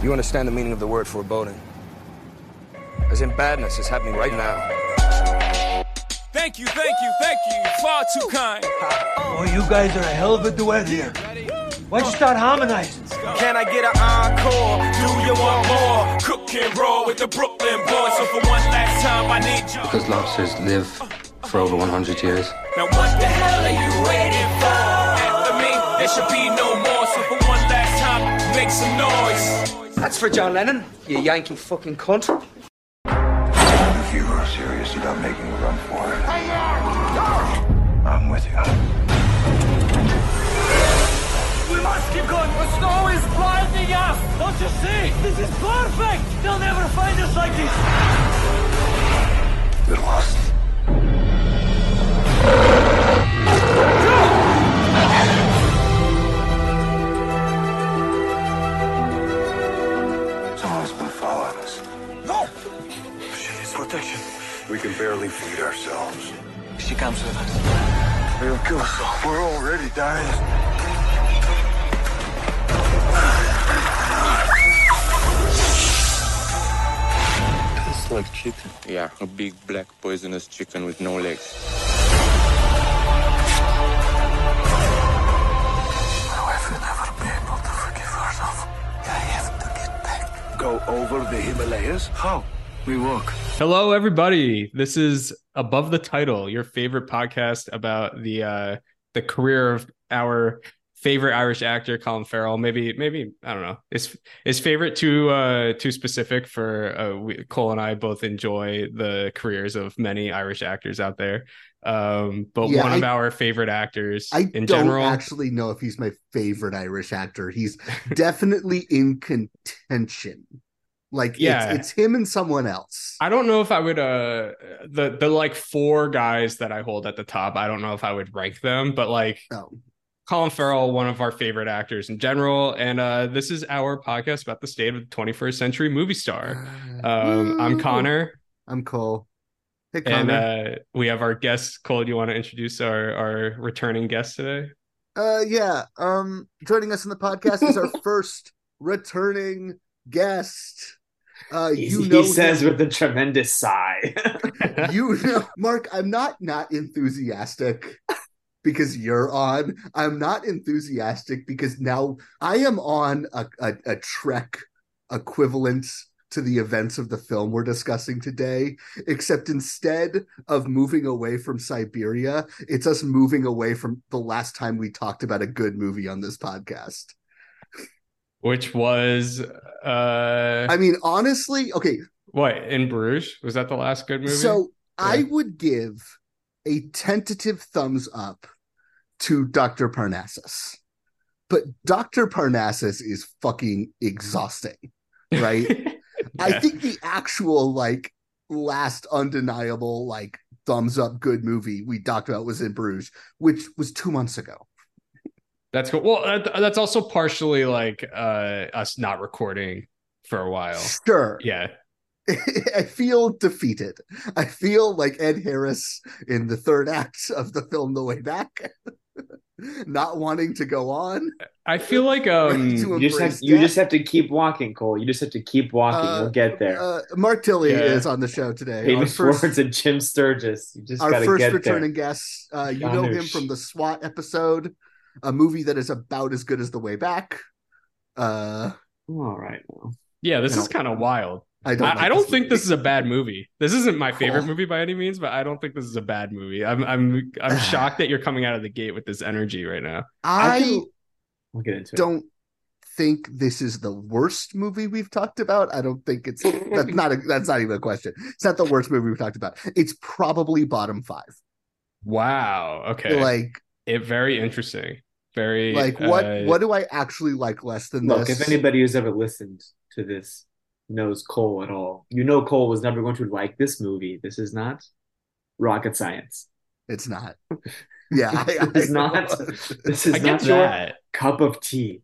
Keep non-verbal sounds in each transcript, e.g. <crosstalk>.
You understand the meaning of the word foreboding? As in badness is happening right now. Thank you, thank you, thank you. Far too kind. Oh, you guys are a hell of a duet here. Why'd you start harmonizing? Can I get an encore? Do you want more? Cook and roll with the Brooklyn boys. So for one last time, I need you. Because lobsters live for over 100 years. Now what the hell are you waiting for? After me, there should be no more. So for one last time, make some noise. That's for John Lennon, you Yankee fucking cunt. If you are serious about making a run for it, I'm with you. We must keep going. The snow is blinding us. Don't you see? This is perfect. They'll never find us like this. We're lost. We can barely feed ourselves. She comes with us. They'll kill us all. We're already dying. Tastes like chicken. Yeah, a big black poisonous chicken with no legs. My wife will never be able to forgive herself. I have to get back. Go over the Himalayas? How? We walk. Hello, everybody. This is Above the Title, your favorite podcast about the uh, the career of our favorite Irish actor, Colin Farrell. Maybe, maybe I don't know. Is is favorite too uh, too specific for uh, we, Cole and I both enjoy the careers of many Irish actors out there. Um, but Yeah, one of our favorite actors I in don't general. actually know if he's my favorite Irish actor. He's definitely in contention. Like Yeah. it's, it's him and someone else. I don't know if I would uh the the like four guys that I hold at the top. I don't know if I would rank them, but like Oh, Colin Farrell, one of our favorite actors in general, and uh this is our podcast about the state of the 21st century movie star. Um, I'm Connor, I'm Cole. Hey and Connor. uh we have our guest. Cole, do you want to introduce our our returning guest today? Uh, yeah. Um, joining us in the podcast is our <laughs> first returning guest. Uh, you he says him- with a tremendous sigh. <laughs> you know, Mark, I'm not not enthusiastic because you're on. I'm not enthusiastic because now I am on a, a, a trek equivalent to the events of the film we're discussing today, except instead of moving away from Siberia, it's us moving away from the last time we talked about a good movie on this podcast. Which was uh I mean, honestly, okay, what in Bruges? Was that the last good movie? So I would give a tentative thumbs up to Dr. Parnassus. But Dr. Parnassus is fucking exhausting, right? <laughs> I think the actual like last undeniable like thumbs up good movie we talked about was in Bruges, which was 2 months ago. That's cool. Well, that, that's also partially like uh us not recording for a while. Sure. Yeah. <laughs> I feel defeated. I feel like Ed Harris in the third act of the film The Way Back, <laughs> not wanting to go on. I feel like <laughs> um you just have embrace you just have to keep walking, Cole. You just have to keep walking. Uh, You'll get there. Uh, Mark Tilley Yeah. is on the show today. Our Famous first, words of Jim Sturgess. You just our first get returning there. guest. Uh, you know him from the SWAT episode, a movie that is about as good as The Way Back. Uh, All right now. yeah, this is kind of wild. I don't. I, like I don't think movie. this is a bad movie. This isn't my favorite Cool. movie by any means, but I don't think this is a bad movie. I'm I'm I'm <sighs> shocked that you're coming out of the gate with this energy right now. I can- We'll get into don't think this is the worst movie we've talked about. I don't think it's that's not a, that's not even a question. It's not the worst movie we've talked about. It's probably bottom five. Wow. Okay. Like it very interesting. Very like what uh, what do I actually like less than this? Look, this? if anybody who's ever listened to this knows Cole at all, you know Cole was never going to like this movie. This is not rocket science. It's not. <laughs> Yeah, I, It's I not. <laughs> This is I not your that. cup of tea.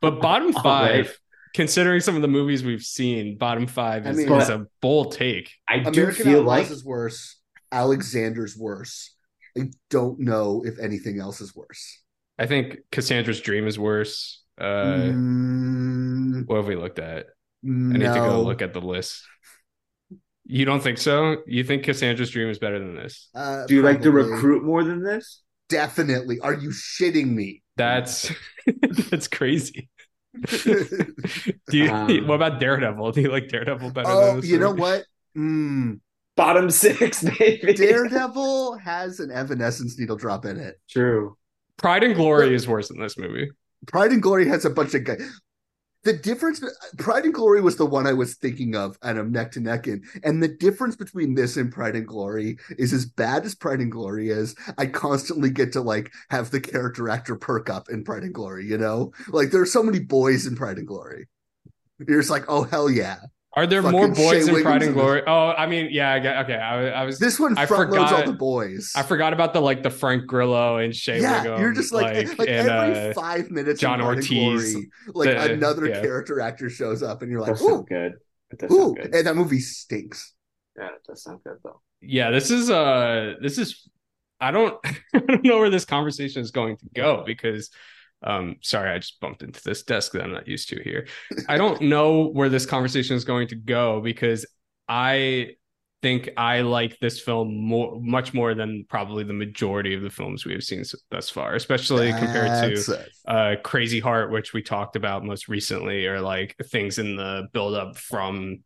But bottom <laughs> five, right. considering some of the movies we've seen, bottom five I is, mean- is a bold take. I do American feel Outlaws like is worse. Alexander's worse. I don't know if anything else is worse. I think Cassandra's Dream is worse. Uh, Mm, what have we looked at? I need to go look at the list. You don't think so? You think Cassandra's Dream is better than this? Uh, Do you like to recruit more than this? Definitely. Are you shitting me? That's <laughs> that's crazy. <laughs> Do you? Um, <laughs> what about Daredevil? Do you like Daredevil better? than oh, this you know what? Mm, Bottom six, maybe. Daredevil has an Evanescence needle drop in it. True. Pride and Glory is worse than this movie. Pride and Glory has a bunch of guys. The difference, Pride and Glory was the one I was thinking of, and I'm neck to neck in. And the difference between this and Pride and Glory is as bad as Pride and Glory is. I constantly get to like have the character actor perk up in Pride and Glory. You know, like there's so many boys in Pride and Glory. You're just like, oh hell yeah! Are there more boys Shea in Pride and in Glory? Oh, I mean, yeah, I get, okay. I, I was This one I front loads all the boys. I forgot about the like the Frank Grillo and Shea yeah, Whigham, you're just like like, and, every uh, five minutes, John in Pride and Ortiz, Glory, like the- another yeah. character actor shows up, and you're like, That ooh, good. Ooh, good. and that movie stinks. Yeah, it does sound good though. yeah. This is uh, this is I don't <laughs> I don't know where this conversation is going to go because um sorry i just bumped into this desk that i'm not used to here. I don't know where this conversation is going to go because i think i like this film more much more than probably the majority of the films we have seen thus far especially compared to That's uh crazy heart which we talked about most recently or like things in the build up from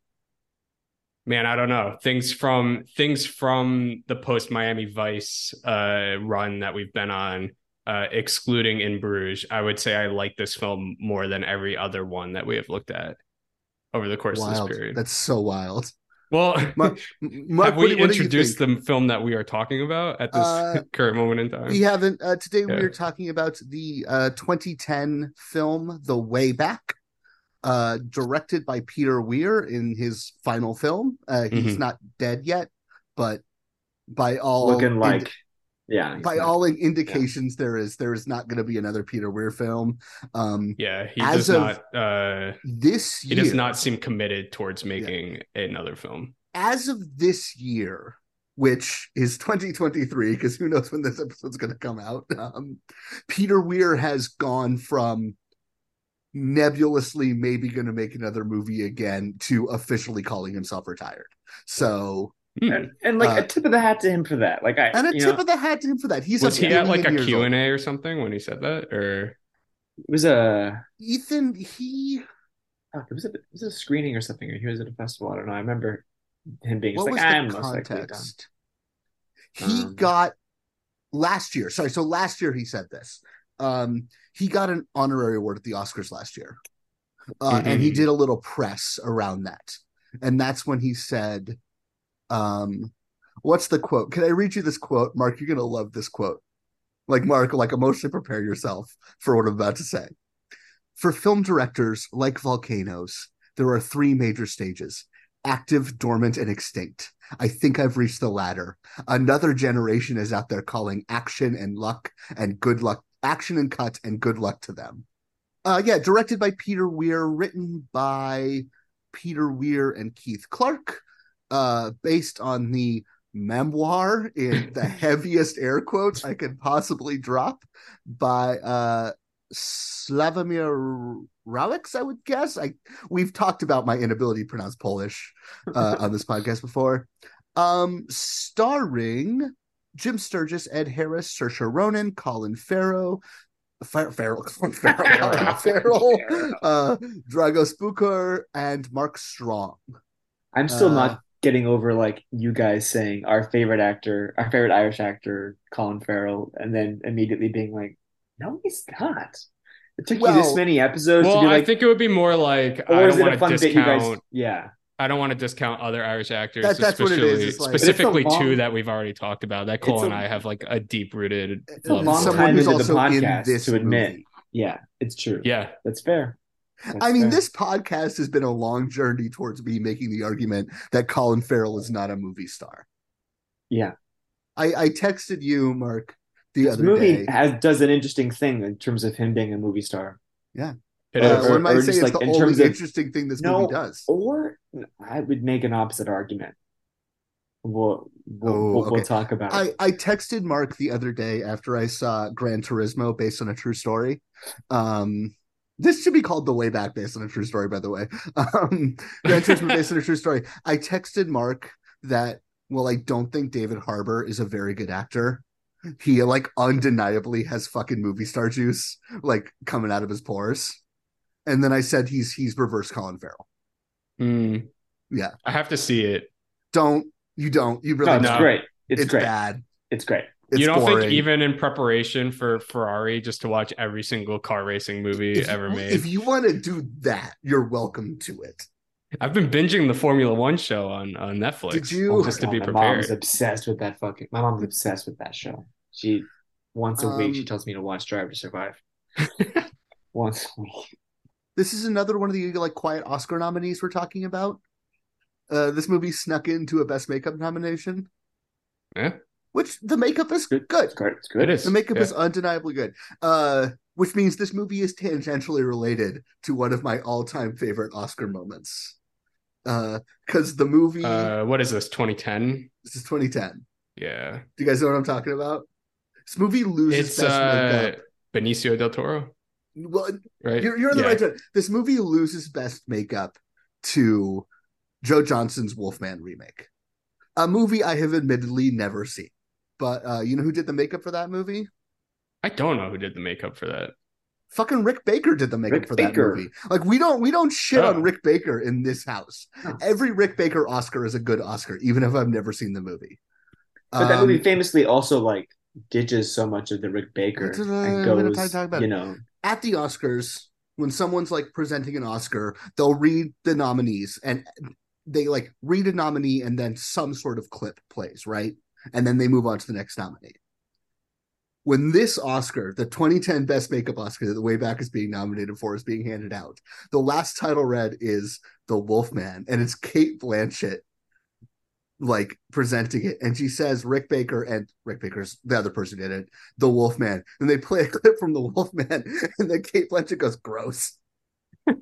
man i don't know things from things from the post miami vice uh run that we've been on uh excluding in bruges i would say i like this film more than every other one that we have looked at over the course of this period That's so wild. well <laughs> Mark, <laughs> Mark have we what introduced think? the film that we are talking about at this Uh, <laughs> current moment in time We haven't. Uh, today we are talking about the uh, 2010 film The Way Back, uh, directed by Peter Weir in his final film. Uh, he's Mhm. not dead yet, but by all Looking ind- like, yeah. by not- all indications, there is there is not going to be another Peter Weir film. Um, yeah he as does of not uh this he does not seem committed towards making another film as of this year, which is 2023, because who knows when this episode's going to come out. <laughs> Um, Peter Weir has gone from nebulously maybe going to make another movie again to officially calling himself retired. So, and, and like Uh, a tip of the hat to him for that. Like I, and a you tip know, of the hat to him for that. He's was a he at like a billion years q&a or something when he said that, or it was a Ethan, he fuck, it was a it was a screening or something, or he was at a festival. I don't know. I remember him being just what like, was I'm the most likely done. context? He Um, got last year. Sorry, so last year he said this. Um, he got an honorary award at the Oscars last year, uh, and he Mhm. did a little press around that, and that's when he said, um, "What's the quote? Can I read you this quote, Mark? You're gonna love this quote. Like Mark, like emotionally prepare yourself for what I'm about to say. For film directors, like volcanoes, there are three major stages: active, dormant, and extinct. I think I've reached the latter. Another generation is out there calling action and luck and good luck, action and cut and good luck to them. Uh, yeah, directed by Peter Weir, written by Peter Weir and Keith Clarke, uh, based on the memoir in <laughs> the heaviest air quotes I could possibly drop by uh Slavomir Rowix, I would guess. I we've talked about my inability to pronounce Polish uh, on this podcast before. Um, starring Jim Sturgess, Ed Harris, Saoirse Ronan, Colin Farrell, Fer- Farrell, <laughs> Colin Farrell, <laughs> Colin Farrell, uh, Drago Spooker, and Mark Strong. I'm still Uh, not getting over like you guys saying our favorite actor, our favorite Irish actor, Colin Farrell, and then immediately being like, no, he's not. It took you this many episodes to well, be I think it would be more like I is don't it a want to fun bit you guys? discount. Yeah, I don't want to discount other Irish actors, That- that's what it is, especially it's like- But it's a specifically long- two that we've already talked about. That Cole a- and I have like a deep rooted it's a long. Someone time who's into the also in this to admit, movie. yeah, it's true. Yeah, That's fair. That's I mean, fair. this podcast has been a long journey towards me making the argument that Colin Farrell is not a movie star. yeah, I, I texted you, Mark, the this other movie day. has does an interesting thing in terms of him being a movie star. it Uh, is. or- one might or say it's like the in only terms of- interesting thing this No, movie does. Or I would make an opposite argument. We'll we'll, Oh, we'll, we'll talk about I, it. I texted Mark the other day after I saw Gran Turismo based on a true story. Um, This should be called The Way Back, based on a true story, by the way. Um, Gran Turismo based on a true story. I texted Mark that, well, I don't think David Harbour is a very good actor. He like undeniably has fucking movie star juice like coming out of his pores. And then I said he's he's reverse Colin Farrell. Mm, Yeah. I have to see it. Don't you don't you really No, it's don't. great. It's, It's great. bad. It's great. It's you don't boring. think even in preparation for Ferrari, just to watch every single car racing movie if ever made? if you want to do that, you're welcome to it. I've been binging the Formula One show on on Netflix. Did you- Oh my just to God, be my mom's obsessed with that fucking. My mom's obsessed with that show. She once a week she Um, tells me to watch Drive to Survive. <laughs> once a week. This is another one of the like quiet Oscar nominees we're talking about. Uh, this movie snuck into a best makeup nomination, Yeah, which the makeup is Good. good. It's great. It's good. The makeup Yeah. is undeniably good. Uh, which means this movie is tangentially related to one of my all-time favorite Oscar moments. Uh, because the movie Uh, what is this? 2010? this is 2010. Yeah, Do you guys know what I'm talking about? This movie loses it's best uh makeup. Benicio del Toro, Well, right? You're, you're in the Yeah. right track. This movie loses best makeup to Joe Johnston's Wolfman remake, a movie I have admittedly never seen. But uh, you know who did the makeup for that movie? I don't know who did the makeup for that. Fucking Rick Baker did the makeup Rick for Baker. that movie. Like we don't we don't shit Oh. on Rick Baker in this house. No. Every Rick Baker Oscar is a good Oscar, even if I've never seen the movie. But that Um, movie famously also like ditches so much of the Rick Baker That's what and I- I'm goes, talk about you it. know, at the Oscars, when someone's like presenting an Oscar, they'll read the nominees and they like read a nominee and then some sort of clip plays, right? And then they move on to the next nominee. When this Oscar, the 2010 Best Makeup Oscar that the way back is being nominated for, is being handed out, the last title read is The Wolfman, and it's Cate Blanchett like presenting it and she says Rick Baker and Rick Baker's the other person did it the Wolfman and they play a clip from the Wolfman <laughs> and then Cate Blanchett goes gross <laughs> <laughs>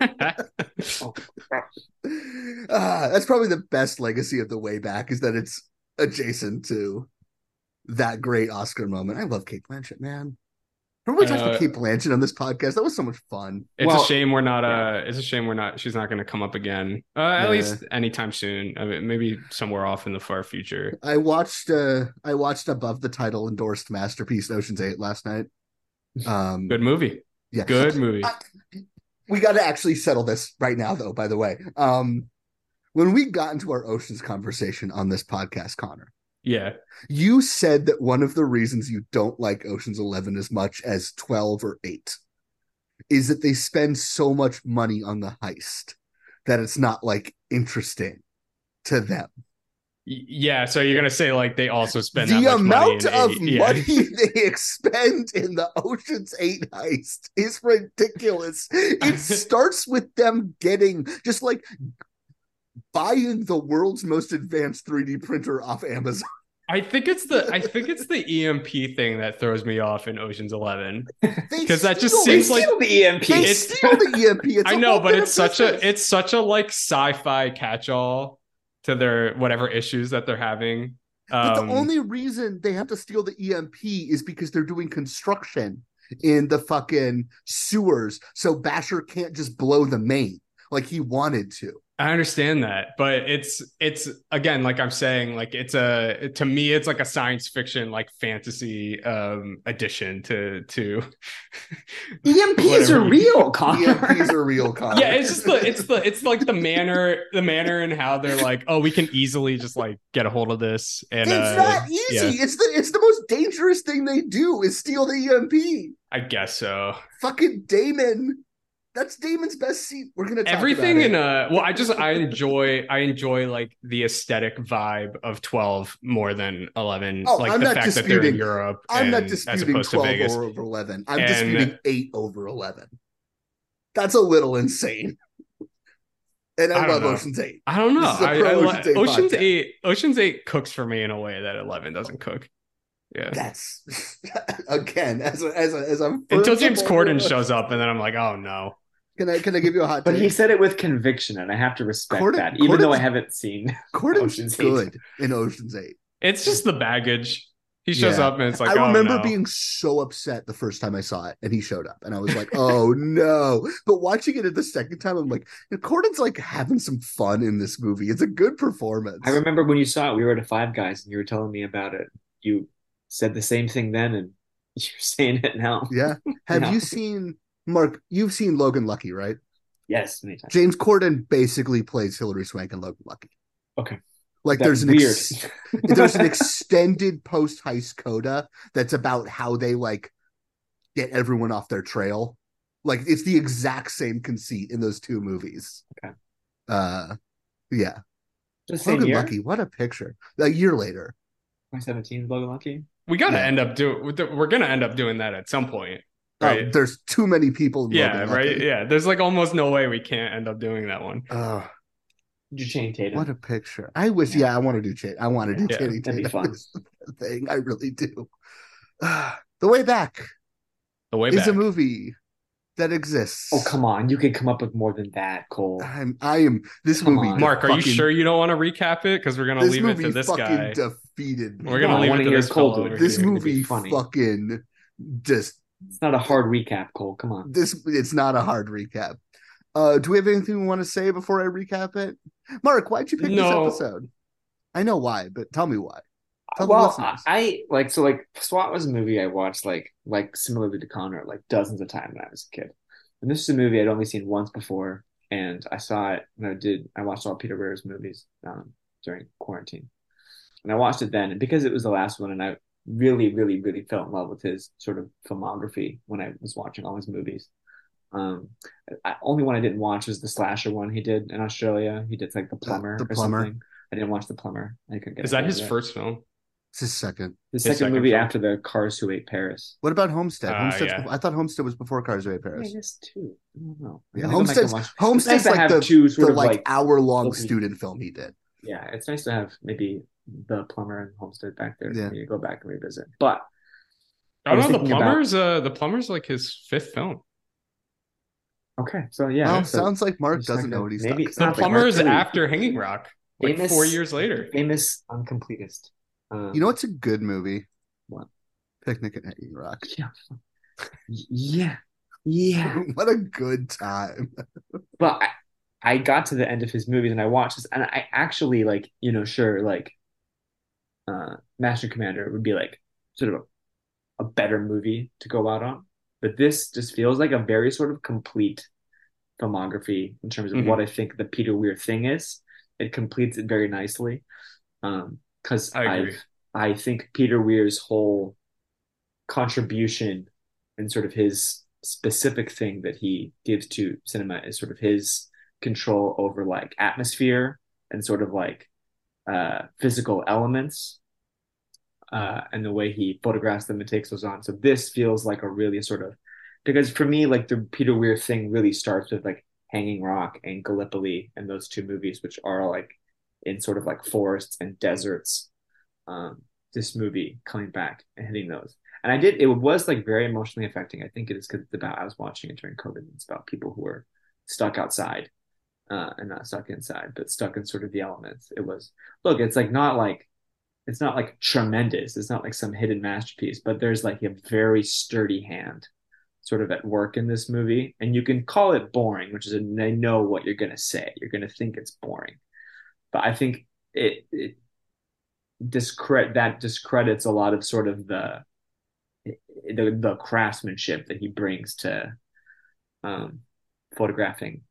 Ah, that's probably the best legacy of the way back is that it's adjacent to that great Oscar moment I love Cate Blanchett man remember we talked about Uh, Cate Blanchett on this podcast that was so much fun It's Well, a shame we're not. yeah. Uh, it's a shame we're not. She's not going to come up again. Uh, at Yeah. least anytime soon. I mean, maybe somewhere off in the far future. I watched uh I watched above the title endorsed masterpiece Ocean's 8 last night um Good movie. yeah Good movie. I- we got to actually settle this right now though by the way um when we got into our oceans conversation on this podcast connor Yeah. you said that one of the reasons you don't like oceans 11 as much as 12 or 8 is that they spend so much money on the heist that it's not like interesting to them Yeah. So you're gonna say like they also spend the amount money of eight- yeah. money <laughs> they expend in the Ocean's 8 heist is ridiculous. It <laughs> starts with them getting just like buying the world's most advanced 3D printer off Amazon. I think it's the I <laughs> think it's the EMP thing that throws me off in Ocean's Eleven. because that just steal- they seems like- steal the EMP. they it's- steal the EMP. <laughs> It's I a know, but it's of such a it's such a like sci-fi catch-all to their whatever issues that they're having. But Um, the only reason they have to steal the EMP is because they're doing construction in the fucking sewers. So Basher can't just blow the main like he wanted to. I understand that, but it's it's again like I'm saying like it's a to me it's like a science fiction like fantasy um addition to to <laughs> EMPs are Whatever. real, <laughs> Connor. EMPs are real Connor. yeah it's just the it's the it's like the manner the manner and how they're like oh we can easily just like get a hold of this and it's uh, not easy. It's the it's the most dangerous thing they do is steal the EMP. I guess so Fucking Damon. That's Damon's best seat. We're gonna talk everything in it. uh well I just I enjoy I enjoy like the aesthetic vibe of 12 more than 11 Oh, like I'm the not fact that they're in disputing- Europe I'm not and- as disputing twelve over eleven. I'm And- disputing eight over eleven. That's a little insane. And I, I love know. Ocean's Eight. I don't know. Pro I Ocean's Eight Ocean's. Eight. Ocean's Eight cooks for me in a way that Eleven doesn't cook. Yeah. That's <laughs> again as a, as a, as I'm Until James Corden shows up, and then I'm like, oh no. Can I can I give you a hot But take? he said it with conviction, and I have to respect Corden- that, even though I haven't seen. <laughs> Corden's Ocean's Eight. good in Ocean's Eight. It's just the baggage. He shows Yeah. up and it's like I oh, remember no. being so upset the first time I saw it, and he showed up, and I was like, "Oh <laughs> no!" But watching it the second time, I'm like, Corden's like having some fun in this movie. It's a good performance. I remember when you saw it, we were at a Five Guys and you were telling me about it. You said the same thing then, and <laughs> you're saying it now. Yeah. Have Yeah. you seen Mark? You've seen Logan Lucky, right? Yes, many times. James Corden basically plays Hilary Swank in Logan Lucky. Okay. Like That's there's an weird. ex- there's an extended post heist coda that's about how they like get everyone off their trail. Like it's the exact same conceit in those two movies. Okay. Uh yeah. the same Logan year. Lucky, what a picture. A year later. 2017 is Logan Lucky. we gotta Yeah. end up do we're gonna end up doing that at some point Right there's too many people yeah Logan right Lucky. yeah there's like almost no way we can't end up doing that one Oh, Channing Tatum. what a picture. I wish yeah, I want to do Ch- I want to do Yeah, Channing that'd be Tatum fun. thing. I really do. the way back the way back is a movie that exists. Oh come on, you can come up with more than that, Cole. I'm I am this Come movie. on. mark are you sure you don't want to recap it because we're gonna leave it to this fucking guy defeated me. we're gonna No, leave it to hear this Cole fellow do it. over this here. movie fucking just It's not a hard recap, Cole. Come on. this it's not a hard recap. Uh do we have anything we want to say before I recap it? Mark, why'd you pick No. this episode? I know why, but tell me why. Tell well, I, like so like SWAT was a movie I watched like like similarly to Connor like dozens of times when I was a kid, and this is a movie I'd only seen once before, and I saw it when I did I watched all Peter Weir's movies um, during quarantine, and I watched it then, and because it was the last one, and I really really really fell in love with his sort of filmography when I was watching all his movies. Um, I, only one I didn't watch was the slasher one he did in Australia. He did like the plumber the or plumber. something. I didn't watch the plumber. I couldn't get is that his it. first film It's his second. The His second, second movie film. after the Cars Who Ate Paris. What about Homestead? Uh, yeah. before- I thought Homestead was before Cars Who Ate Paris. I guess two. I don't know. I'm Yeah, gonna go back and Homestead's watch- Homestead's nice to like have the, two sort the of like, like hour long student film he did. yeah. It's nice to have maybe the plumber and Homestead back there. Yeah. Yeah, you go back and revisit. But I I don't know. The thinking about- plumber's uh, the plumber's like his fifth film. okay, so yeah, well, so sounds like Mark doesn't like know what he's maybe talking it's The not like plumber is Twain. after Hanging Rock, like Famous- four years later. famous uncompletist. Um, You know what's a good movie? What? Picnic at Hanging Rock. Yeah, yeah, yeah. <laughs> what a good time. But I, I got to the end of his movies and I watched this, and I actually like, you know, sure, like, uh, Master Commander would be like sort of a, a better movie to go out on, but this just feels like a very sort of complete filmography in terms of Mhm. what I think the Peter Weir thing is. It completes it very nicely, um, because I. I think Peter Weir's whole contribution and sort of his specific thing that he gives to cinema is sort of his control over like atmosphere and sort of like uh physical elements uh and the way he photographs them and takes those on so this feels like a really sort of because for me like the Peter Weir thing really starts with like Hanging Rock and Gallipoli and those two movies which are like in sort of like forests and deserts um this movie coming back and hitting those and I did. It was like very emotionally affecting. I think it is because it's about. I was watching it during COVID. It's about people who were stuck outside, uh, and not stuck inside, but stuck in sort of the elements. It was. Look, it's like not like, it's not like tremendous. It's not like some hidden masterpiece, but there's like a very sturdy hand, sort of at work in this movie, and you can call it boring, which is I know what you're gonna say. You're gonna think it's boring, but I think it. it discredit that discredits a lot of sort of the the the craftsmanship that he brings to um, photographing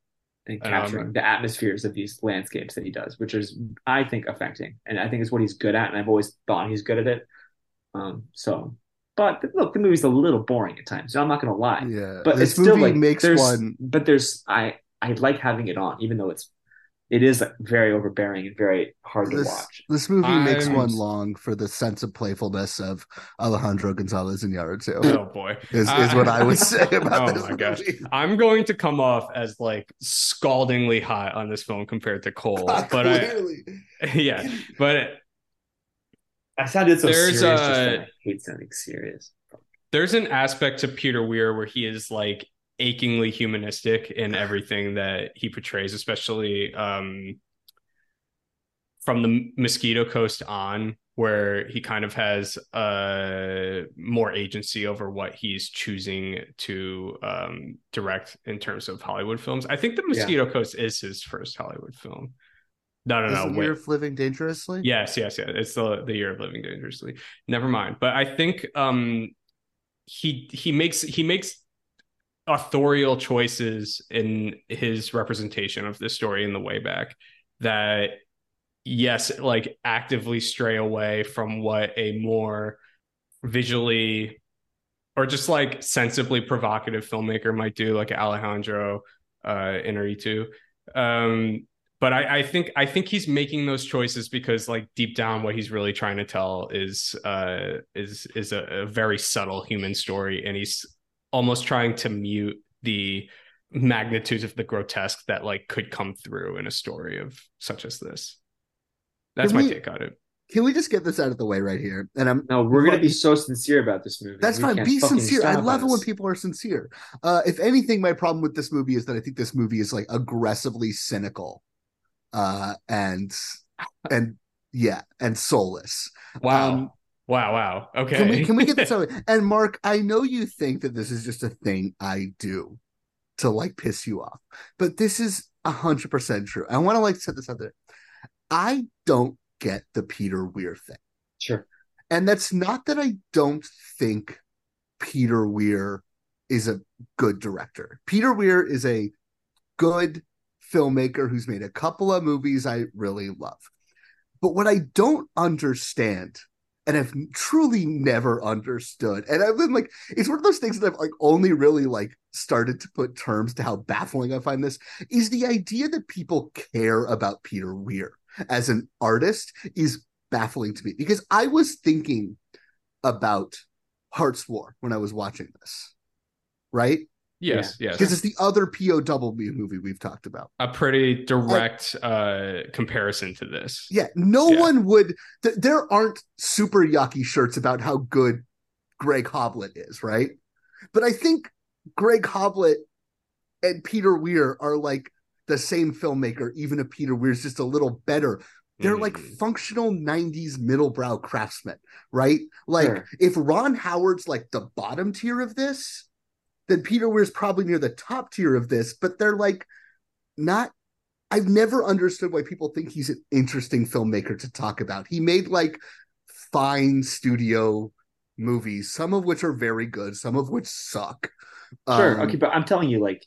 and I'm- capturing the atmospheres of these landscapes that he does, which is I think affecting, and I think it's what he's good at, and I've always thought he's good at it. Um, so, but look, the movie's a little boring at times, so I'm not gonna lie. Yeah, But it's still like makes there's, one. but there's I I like having it on, even though it's it is very overbearing and very hard to watch. this movie makes I'm- one long for the sense of playfulness of Alejandro Gonzalez Iñárritu. Oh boy, Is, is what I would say <laughs> about oh this my gosh, movie. I'm going to come off as like scaldingly hot on this film compared to Cole, but I, <laughs> yeah, but I sounded so There's, serious. just uh. I hate sounding serious. there's an aspect to Peter Weir where he is like achingly humanistic in <sighs> everything that he portrays, especially um, from the Mosquito Coast on. where he kind of has uh more agency over what he's choosing to um direct in terms of Hollywood films. I think The Mosquito yeah. Coast is his first Hollywood film. No, no, is no. The year of living dangerously. Yes, yes, yes. It's the the year of living dangerously. Never mind. But I think um he he makes he makes authorial choices in his representation of the story in the way back that yes like actively stray away from what a more visually or just like sensibly provocative filmmaker might do like alejandro uh inarritu. Um but I, I think I think he's making those choices because like deep down what he's really trying to tell is uh is is a, a very subtle human story and he's almost trying to mute the magnitudes of the grotesque that like could come through in a story of such as this. That's can my we, take on it. Can we just get this out of the way right here? And I'm no, we're gonna be so sincere about this movie. That's we fine. Be sincere. I love us. it when people are sincere. Uh, if anything, my problem with this movie is that I think this movie is like aggressively cynical, uh, and and yeah, and soulless. Wow. Um, Wow, wow. Okay. Can we, can we get this <laughs> out? And Mark, I know you think that this is just a thing I do to like piss you off, but this is a hundred percent true. I want to like set this out there. I don't get the Peter Weir thing. Sure. And that's not that I don't think Peter Weir is a good director. Peter Weir is a good filmmaker who's made a couple of movies I really love. But what I don't understand and have truly never understood. And I've been like, it's one of those things that I've like only really like started to put terms to how baffling I find this is the idea that people care about Peter Weir as an artist is baffling to me because I was thinking about Hart's War when I was watching this, right? Yes, yeah. yes. Because it's the other POW movie we've talked about. A pretty direct uh comparison to this. Yeah, no yeah. one would th- there aren't super yucky shirts about how good Greg Hoblit is, right? But I think Greg Hoblit and Peter Weir are like the same filmmaker, even if Peter Weir's just a little better. They're mm. like functional 90s middlebrow craftsmen, right? Like sure. if Ron Howard's like the bottom tier of this, then Peter Weir's probably near the top tier of this, but they're like not I've never understood why people think he's an interesting filmmaker to talk about. He made like fine studio movies, some of which are very good, some of which suck. Sure. Um, okay, but I'm telling you, like,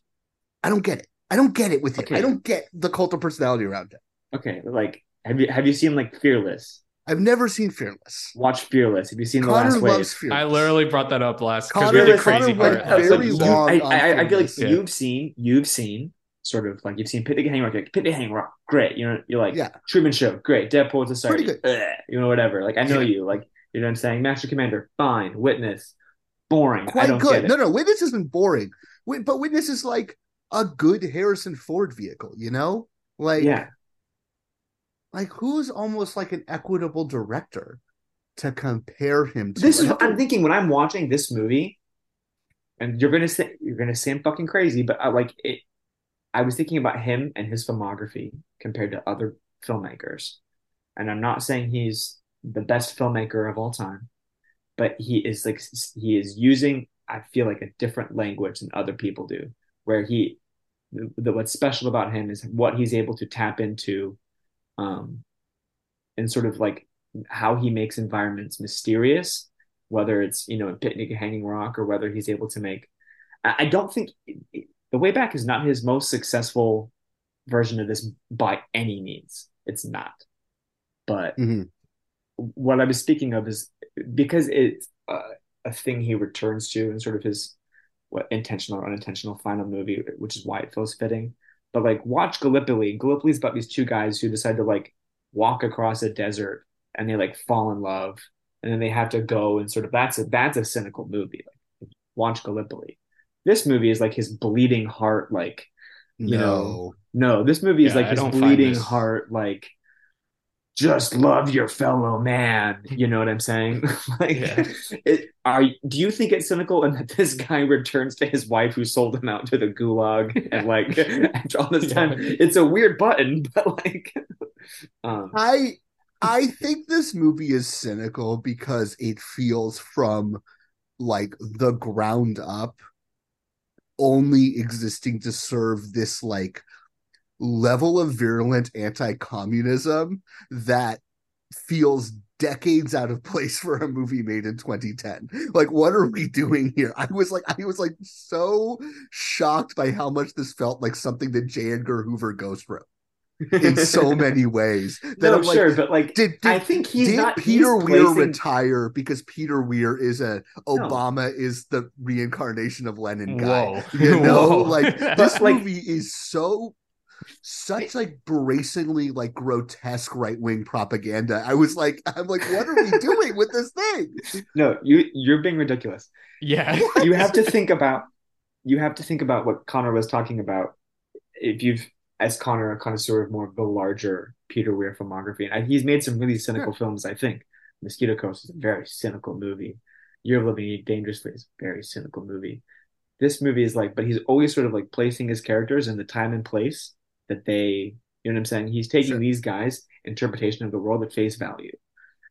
I don't get it. I don't get it with. Okay. I don't get the cult of personality around him. Okay, like, have you have you seen like Fearless? I've never seen Fearless. Watch Fearless. Have you seen Connor The Last Wave? Fearless. I literally brought that up last because we had a crazy part. Very long. I, I, I, feel like yeah. you've seen you've seen sort of like you've seen Picnic Hang Rock, like Picnic Hang Rock, great. You know, you're like yeah. Truman Show, great. Dead Poets Society, Pretty good. you know, whatever. Like I know yeah. you. Like you know what I'm saying. Master Commander, fine. Witness, boring. Quite good. No, no. Witness has been boring. But Witness is like a good Harrison Ford vehicle. You know, like yeah like who's almost like an equitable director to compare him to? This is what I'm thinking when I'm watching this movie, and you're gonna say you're gonna say I'm fucking crazy, but I like it. I was thinking about him and his filmography compared to other filmmakers, and I'm not saying he's the best filmmaker of all time, but he is like he is using I feel like a different language than other people do, where he the, what's special about him is what he's able to tap into um, and sort of like how he makes environments mysterious, whether it's you know a picnic hanging rock or whether he's able to make. I don't think the way back is not his most successful version of this by any means. It's not, but mm-hmm. what I was speaking of is because it's a, a thing he returns to and sort of his what intentional or unintentional final movie, which is why it feels fitting. But like watch Gallipoli. Gallipoli is about these two guys who decide to like walk across a desert and they like fall in love and then they have to go and sort of that's a that's a cynical movie. Like watch Gallipoli. This movie is like his bleeding heart, like you no. know, no, this movie is yeah, like his bleeding heart, like just love your fellow man. You know what I'm saying? <laughs> like, yeah. it, are do you think it's cynical and that this guy returns to his wife who sold him out to the gulag and like after <laughs> <laughs> all this time? It's a weird button, but like, um, I I think this movie is cynical because it feels from like the ground up only existing to serve this like level of virulent anti-communism that feels decades out of place for a movie made in 2010 like what are we doing here i was like i was like so shocked by how much this felt like something that j edgar hoover goes through in so <laughs> many ways that no, I'm like, sure, but like, did, did I think he's did not. Peter he's Weir placing- retire because Peter Weir is a Obama is the reincarnation of Lenin guy? Whoa. You <laughs> know, Whoa. like <laughs> this like- movie is so such like bracingly like grotesque right wing propaganda. I was like, I'm like, what are we <laughs> doing with this thing? No, you you're being ridiculous. Yeah. <laughs> you have to think about you have to think about what Connor was talking about. If you've as Connor a connoisseur of more of the larger Peter Weir filmography, and he's made some really cynical films. I think Mosquito Coast is a very cynical movie. Year of Living Dangerously is a very cynical movie. This movie is like, but he's always sort of like placing his characters in the time and place that they, you know what I'm saying? He's taking Sure. these guys' interpretation of the world at face value.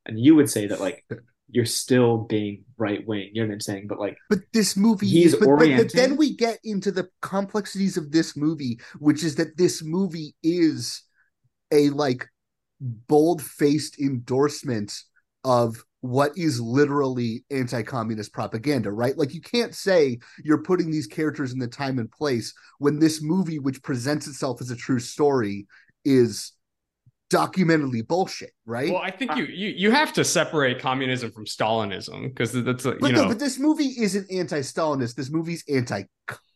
And you would say that like <laughs> you're still being right wing, you know what I'm saying? But like But this movie He's is, but, but, but then we get into the complexities of this movie, which is that this movie is a like bold-faced endorsement of what is literally anti-communist propaganda, right? Like you can't say you're putting these characters in the time and place when this movie, which presents itself as a true story, is documentally bullshit, right? Well, I think you you you have to separate communism from Stalinism because that's a, you but know. no, but this movie isn't anti-Stalinist. This movie's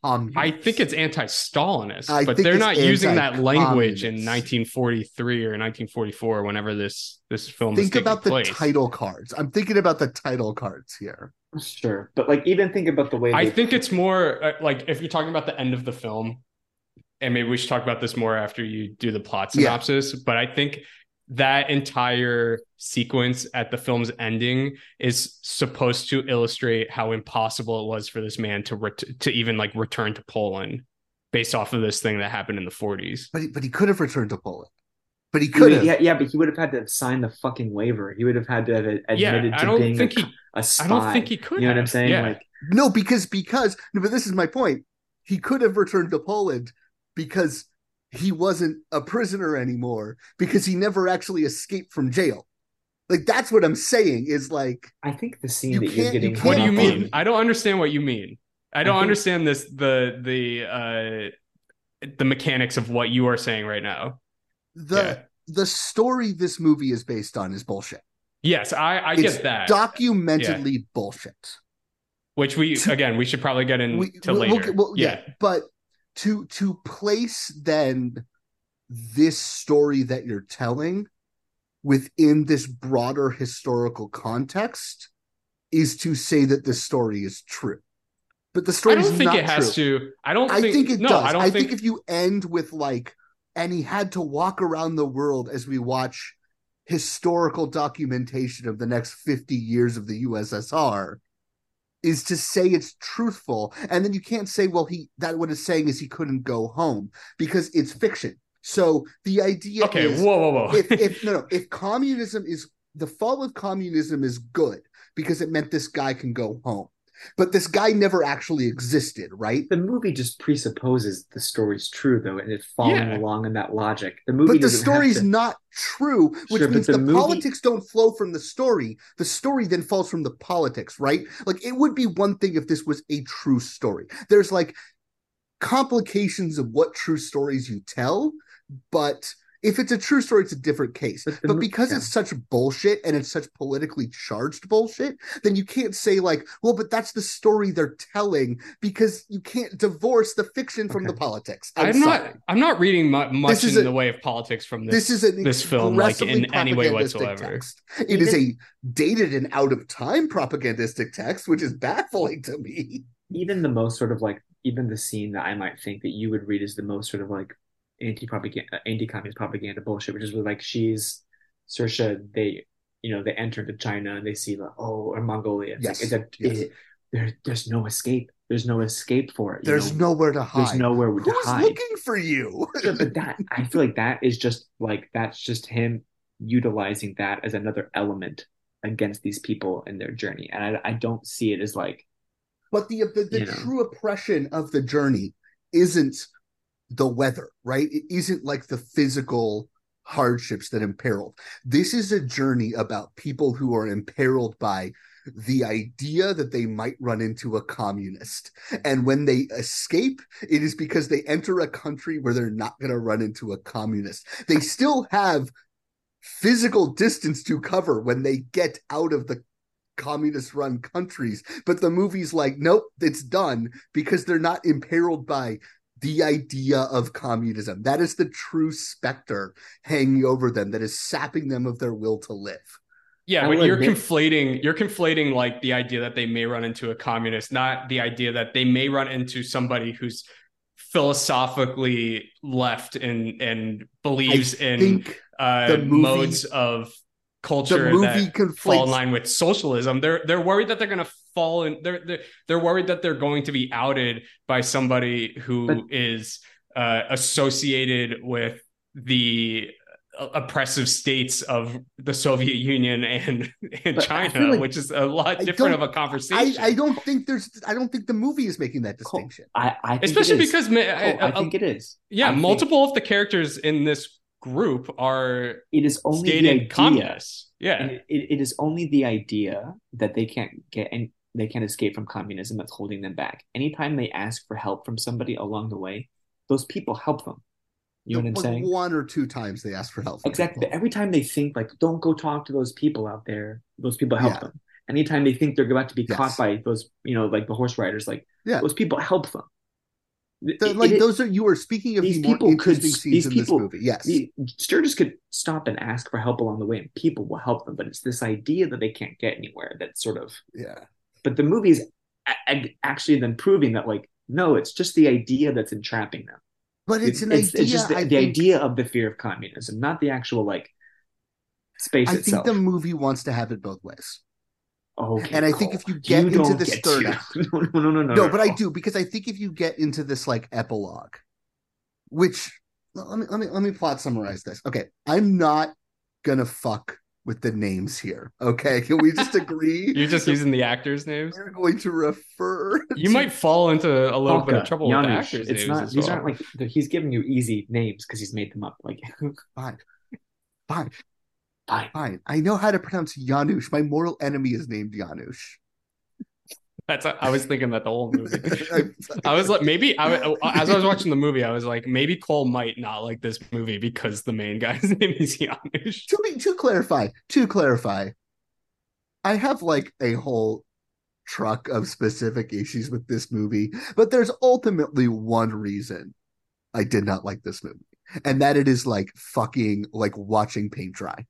anti-communist. I think it's anti-Stalinist, I but they're not using that language in 1943 or 1944, whenever this this film. think is taking about the place. title cards. I'm thinking about the title cards here. sure, but like even think about the way I think it's more uh, like if you're talking about the end of the film, and maybe we should talk about this more after you do the plot Yeah. synopsis. But I think that entire sequence at the film's ending is supposed to illustrate how impossible it was for this man to ret- to even like return to Poland based off of this thing that happened in the 40s. But he, but he could have returned to Poland. But he He could have. yeah, yeah, but he would have had to have signed the fucking waiver. He would have had to have admitted Yeah, to I don't being think a, he. a spy. I don't think he could. You know what I'm saying? Yeah. Like, No, because because no, but this is my point. He could have returned to Poland because he wasn't a prisoner anymore because he never actually escaped from jail. Like that's what I'm saying is like I think the scene You that you're can't- you What do you mean? on- I don't understand what you mean. I don't think- understand this the the uh the mechanics of what you are saying right now. the Yeah. the story this movie is based on is bullshit. Yes, I I It's get that. documentedly bullshit. which we again we should probably get into we, later. we'll- we'll yeah. yeah. but to to place then this story that you're telling within this broader historical context is to say that this story is true. But the story I don't is think not it has true. to. I don't I think, think it no, does. I I, think... think, if you end with like, and he had to walk around the world as we watch historical documentation of the next 50 years of the USSR, is to say it's truthful. And then you can't say, well, he that what it's saying is he couldn't go home because it's fiction. So the idea okay. is Whoa, whoa, whoa. if if no no <laughs> if communism is the fall of communism is good because it meant this guy can go home but this guy never actually existed right The movie just presupposes the story's true, though, and it's following Yeah. along in that logic. The movie, but the story's to- not true which Sure, means the the, movie- politics don't flow from the story the story then falls from the politics right like it would be one thing if this was a true story there's like complications of what true stories you tell but if it's a true story, it's a different case. But But, because yeah. it's such bullshit and it's such politically charged bullshit, then you can't say like, well, but that's the story they're telling because you can't divorce the fiction from the politics. I'm, I'm, not. I'm not reading mu- much is in a- the way of politics from this. This is an this film, like, in any way whatsoever. Text. It is a dated and out of time propagandistic text, which is baffling to me. even the most sort of like even the scene that I might think that you would read as the most sort of like anti propaganda uh, anti communist propaganda bullshit, which is where like she's Saoirse, they you know they enter into China and they see like oh or Mongolia. It's Yes, like, yes. it- there, there's no escape. There's no escape for it. There's know? nowhere to hide. there's nowhere to hide. Who's looking for you? Sure, but that I feel like that is just like that's just him utilizing that as another element against these people in their journey. And I, I don't see it as like But the the, the You know. true oppression of the journey isn't the weather, right? It isn't like the physical hardships that imperil. This is a journey about people who are imperiled by the idea that they might run into a communist. And when they escape, it is because they enter a country where they're not going to run into a communist. They still have physical distance to cover when they get out of the communist run countries. But the movie's like, nope, it's done because they're not imperiled by the idea of communism. That is the true specter hanging over them that is sapping them of their will to live. Yeah, but you're admit- conflating you're conflating like the idea that they may run into a communist, not the idea that they may run into somebody who's philosophically left and and believes I in think uh the movie- modes of culture the movie that fall in conflates line with socialism. They're they're worried that they're going to fall in. They're they're they're worried that they're going to be outed by somebody who is uh, associated with the uh, oppressive states of the Soviet Union and and But China, like- which is a lot I different of don't- a I, conversation. I don't think there's I don't think the movie is making that distinction. I, I think Especially because ma- Oh, I uh, think it is. yeah, I think multiple of the characters in this group are it is only the stated idea. communists. Yeah, And it, it is only the idea that they can't get and they can't escape from communism that's holding them back. Anytime they ask for help from somebody along the way, those people help them. You know what I'm saying? One or two times they ask for help. Exactly. people. Every time they think like, don't go talk to those people out there, those people help Yeah. them. Anytime they think they're about to be Yes. caught by those, you know, like the horse riders, like Yeah. those people help them. The- it- like it- those are you are speaking of these the people could these in people- this movie. Yes. the Sturgess could stop and ask for help along the way, and people will help them. But it's this idea that they can't get anywhere that sort of. yeah. But the movie is actually then proving that, like, no, it's just the idea that's entrapping them. But it's an it's, idea. it's just the, the think, idea of the fear of communism, not the actual like space I think the movie wants to have it both ways. Okay, and I think if you get into this get third <laughs> act- no, no, no, no, no, no, but I do because I think if you get into this like epilogue, which let me let me let me plot summarize this. Okay, I'm not gonna fuck with the names here. Okay, can we just agree? <laughs> you're just using the actors' names. We're going to refer. You to- might fall into a little bit of Polka, trouble with the Janusz, actors' It's names not. as These well. aren't like he's giving you easy names because he's made them up. Like <laughs> fine, fine, fine. fine. I know how to pronounce Janusz. My mortal enemy is named Janusz. That's I was thinking that the whole movie. <laughs> I'm- was like, maybe I, as I was watching the movie, I was like, maybe Cole might not like this movie because the main guy's <laughs> name is Janusz. to be to clarify, to clarify, I have like a whole truck of specific issues with this movie, but there's ultimately one reason I did not like this movie, and that it is like fucking like watching paint dry.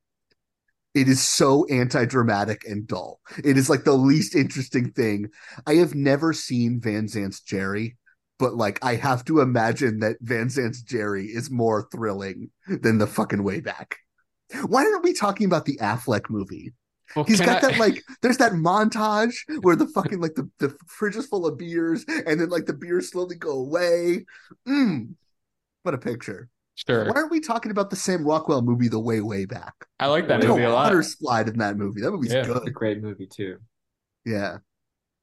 It is so anti-dramatic and dull. It is like the least interesting thing. I have never seen Van Sant's Gerry, but like I have to imagine that Van Sant's Gerry is more thrilling than the fucking way back. Why aren't we talking about the Affleck movie? Well, He's got I- that like <laughs> there's that montage where the fucking like the, the fridge is full of beers and then like the beers slowly go away. Mm, what a picture. Sure. Why aren't we talking about the Sam Rockwell movie the way, way back? I like that There's movie a lot. water slide in that movie. That movie's Yeah. It's a good. great movie too. Yeah.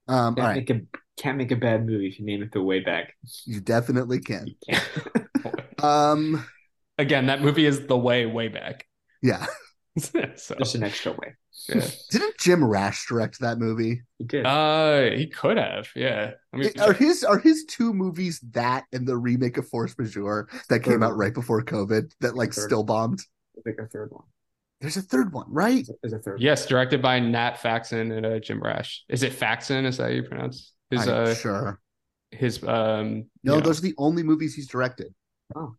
Um, all Can't right. make a can't make a bad movie if you name it the way back. You definitely can. You can't. <laughs> <laughs> Um, Again, that movie is the way way back. yeah. <laughs> so Just an extra way. Yeah. Didn't Jim Rash direct that movie? He did. Uh, he could have. Yeah. I mean, Are his are his two movies that and the remake of Force Majeure that came out right before COVID that like Third. still bombed? I think a third one. There's a third one, right? There's a third. yes, directed by Nat Faxon and uh, Jim Rash. Is it Faxon? Is that how you pronounce his I'm uh sure. his um? No, you know- those are the only movies he's directed. Oh.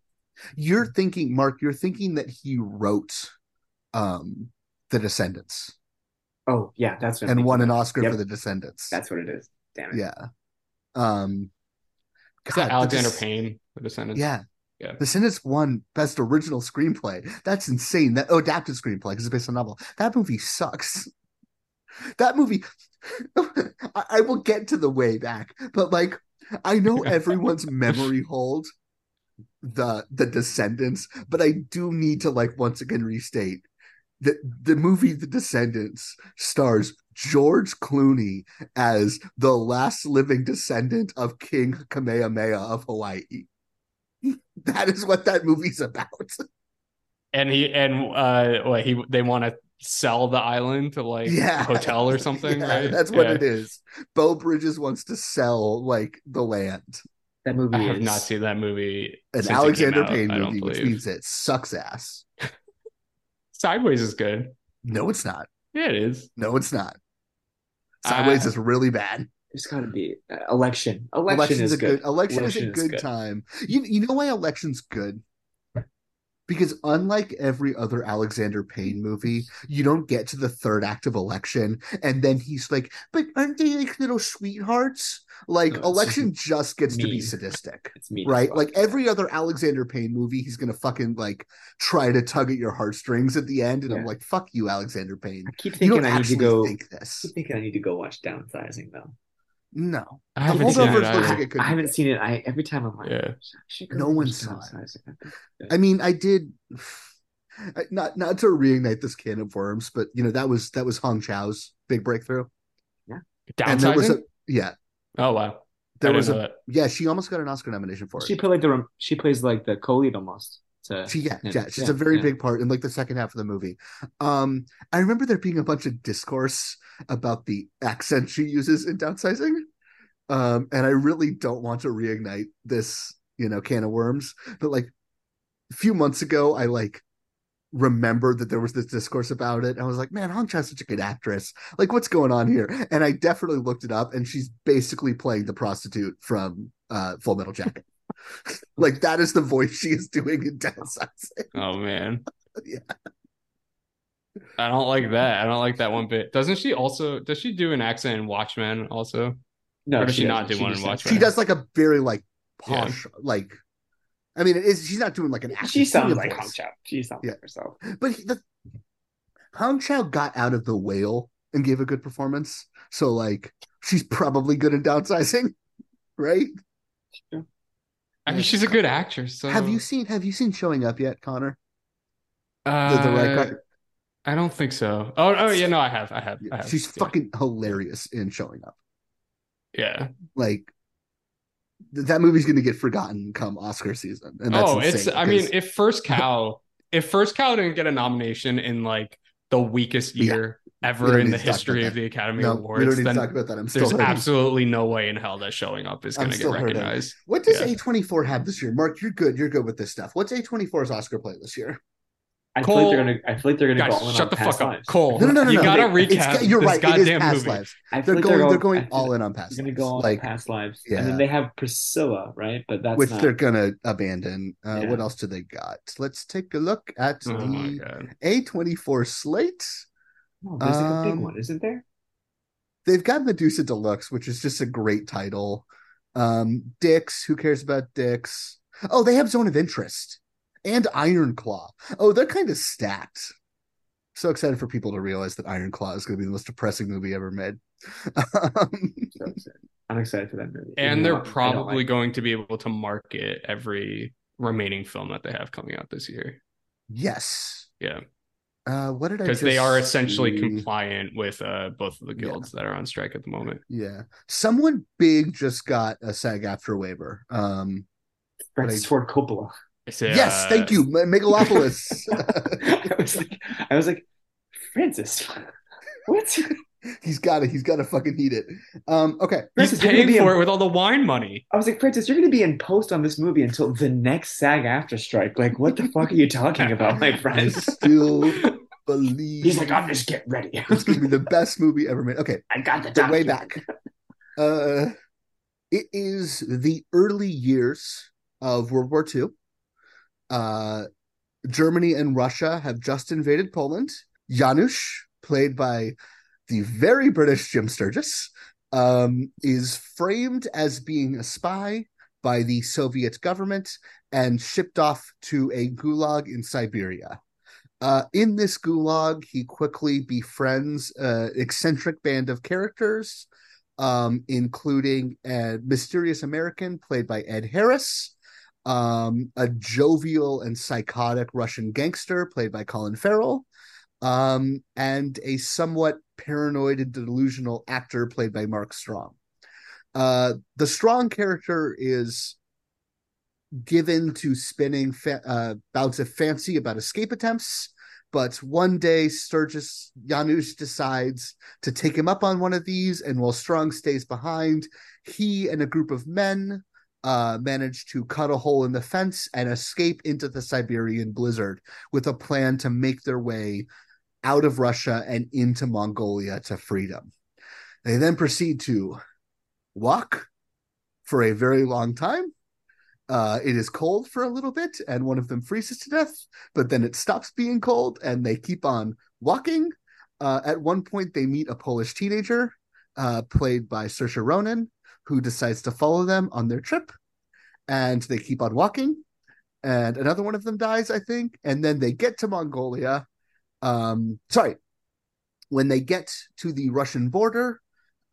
You're thinking, Mark, you're thinking that he wrote um The Descendants Oh yeah, that's what and thinking won an of. Oscar Yep. for The Descendants. That's what it is. Damn it. yeah. Um Is God, that The Alexander Des- Payne, The Descendants? Yeah. Yeah. The Descendants won Best Original Screenplay. That's insane. That oh, adapted screenplay because it's based on a novel. That movie sucks. <laughs> That movie, <laughs> I, I will get to the way back, but like I know <laughs> everyone's memory hold the the Descendants, but I do need to like once again restate the the movie The Descendants stars George Clooney as the last living descendant of King Kamehameha of Hawaii. <laughs> That is what that movie's about. And he and uh what he they want to sell the island to like Yeah. a hotel or something, <laughs> Yeah, right? That's what Yeah. it is. Beau Bridges wants to sell like the land. That movie I have not seen that movie. An since it came Alexander out, Payne movie, which means it sucks ass. Sideways is good. No, it's not. Yeah, it is. No, it's not. Sideways Uh, is really bad. There's got to be uh, election. Election Election's is a good. good. Election, is a Election good, time. You you know why election's good? Because unlike every other Alexander Payne movie, you don't get to the third act of election and then he's like, "But aren't they like little sweethearts?" Like No, election <laughs> just gets to be sadistic. It's mean Right? Like every other Alexander Payne movie, he's gonna fucking like try to tug at your heartstrings at the end, and I'm like, "Fuck you, Alexander Payne." I keep You thinking don't I need to go. think I this. keep thinking I need to go watch Downsizing though. No, I The haven't seen it looks like it could I haven't seen it. I every time I'm like, Yeah. I No watch one saw it. Downsizing. I I mean, I did <sighs> not not to reignite this can of worms, but you know that was that was Hong Chau's big breakthrough, yeah, and there was a yeah, Oh wow. there I was a didn't know that. yeah. She almost got an Oscar nomination for it. she played like the she plays like the co-lead almost. To, She, yeah, him. yeah, she's a very yeah. big part in like the second half of the movie. Um, I remember there being a bunch of discourse about the accent she uses in downsizing. Um, and I really don't want to reignite this, you know, can of worms. But like a few months ago, I like remembered that there was this discourse about it. I was like, man, Hong Chau's such a good actress. Like, what's going on here? And I definitely looked it up, and she's basically playing the prostitute from uh, Full Metal Jacket. <laughs> like that is the voice she is doing in downsizing. <laughs> Oh man. Yeah. I don't like that. I don't like that one bit. Doesn't she also does she do an accent in Watchmen also? No, Or does she not doesn't. do one in Watchmen? she does like a very like Yeah. posh like i mean it is she's not doing like an She sounds Acuna like voice. Hong Chau. She sounds Yeah. like herself. but he- the hong chau got out of the whale and gave a good performance so like she's probably good in downsizing <laughs> right I mean she's a good actress. So have you seen have you seen showing up yet connor uh, the, the right guy I don't think so. Oh oh yeah, no, I have. I have. I have. she's yeah. fucking hilarious in showing up Yeah. like th- that movie's gonna get forgotten come oscar season and that's oh, it's I mean, if First Cow if First Cow didn't get a nomination in like the weakest year We ever in the history of the Academy no, Awards, we don't need then to talk about that i'm still there's hurting. absolutely no way in hell that showing up is going to get still hurting. recognized. What does Yeah. A24 have this year? Mark, you're good. You're good with this stuff. What's A24's Oscar play this year? I feel like they're gonna. I feel like they're gonna Guys, go all in shut on the past fuck up, lives. Cole. No, no, no, no. You no. gotta It's- recap. you're this right. It is goddamn past movie. lives. I They're feel like going. all- They're going all in on past They're gonna lives. go on like, past lives, yeah. and then they have Priscilla, right? But that's which not. they're gonna abandon. Uh, Yeah. What else do they got? Let's take a look at Oh the god. A24 slate. No, there's like a big um, one, isn't there? They've got Medusa Deluxe, which is just a great title. Um, Dicks. Who cares about Dicks? Oh, they have Zone of Interest and Iron Claw. Oh, they're kind of stacked. So excited for people to realize that Iron Claw is going to be the most depressing movie ever made. Um, So excited. I'm excited for that movie. And they're though probably like- going to be able to market every remaining film that they have coming out this year. yes. Yeah. Uh, what did I? Because they are essentially see? compliant with uh, both of the Yeah. guilds that are on strike at the moment. Yeah, someone big just got a SAG-AFTRA waiver. Um, Francis Ford Coppola. It's, uh, yes, thank you, Megalopolis. <laughs> I was like, I was like, Francis, what? he's got to He's got to fucking need it. Um, okay, He's Francis, you're paying for in- it with all the wine money. I was like, Francis, you're going to be in post on this movie until the next SAG-AFTRA strike. Like, what the fuck are you talking about, my friend? <laughs> I still <laughs> believe He's like, I'm just getting ready. it's gonna be the best movie ever made. Okay, I got the the way back. Uh, it is the early years of World War II. Uh, Germany and Russia have just invaded Poland. Janusz, played by the very British Jim Sturgess, um, is framed as being a spy by the Soviet government and shipped off to a gulag in Siberia. Uh, in this gulag, he quickly befriends an eccentric band of characters, um, including a mysterious American played by Ed Harris, um, a jovial and psychotic Russian gangster played by Colin Farrell, um, and a somewhat paranoid and delusional actor played by Mark Strong. Uh, the Strong character is given to spinning fa- uh, bouts of fancy about escape attempts. But one day, Sturgess Janusz decides to take him up on one of these, and while Strong stays behind, he and a group of men uh, manage to cut a hole in the fence and escape into the Siberian blizzard with a plan to make their way out of Russia and into Mongolia to freedom. They then proceed to walk for a very long time. Uh, it is cold for a little bit, and one of them freezes to death, but then it stops being cold and they keep on walking. Uh, at one point, they meet a Polish teenager uh, played by Saoirse Ronan, who decides to follow them on their trip, and they keep on walking. And another one of them dies, I think, and then they get to Mongolia. Um, sorry, when they get to the Russian border,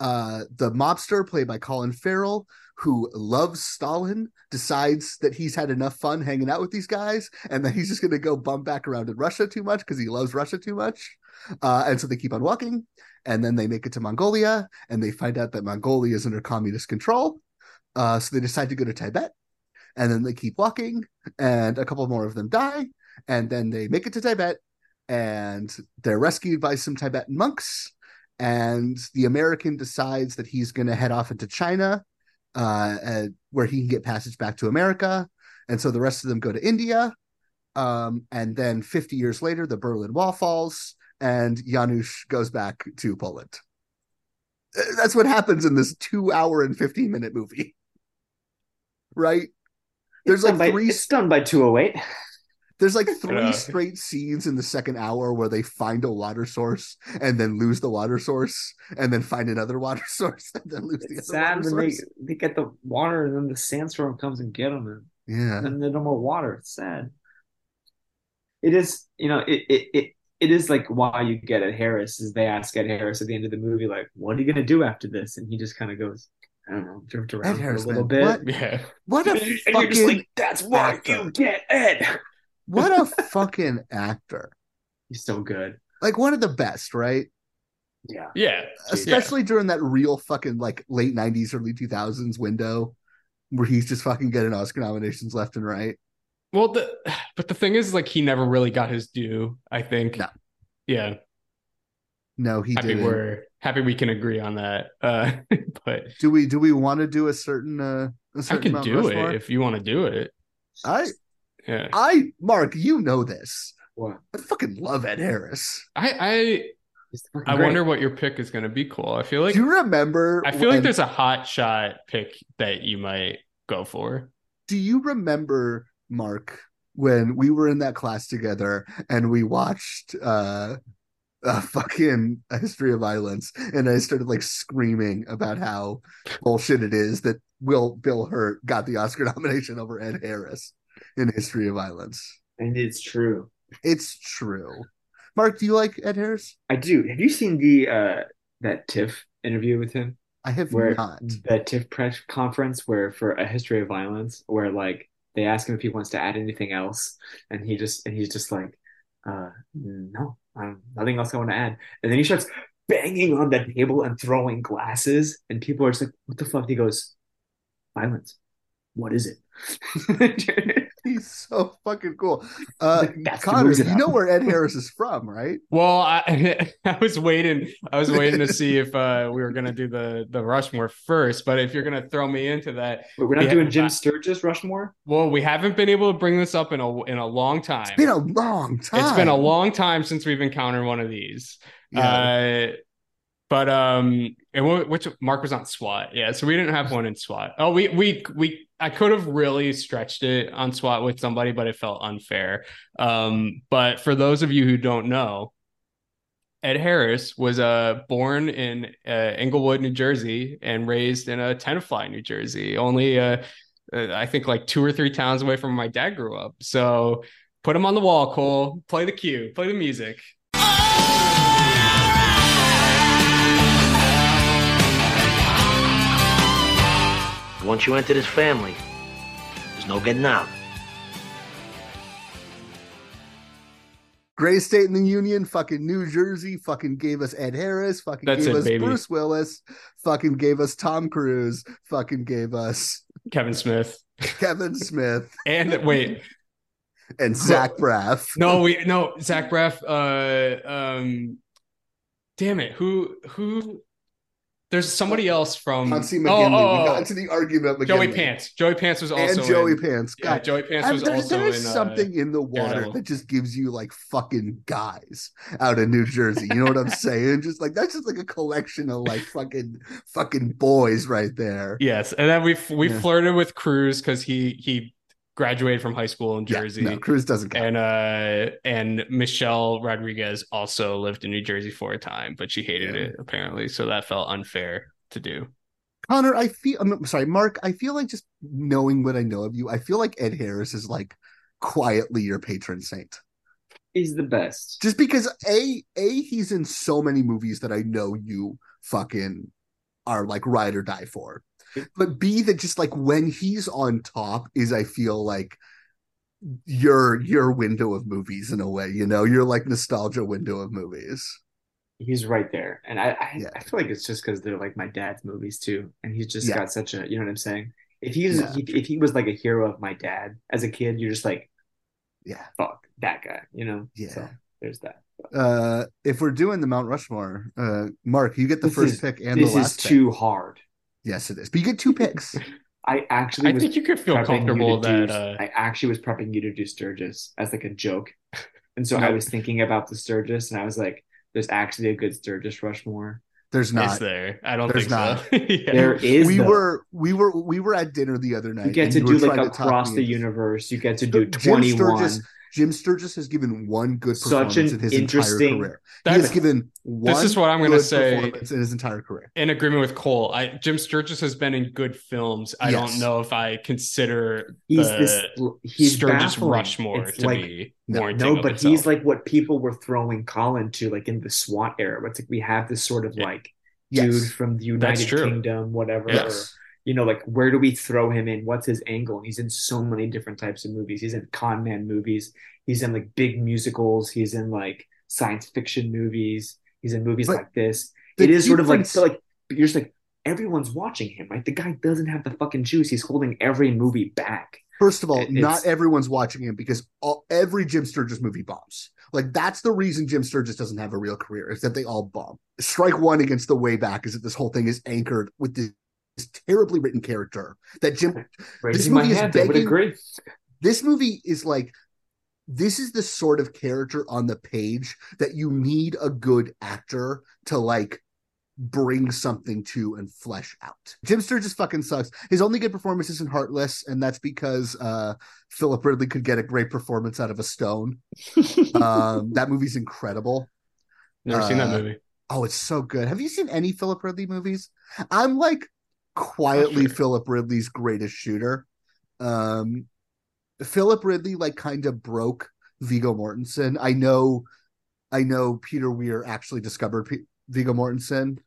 uh, the mobster played by Colin Farrell, who loves Stalin, decides that he's had enough fun hanging out with these guys and that he's just going to go bum back around in Russia too much because he loves Russia too much. Uh, and so they keep on walking, and then they make it to Mongolia, and they find out that Mongolia is under communist control. Uh, so they decide to go to Tibet, and then they keep walking, and a couple more of them die, and then they make it to Tibet, and they're rescued by some Tibetan monks and the American decides that he's going to head off into China, uh, where he can get passage back to America, and so the rest of them go to India. Um, and then 50 years later, the Berlin Wall falls, and Janusz goes back to Poland. That's what happens in this two hour and 15 minute movie. Right? There's It's like done by- three It's done by two oh eight. there's like three Yeah. straight scenes in the second hour where they find a water source and then lose the water source and then find another water <laughs> source and then lose the It's other sad water when they, source. they get the water and then the sandstorm comes and get them and Yeah. then there's no more water. It's sad. It is, you know, it it it, it is like why you get at Harris is they ask Ed Harris at the end of the movie like, "What are you gonna do after this?" And he just kind of goes, "I don't know, drift around for a little man, bit." what- Yeah. <laughs> What a and you're fucking just like, "That's why actor. you get Ed." what a <laughs> fucking actor. He's so good. Like one of the best, right? Yeah. Yeah. Especially during that real fucking like late 90s, early 2000s window where he's just fucking getting Oscar nominations left and right. Well, the but the thing is, like, he never really got his due. I think. No. Yeah. No, he happy didn't. we're happy we can agree on that. Uh, <laughs> but Do we do we want to do a certain uh a I certain I can Mount do Rushmore? it if you want to do it. I Yeah. I Mark, you know this. What? I fucking love Ed Harris. I I I wonder what your pick is going to be. Cool. I feel like do you remember I feel like there's a hot shot pick that you might go for. do you remember Mark when we were in that class together and we watched uh a fucking a history of violence and I started like screaming about how bullshit it is that Will Bill Hurt got the Oscar <laughs> nomination over Ed Harris in History of Violence. and it's true. It's true. Mark, do you like Ed Harris? I do. Have you seen the uh that TIFF interview with him? I have Where not. the TIFF press conference where for a history of violence, where like they ask him if he wants to add anything else, and he just and he's just like, uh, no, um, nothing else I want to add. And then he starts banging on the table and throwing glasses, and people are just like, what the fuck? He goes, violence. What is it? <laughs> He's so fucking cool. <laughs> Uh Like, that's the Connor, you know where Ed <laughs> Harris is from, right? Well, I <laughs> I was waiting. I was waiting to see if uh, we were gonna do the the Rushmore first. But if you're gonna throw me into that, But we're not Yeah. doing Jim Sturgess Rushmore. well, we haven't been able to bring this up in a in a long time. It's been a long time. It's been a long time since we've encountered one of these. Yeah. Uh, but um, and which Mark was on SWAT, yeah. So we didn't have one in SWAT. Oh, we we we. I could have really stretched it on SWAT with somebody, but it felt unfair. Um, but for those of you who don't know, Ed Harris was uh born in uh, Englewood, New Jersey, and raised in uh, Tenafly, New Jersey. Only uh, uh, I think like two or three towns away from where my dad grew up. So put him on the wall, Cole. Play the cue. Play the music. Once you enter this family, there's no getting out. Greatest state in the union, fucking New Jersey, fucking gave us Ed Harris, fucking That's gave it, us baby. Bruce Willis, fucking gave us Tom Cruise, fucking gave us Kevin Smith. Kevin <laughs> Smith And wait, and Zach Braff. no, we no Zach Braff. Uh, um, damn it, who who? There's somebody else from Hansi Oh, McGinley. oh, we got oh, into the argument. Joey Pants. Joey Pants was also and Joey in, Pants. Yeah, Joey Pants and was there's, also there's in uh, something in the water Daredevil. that just gives you like fucking guys out of New Jersey. You know what I'm saying? Just like that's just like a collection of like <laughs> fucking fucking boys right there. Yes, and then we we Yeah. flirted with Cruz because he he graduated from high school in Yeah, Jersey. no, Cruz doesn't count. and uh and Michelle Rodriguez also lived in New Jersey for a time, but she hated Yeah. it apparently, so that felt unfair to do. Connor, I feel I'm sorry, Mark. I feel like just knowing what I know of you, I feel like Ed Harris is like quietly your patron saint. He's the best. Just because a a he's in so many movies that I know you fucking are like ride or die for. But B that just like when he's on top is I feel like your your window of movies in a way, you know, your like nostalgia window of movies. He's right there, and I I, Yeah. I feel like it's just because they're like my dad's movies too, and he's just Yeah. got such a you know what I'm saying. If he's Yeah. if, if he was like a hero of my dad as a kid, you're just like Yeah. fuck that guy, you know. Yeah. So there's that. Uh if we're doing the Mount Rushmore, uh Mark, you get the This first is- pick and this the is last pick. too hard. Yes, it is. But you get two <laughs> picks. I actually I was think you could feel comfortable to do- that uh, I actually was prepping you to do Sturgess as like a joke, <laughs> and so I was thinking about the Sturgess, and I was like, "There's actually a good Sturgess Rushmore." There's is not. there. I don't There's think so. <laughs> Yeah. There is. we though. were we were we were at dinner the other night. You get to you do like trying to talk across the universe. You get to do Jim 21. Sturgess, Jim Sturgess has given one good Such performance in his interesting- entire career. That- he has given one. This is what I'm gonna say. in his entire career. in agreement with Cole. I Jim Sturgess has been in good films. I Yes. don't know if I consider He's the this. He's Sturgess baffling. Rushmore It's to like, be No, No, but itself. he's like what people were throwing Colin to, like in the SWAT era. But it's like we have this sort of Yeah. like Yes. dude from the United. Kingdom, whatever. Yes. You know, like where do we throw him in? What's his angle? And he's in so many different types of movies. He's in con man movies. He's in like big musicals. He's in like science fiction movies. He's in movies But like this. It is sort of like so like you're just like everyone's watching him, right? The guy doesn't have the fucking juice. He's holding every movie back. First of all, It's- not everyone's watching him because all, every Jim Sturgess movie bombs. Like that's the reason Jim Sturgess doesn't have a real career is that they all bomb. Strike one against the way back is that this whole thing is anchored with this terribly written character that Jim. <laughs> Raising my movie is begging- agree. This movie is like this is the sort of character on the page that you need a good actor to like bring something to and flesh out. Jim Sturgess fucking sucks. His only good performance is in Heartless, and that's because uh Philip Ridley could get a great performance out of a stone. <laughs> um that movie's incredible. Never seen that uh, movie. Oh, it's so good. Have you seen any Philip Ridley movies? I'm like quietly sure. Philip Ridley's greatest shooter. Um Philip Ridley like kind of broke Viggo Mortensen. I know I know Peter Weir actually discovered P- Viggo Mortensen.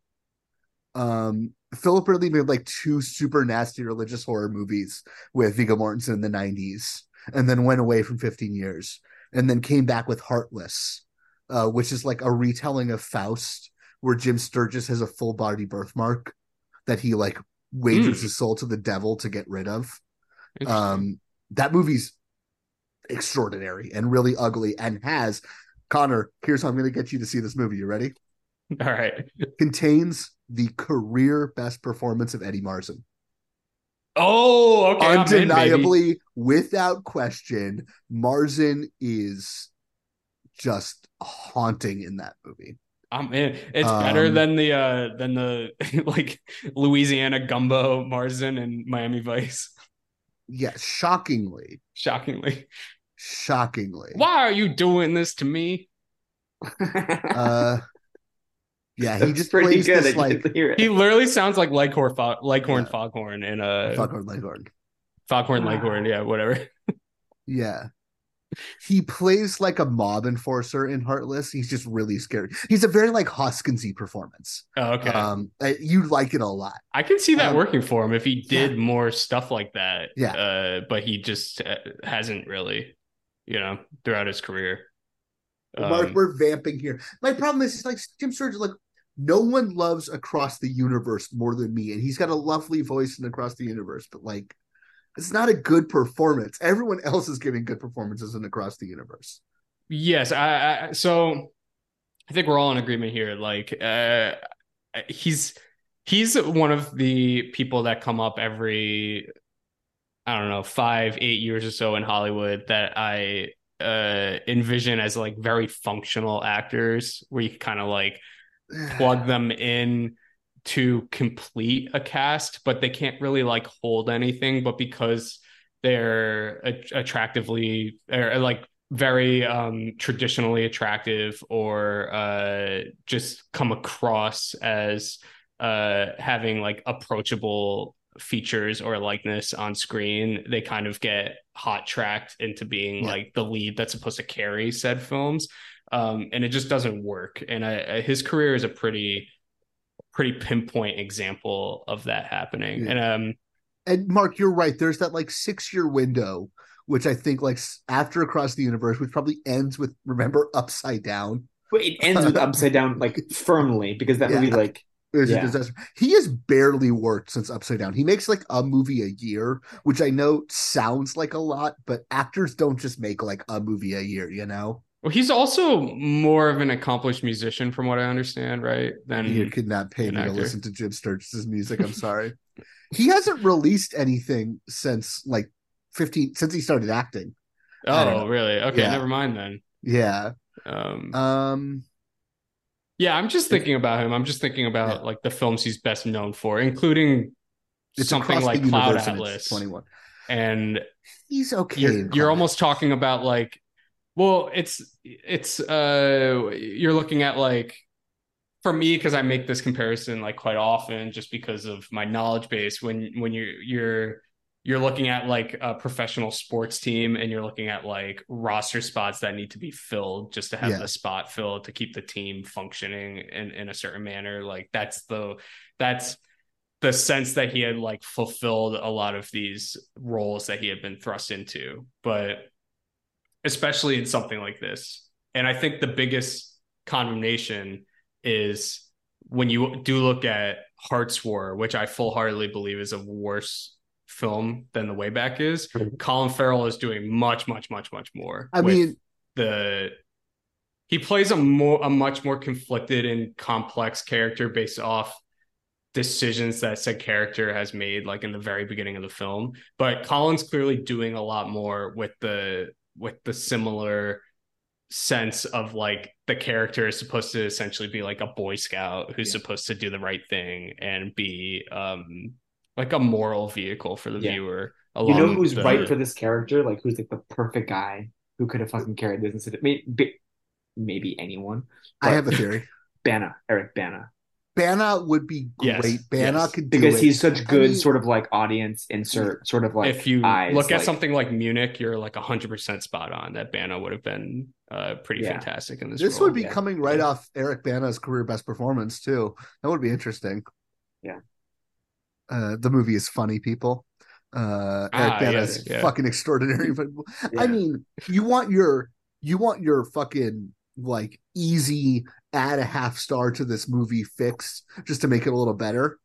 Um Philip Ridley made like two super nasty religious horror movies with Viggo Mortensen in the 90s and then went away from 15 years and then came back with Heartless uh, which is like a retelling of Faust, where Jim Sturgess has a full body birthmark that he like wagers Hmm. his soul to the devil to get rid of. Um, that movie's extraordinary and really ugly, and has Connor. Here's how I'm going to get you to see this movie. You ready? <laughs> All right. Contains the career best performance of Eddie Marsan. Oh, okay. I'm in. Undeniably, without question, Marson is just haunting in that movie. I'm in. It's better Um, than the uh than the <laughs> like Louisiana gumbo Marsden and Miami Vice. Yeah, shockingly, Shockingly. shockingly. Why are you doing this to me? <laughs> Uh, yeah, he That's just plays good. this like get to hear it. He literally sounds like Leghorn Fog Leghorn Yeah. Foghorn in uh Foghorn Leghorn. Foghorn Wow. Leghorn, yeah, whatever. <laughs> Yeah. He plays like a mob enforcer in Heartless. He's just really scary. He's a very like Hoskinsy performance. Oh, okay. Um, you like it a lot. I can see that um, working for him if he did yeah. more stuff like that. Yeah. Uh, but he just uh, hasn't really, you know, throughout his career. Mark, Um, we're vamping here. My problem is, like Jim Sturge, like no one loves Across the Universe more than me, and he's got a lovely voice in Across the Universe, but like, it's not a good performance. Everyone <laughs> else is giving good performances in Across the Universe. Yes, I, I so I think we're all in agreement here. Like, uh, he's he's one of the people that come up every I don't know five eight years or so in Hollywood that I uh envision as like very functional actors where you kind of like <sighs> plug them in to complete a cast but they can't really like hold anything but because they're a- attractively or like very um traditionally attractive or uh just come across as uh having like approachable features or likeness on screen they kind of get hot tracked into being Yeah. like the lead that's supposed to carry said films um and it just doesn't work and I, I- his career is a pretty pretty pinpoint example of that happening Yeah. and um And Mark, you're right. There's that like six year window, which I think like after Across the Universe, which probably ends with remember Upside Down. But it ends with upside down like <laughs> firmly because that movie Yeah. like It was a disaster. He has barely worked since Upside Down. He makes like a movie a year, which I know sounds like a lot, but actors don't just make like a movie a year, you know? Well he's also more of an accomplished musician from what i understand right than you could not pay me to listen to Jim Sturgess' music. I'm sorry. he hasn't released anything since like 15 since he started acting. Oh really okay Yeah. never mind then Yeah. um Um yeah i'm just thinking about him i'm just thinking about Yeah. like the films he's best known for including it's something like cloud universe and it's atlas 21. and He's okay. you're, you're almost talking about like well it's it's uh you're looking at like for me because i make this comparison like quite often just because of my knowledge base when when you're you're you're looking at like a professional sports team and you're looking at like roster spots that need to be filled just to have Yeah. the spot filled to keep the team functioning in in a certain manner like that's the that's the sense that he had like fulfilled a lot of these roles that he had been thrust into but especially in something like this. And i think the biggest condemnation is when you do look at Hart's War which i full-heartedly believe is a worse film than the wayback is. Mhm. colin farrell is doing much much much much more I mean, the he plays a more a much more conflicted and complex character based off decisions that said character has made like in the very beginning of the film. But colin's clearly doing a lot more with the with the similar sense of like the character is supposed to essentially be like a boy scout who's Yeah. supposed to do the right thing and be um like a moral vehicle for the Yeah. viewer you know who's the- right for this character? Like who's like the perfect guy who could have fucking carried this instead of maybe, maybe anyone. I have a theory. <laughs> Bana, Eric Bana. Bana would be Yes, great. Bana yes. could do it. Because it. he's such I good mean- sort of like audience insert, sort of like if you eyes, look at like- something like Munich, you're like 100% spot on that Bana would have been uh, pretty Yeah. fantastic in this. This role. would be yeah. coming right Yeah. off Eric Bana's career best performance too. That would be interesting. Yeah. Uh, the movie is funny, people. Uh, Eric Ah, Bana's yeah, yeah. fucking extraordinary. <laughs> But I mean, you want your you want your fucking like easy add a half star to this movie fix just to make it a little better.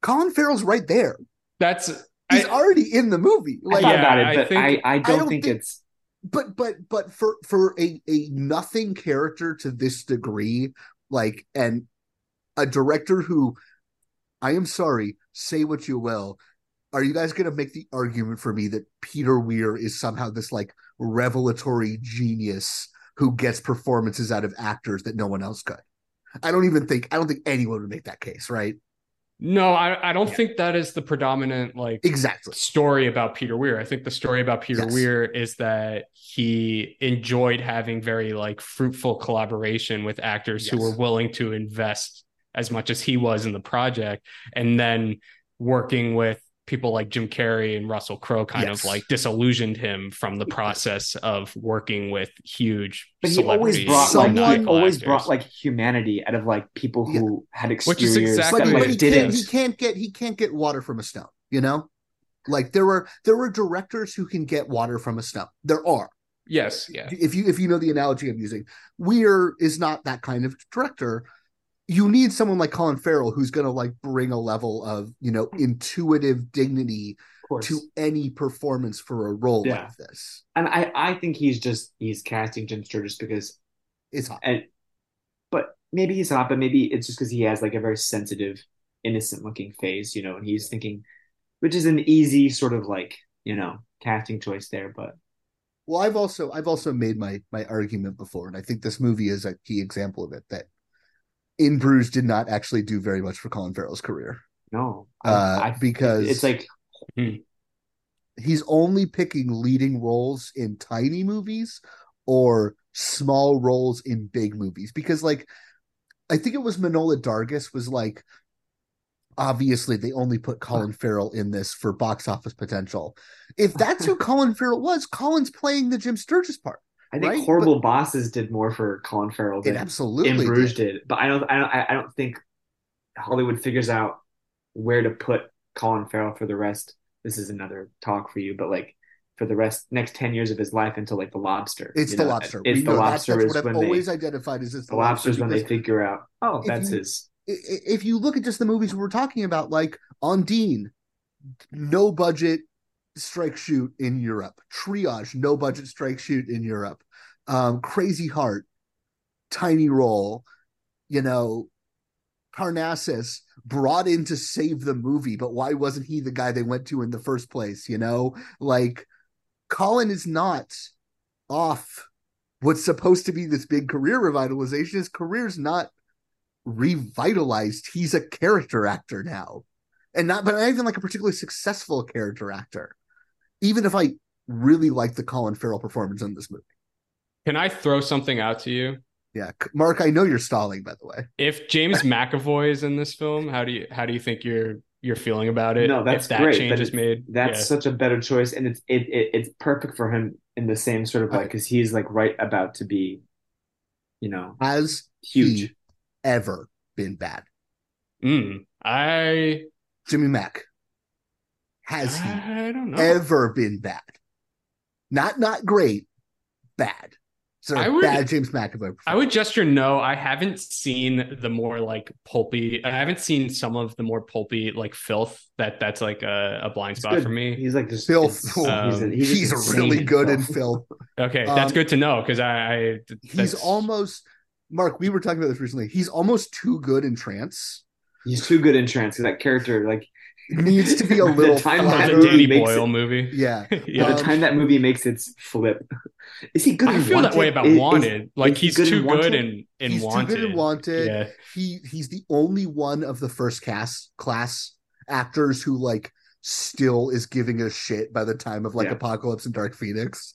Colin Farrell's right there. That's He's I- already in the movie. I Like thought about it, I but think- I, I don't, don't think, think- it's but but but for for a a nothing character to this degree like and a director who i am sorry say what you will are you guys going to make the argument for me that peter weir is somehow this like revelatory genius who gets performances out of actors that no one else could i don't even think i don't think anyone would make that case right no, I, I don't Yeah. think that is the predominant like exactly story about Peter Weir. I think the story about Peter Yes. Weir is that he enjoyed having very like fruitful collaboration with actors who were willing to invest as much as he was in the project, and then working with people like Jim Carrey and Russell Crowe kind Yes. of like disillusioned him from the process of working with huge but he always brought and like Someone- always actors. brought like humanity out of like people who had Which exteriors is exactly but, that what but like he did can't didn't he can't get he can't get water from a stone you know like there were there were directors who can get water from a stone there are Yes, yeah. If you if you know the analogy I'm using, Weir is not that kind of director. You need someone like Colin Farrell who's going to like bring a level of you know mm-hmm. intuitive dignity to any performance for a role Yeah. like this. and I I think he's just he's casting Jim Sturgess because It's hot. and but maybe he's hot, but maybe it's just because he has like a very sensitive, innocent looking face, you know, and he's thinking, which is an easy sort of like you know casting choice there, but Well, I've also I've also made my my argument before, and I think this movie is a key example of it. That In Bruges did not actually do very much for Colin Farrell's career. no, Uh, because it's like he's only picking leading roles in tiny movies or small roles in big movies. Because like i think it was manohla dargis was like obviously they only put colin farrell in this for box office potential. If that's who <laughs> colin farrell was colin's playing the jim sturgess part I think right? Horrible Bosses did more for Colin Farrell It than absolutely In Bruges did. did. But I don't I don't I don't think Hollywood figures out where to put Colin Farrell for the rest. This is another talk for you, but like for the rest next 10 years of his life until like the lobster. it's the know? lobster It's We the know lobster that's, is that's what i've always they, identified as it's the lobster's when they figure out, oh, that's you- his if you look at just the movies we're talking about, like Ondine, no budget strike shoot in Europe. Triage, no budget strike shoot in Europe. Um, Crazy Heart, tiny role. You know, Parnassus brought in to save the movie, but why wasn't he the guy they went to in the first place? You know, like Colin is not off what's supposed to be this big career revitalization. His career's not revitalized. He's a character actor now, and not, but not even like a particularly successful character actor. Even if I really like the Colin Farrell performance in this movie, Can I throw something out to you? yeah, Mark, I know you're stalling, by the way. If James <laughs> McAvoy is in this film, how do you how do you think you're you're feeling about it? No, that's if that great. change but is made. That's Yeah. such a better choice, and it's it, it it's perfect for him in the same sort of like because he's like right about to be, you know, Has huge. he ever been bad? Mm, I Jimmy Mack has he I don't know. ever been bad? Not not great, bad. So I would- bad James McAvoy. I would gesture no. I haven't seen the more like pulpy. I haven't seen some of the more pulpy like filth. That that's like a, a blind spot good. for me. He's like just Filth. ins- he's, Um, he's, he's just really good in film. film. Okay, that's Um, good to know because I, I He's almost Mark. We were talking about this recently. He's almost too good in trance. He's too good in trance. 'cause That character, like Needs to be a little <laughs> The little time It's that a flatter. movie Danny Boyle it- movie. <laughs> Yeah, <laughs> yeah. by the Um, time that movie makes its flip, is he good? I in feel that way about Is- is- Wanted. like is he's good too Wanted? good in in he's Wanted. too good in Wanted. Yeah. He he's the only one of the first cast class actors who like still is giving a shit by the time of like Yeah. Apocalypse and Dark Phoenix,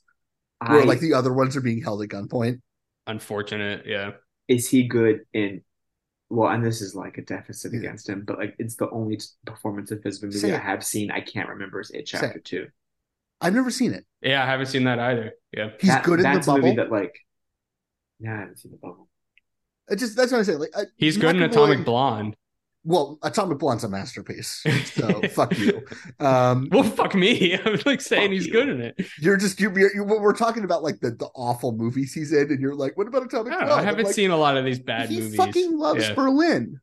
where I, like the other ones are being held at gunpoint. Unfortunate. Yeah. is he good in? Well, and this is like a deficit Yeah. against him, but like it's the only performance of his movie Say I have seen. I can't remember is It Chapter it. Two. I've never seen it. Yeah, I haven't seen that either. Yeah. He's That- good in the that's a movie bubble. that like. Yeah, I haven't seen the bubble. It just that's what I say. Like uh, He's good in McAvoy- Atomic Blonde. Well, Atomic Blonde's a masterpiece. So <laughs> fuck you. Um, Well, fuck me. <laughs> I'm like saying he's you. good in it. you're just you're, you're, we're talking about like the, the awful movies he's in, and you're like, what about Atomic I, Blonde? I haven't like, seen a lot of these bad he movies. fucking loves Yeah. Berlin.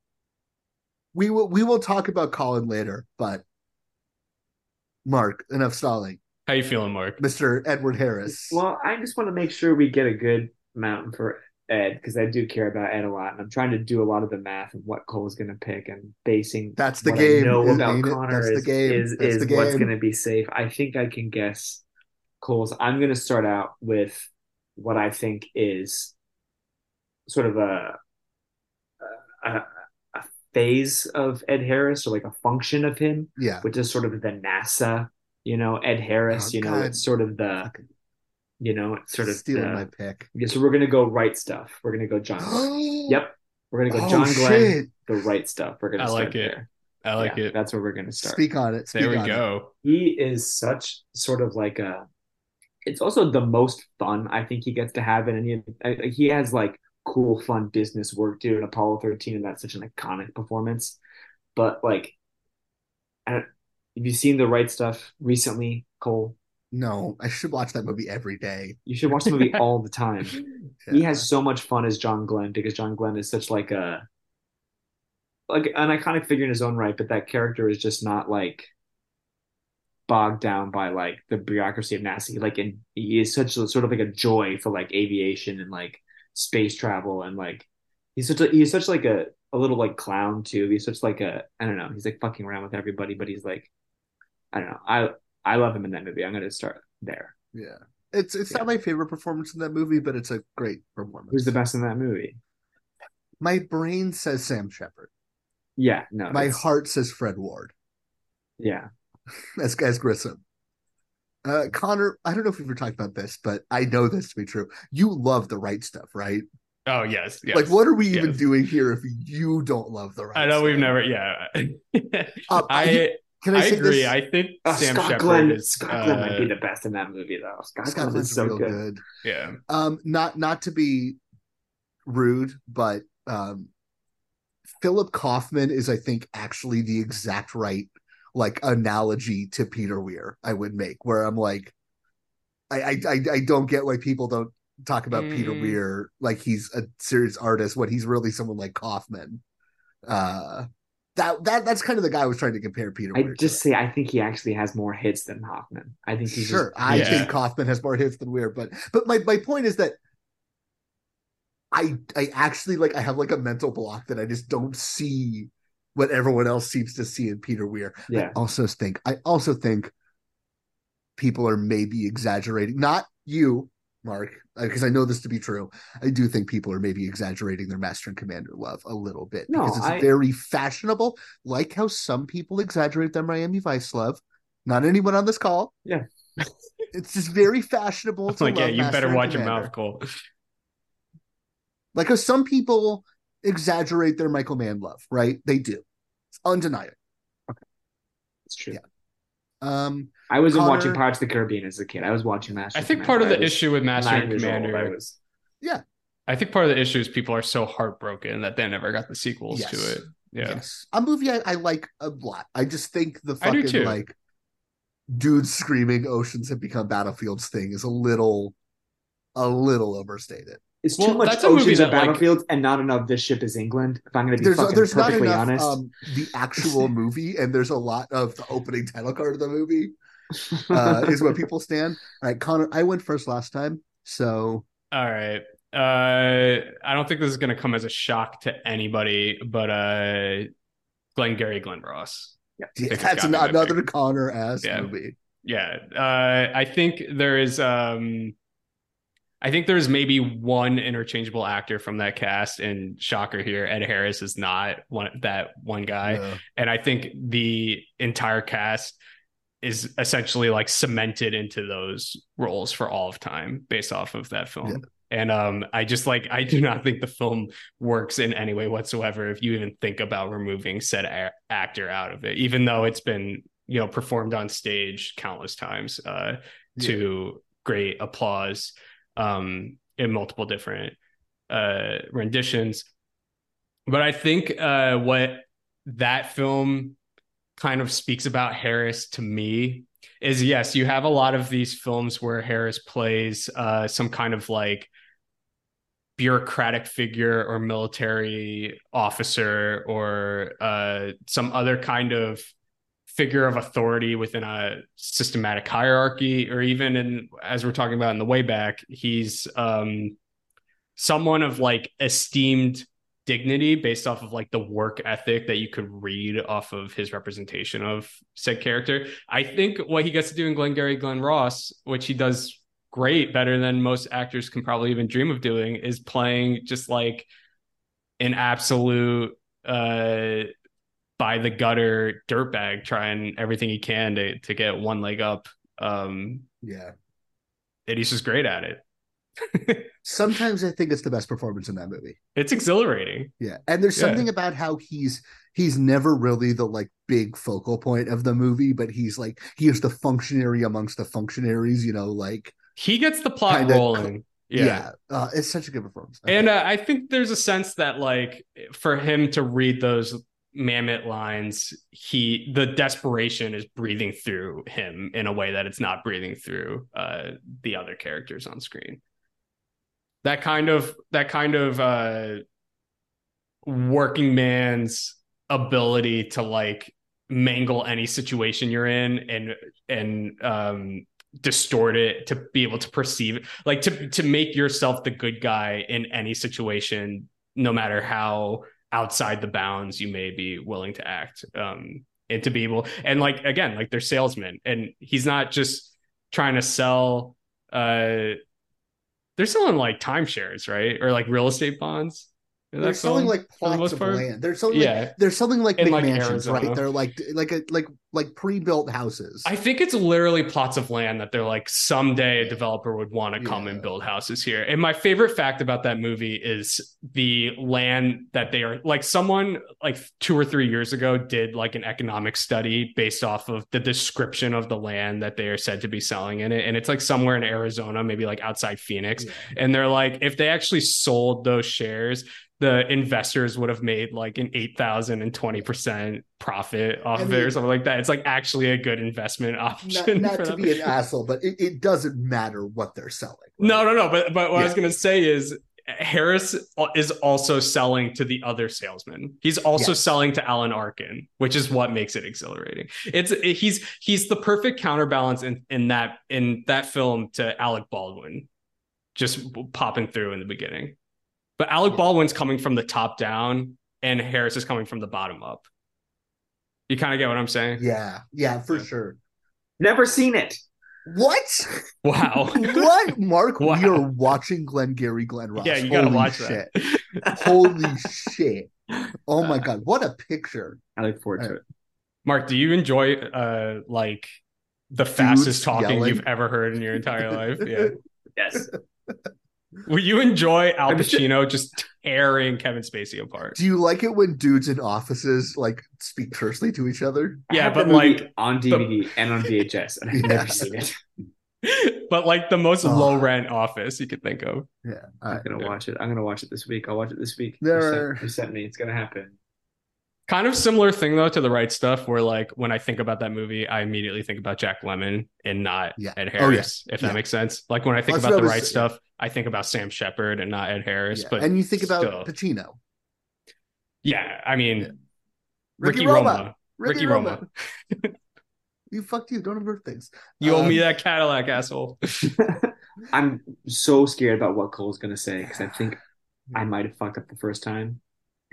We will we will talk about Colin later, but Mark, enough stalling. How you feeling, Mark? Mr. Edward Harris. Well, I just want to make sure we get a good mountain for Ed because I do care about Ed a lot, and I'm trying to do a lot of the math of what Cole's going to pick and basing That's the what game, I know isn't about? Connor That's the is game. is, That's is the what's game. going to be safe. I think I can guess Cole's. I'm going to start out with what I think is sort of a a, a phase of Ed Harris or like a function of him, yeah. which is sort of the NASA, you know, Ed Harris. Oh, you know, it's sort of the you know, sort of stealing the- my pick. yeah, so we're gonna go right stuff. We're gonna go John. Glenn. <gasps> yep, we're gonna go Oh, John Glenn. shit. The right stuff. We're gonna I start like it. there. I like Yeah, it. That's where we're gonna start. Speak on it. Speak There we on it. go. He is such sort of like a. It's also the most fun I think he gets to have in any. I- He has like cool, fun business work too in Apollo 13, and that's such an iconic performance. But like, I don't, have you seen the right stuff recently, Cole? No, I should watch that movie every day. You should watch the movie all the time. <laughs> He has so much fun as John Glenn because John Glenn is such like a like an iconic figure in his own right, but that character is just not like bogged down by like the bureaucracy of NASA. Like, and he is such a sort of like a joy for like aviation and like space travel and like he's such a he's such like a a little like clown too. He's such like a I don't know. He's like fucking around with everybody, but he's like I don't know. I I love him in that movie. I'm gonna start there. Yeah. It's it's not my favorite performance in that movie, but it's a great performance. Who's the best in that movie? My brain says Sam Shepard. Yeah, no. My it's- heart says Fred Ward. Yeah. <laughs> as as Grissom. Uh, Connor, I don't know if we've ever talked about this, but I know this to be true. You love the right stuff, right? Oh yes, yes. Like, what are we even yes. doing here if you don't love the right? I know we've never. Yeah, <laughs> Uh, I can I I say agree. this? I think Uh, Sam Scott Shepard Glenn, is Scott Glenn might be uh, the best in that movie though. Scott, Scott Glenn Glenn's is so real good. good. yeah. Um, not not to be rude, but um, Philip Kaufman is, I think, actually the exact right like analogy to Peter Weir. I would make where I'm like, I I I, I don't get why people don't talk about Peter Mm. Weir like he's a serious artist when he's really someone like Kaufman. Uh, that that that's kind of the guy I was trying to compare Peter. I Weir to. just say I think he actually has more hits than Hoffman. I think he's sure Just, i Yeah. think Hoffman has more hits than weir but but my, my point is that i i actually like i have like a mental block that i just don't see what everyone else seems to see in peter weir i also think i also think people are maybe exaggerating not you mark because i know this to be true i do think people are maybe exaggerating their master and commander love a little bit No, because it's I- very fashionable like how some people exaggerate their miami vice love not anyone on this call Yeah. <laughs> it's just very fashionable <laughs> to like yeah, you Master better watch your mouth, Cole. <laughs> Like, because some people exaggerate their Michael Mann love, right? They do. It's undeniable. It's true. Yeah. Um, I wasn't Connor- watching Pirates of the Caribbean as a kid. I was watching Master. I think Commander. part of the was issue with Master and years old. Commander, I was yeah. I think part of the issue is people are so heartbroken that they never got the sequels Yes. to it. Yeah. Yes. A movie I, I like a lot. I just think the fucking like dudes screaming oceans have become battlefields thing is a little a little overstated. It's Well, too much that's a oceans and that, like- battlefields and not enough this ship is England. If I'm going to be There's fucking there's not perfectly enough honest, um the actual <laughs> movie and there's a lot of the opening title card of the movie <laughs> uh is where people stand. All right, Connor, I went first last time, so All right. Uh, I don't think this is going to come as a shock to anybody, but uh, Glengarry Glen Ross. yeah, think it's that's gotta be an, another. Connor ass Yeah. movie. Yeah. Uh, I think there is. Um, I think there's maybe one interchangeable actor from that cast, and shocker here, Ed Harris is not one that one guy. And I think the entire cast is essentially like cemented into those roles for all of time based off of that film. Yeah. And um, I just like I do not think the film works in any way whatsoever if you even think about removing said a- actor out of it, even though it's been you know performed on stage countless times uh, to great applause um, in multiple different uh, renditions. But I think uh, what that film kind of speaks about Harris to me is yes, you have a lot of these films where Harris plays uh, some kind of like bureaucratic figure or military officer or uh, some other kind of figure of authority within a systematic hierarchy or even in as we're talking about in the way back he's um someone of like esteemed dignity based off of like the work ethic that you could read off of his representation of said character. I think what he gets to do in Glengarry glenn Ross, which he does great, better than most actors can probably even dream of doing, is playing just like an absolute uh by the gutter dirtbag trying everything he can to to get one leg up. Um Yeah. and he's just great at it. <laughs> Sometimes I think it's the best performance in that movie. It's exhilarating. Yeah. And there's Yeah. something about how he's he's never really the like big focal point of the movie, but he's like he is the functionary amongst the functionaries, you know, like He gets the plot rolling. yeah. yeah. Uh, it's such a good performance. And uh, I think there's a sense that like for him to read those Mamet lines, he the desperation is breathing through him in a way that it's not breathing through uh, the other characters on screen. That kind of that kind of uh, working man's ability to like mangle any situation you're in and and um distort it to be able to perceive it like to to make yourself the good guy in any situation no matter how outside the bounds you may be willing to act um and to be able and like again like they're salesmen and he's not just trying to sell uh they're selling like timeshares right? Or like real estate bonds They're selling like plots of part? land. They're selling Yeah. like they're selling like In, like, McMansions, Arizona. right? They're like like a like like pre-built houses. I think it's literally plots of land that they're like someday a developer would want to come and build houses here. And my favorite fact about that movie is the land that they are like someone like 2 or 3 years ago did like an economic study based off of the description of the land that they are said to be selling in it and it's like somewhere in Arizona, maybe like outside Phoenix. And they're like if they actually sold those shares the investors would have made like an 8,000 and 20% profit off I of it or something like that. It's like actually a good investment option. not for to them. be an <laughs> asshole, but it, it doesn't matter what they're selling. No, no, no. But but what I was gonna say is Harris is also selling to the other salesman. He's also Yes. selling to Alan Arkin, which is what makes it exhilarating. It's he's he's the perfect counterbalance in in that in that film to Alec Baldwin, just popping through in the beginning. But Alec Baldwin's coming from the top down, and Harris is coming from the bottom up. You kind of get what I'm saying? Yeah, yeah, for sure. Never seen it. What? Wow. <laughs> what, Mark? Wow. We are watching Glenn Glengarry Glen Ross. Yeah, you gotta Holy watch shit. that. Holy shit! Oh my god, what a picture! I look forward to it. Mark, do you enjoy uh like the fastest talking yelling. you've ever heard in your entire life? Yeah. <laughs> Yes. Will you enjoy Al Pacino just tearing Kevin Spacey apart? Do you like it when dudes in offices like speak tersely to each other? Yeah, but like on DVD and on VHS, and I've Yeah. never seen it. <laughs> but like the most Oh. low rent office you could think of. Yeah, all I'm gonna watch it. I'm gonna watch it this week. I'll watch it this week. There You sent, you sent me. It's gonna happen. Kind of similar thing though to the right stuff, where like when I think about that movie, I immediately think about Jack Lemmon and not Yeah. Ed Oh, yeah. Harris, if that makes sense. Like when I think That's about the I was- right stuff, I think about Sam Shepard and not Ed Harris. Yeah. But and you think about still. Pacino, yeah, I mean Yeah. Ricky, Roma. Ricky Roma. <laughs> you fucked you. Don't avert things. You owe me Um, that Cadillac, asshole. <laughs> <laughs> I'm so scared about what Cole's gonna say because I think I might have fucked up the first time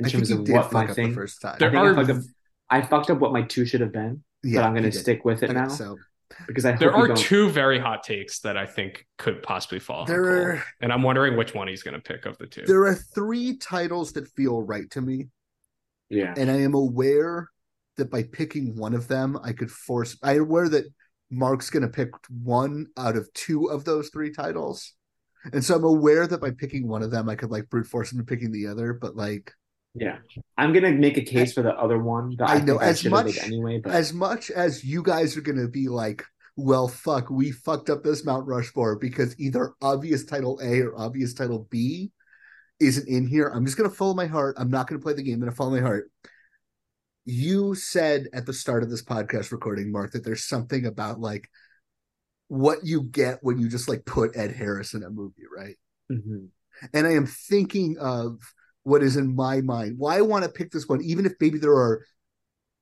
in I terms of what my thing. first time. I There think are- I, fucked up, I fucked up what my two should have been, yeah, but I'm gonna stick with it think now So because I hope There we are don't. two very hot takes that I think could possibly fall. There are- and I'm wondering which one he's going to pick of the two. there are three titles that feel right to me, Yeah, and I am aware that by picking one of them, I could force. I'm aware that Mark's going to pick one out of two of those three titles, and so I'm aware that by picking one of them, I could like brute force him to picking the other. But like, yeah. I'm gonna make a case for the other one that I I, know, think I as much- anyway. But as much as you guys are going to be like, well, fuck, we fucked up this Mount Rushmore because either obvious title A or obvious title B isn't in here. I'm just going to follow my heart. I'm not going to play the game. I'm going to follow my heart. You said at the start of this podcast recording, Mark, that there's something about like what you get when you just like put Ed Harris in a movie, right? Mhm. and I am thinking of what is in my mind. Why I want to pick this one, even if maybe there are,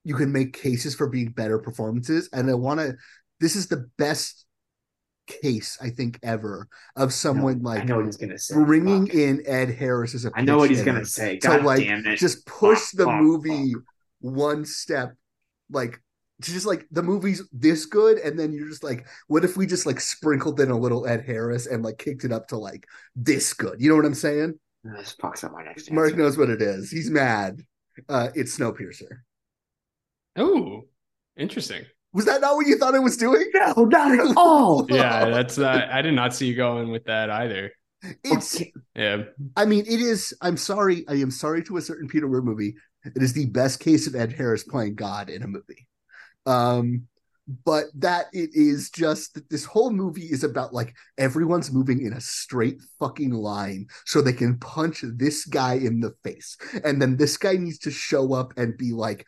you can make cases for being better performances, and I want to. This is the best case I think ever of someone I like know what he's gonna say. bringing Fuck. in Ed Harris as a. I know what he's gonna say. God like damn it! just push Fuck, the fuck, movie one step, like to just like the movie's this good, and then you're just like, what if we just like sprinkled in a little Ed Harris and like kicked it up to like this good? You know what I'm saying? Fuck. This fucks up my next Mark answer. knows what it is. He's mad. Uh, it's Snowpiercer. Oh, interesting. Was that not what you thought it was doing? No, not at all. <laughs> Yeah, that's. Uh, I did not see you going with that either. It's. Yeah, I mean, it is. I'm sorry. I am sorry to a certain Peter Weir movie. It is the best case of Ed Harris playing God in a movie. Um, but that it is just that this whole movie is about like everyone's moving in a straight fucking line so they can punch this guy in the face. And then this guy needs to show up and be like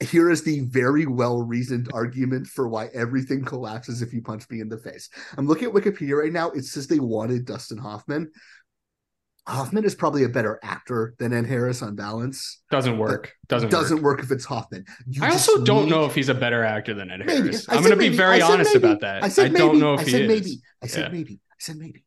here is the very well reasoned argument for why everything collapses if you punch me in the face. I'm looking at wikipedia right now. It says they wanted dustin hoffman Hoffman is probably a better actor than Ed Harris on balance. Doesn't work. Doesn't doesn't work. work, if it's Hoffman. You I also don't need- know if he's a better actor than Ed Maybe. Harris. I I'm going to be very honest maybe. about that. I said don't maybe. know if I said he said is. maybe. I said Yeah. maybe. I said maybe.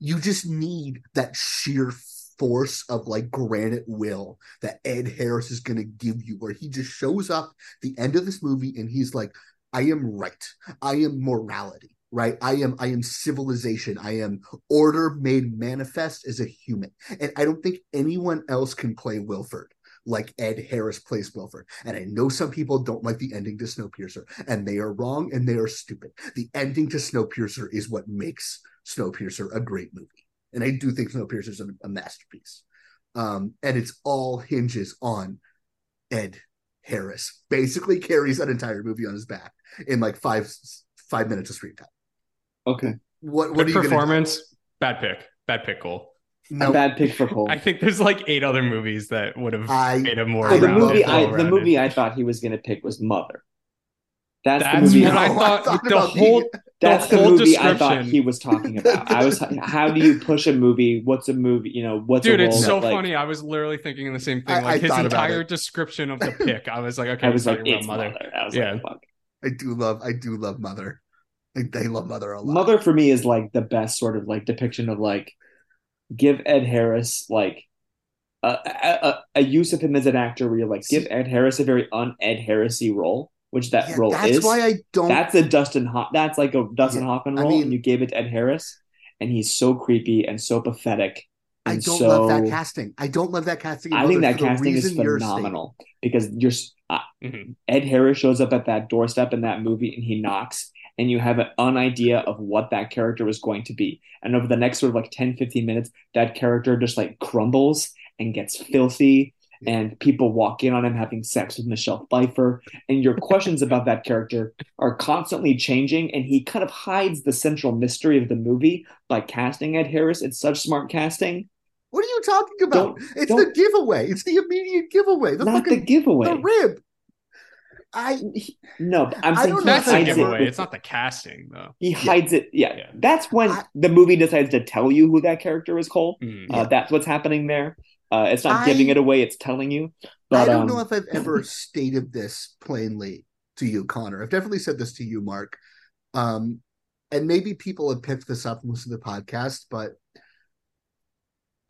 You just need that sheer force of like granite will that Ed Harris is going to give you, where he just shows up the end of this movie and he's like, "I am right. I am morality." Right, I am. I am civilization. I am order made manifest as a human, and I don't think anyone else can play Wilford like Ed Harris plays Wilford. And I know some people don't like the ending to Snowpiercer, and they are wrong and they are stupid. The ending to Snowpiercer is what makes Snowpiercer a great movie. And I do think Snowpiercer is a, a masterpiece. Um, and it's all hinges on Ed Harris. Basically carries that entire movie on his back in like five five minutes of screen time. Okay. What what Good are you gonna do? performance. Bad pick. Bad pick, Cole. No. A bad pick for Cole. <laughs> I think there's like eight other movies that would have I- made him more. So the movie I the movie I thought he was gonna pick was Mother. That's, That's the movie. what I No, <laughs> I thought. thought the about whole. being- that's the whole movie I thought he was talking about. I was how do you push a movie? What's a movie? You know, what's Dude, a it's so like, funny. I was literally thinking the same thing. I- Like I his entire description of the pick, I was like, <laughs> okay, I was like, about it's mother. Mother. I was Yeah. like, fuck. I do love I do love Mother. I, I love Mother a lot. Mother for me is like the best sort of like depiction of like give Ed Harris like a, a, a- a use of him as an actor where you're like give Ed Harris a very un Ed Harrisy role, which that Yeah, role that's is. why I don't That's a Dustin Ho- that's like a Dustin Yeah, Hoffman I role, mean- and you gave it to Ed Harris, and he's so creepy and so pathetic. I don't so, love that casting. I don't love that casting. I think that for the casting is reason you're phenomenal because you're s- uh, Mhm. Ed Harris shows up at that doorstep in that movie and he knocks and you have an, idea of what that character is going to be. And over the next sort of like 10, 15 minutes, that character just like crumbles and gets filthy and people walk in on him having sex with Michelle Pfeiffer. And your questions about that character are constantly changing. And he kind of hides the central mystery of the movie by casting Ed Harris. It's such smart casting. What are you talking about? Don't- it's don't- the giveaway. It's the immediate giveaway. The Not the giveaway. the rib. I No, I'm I saying don't know That's if a I've hides ever- it giveaway. It's not the casting though. He hides it. Yeah, Yeah. that's when I- the movie decides to tell you who that character is, Cole. Mm. Uh, that's what's happening there. Uh, it's not I- giving it away; it's telling you. But I don't um, know if I've ever stated this plainly to you, Connor. I've definitely said this to you, Mark. Um, and maybe people have picked this up and listened to the podcast, but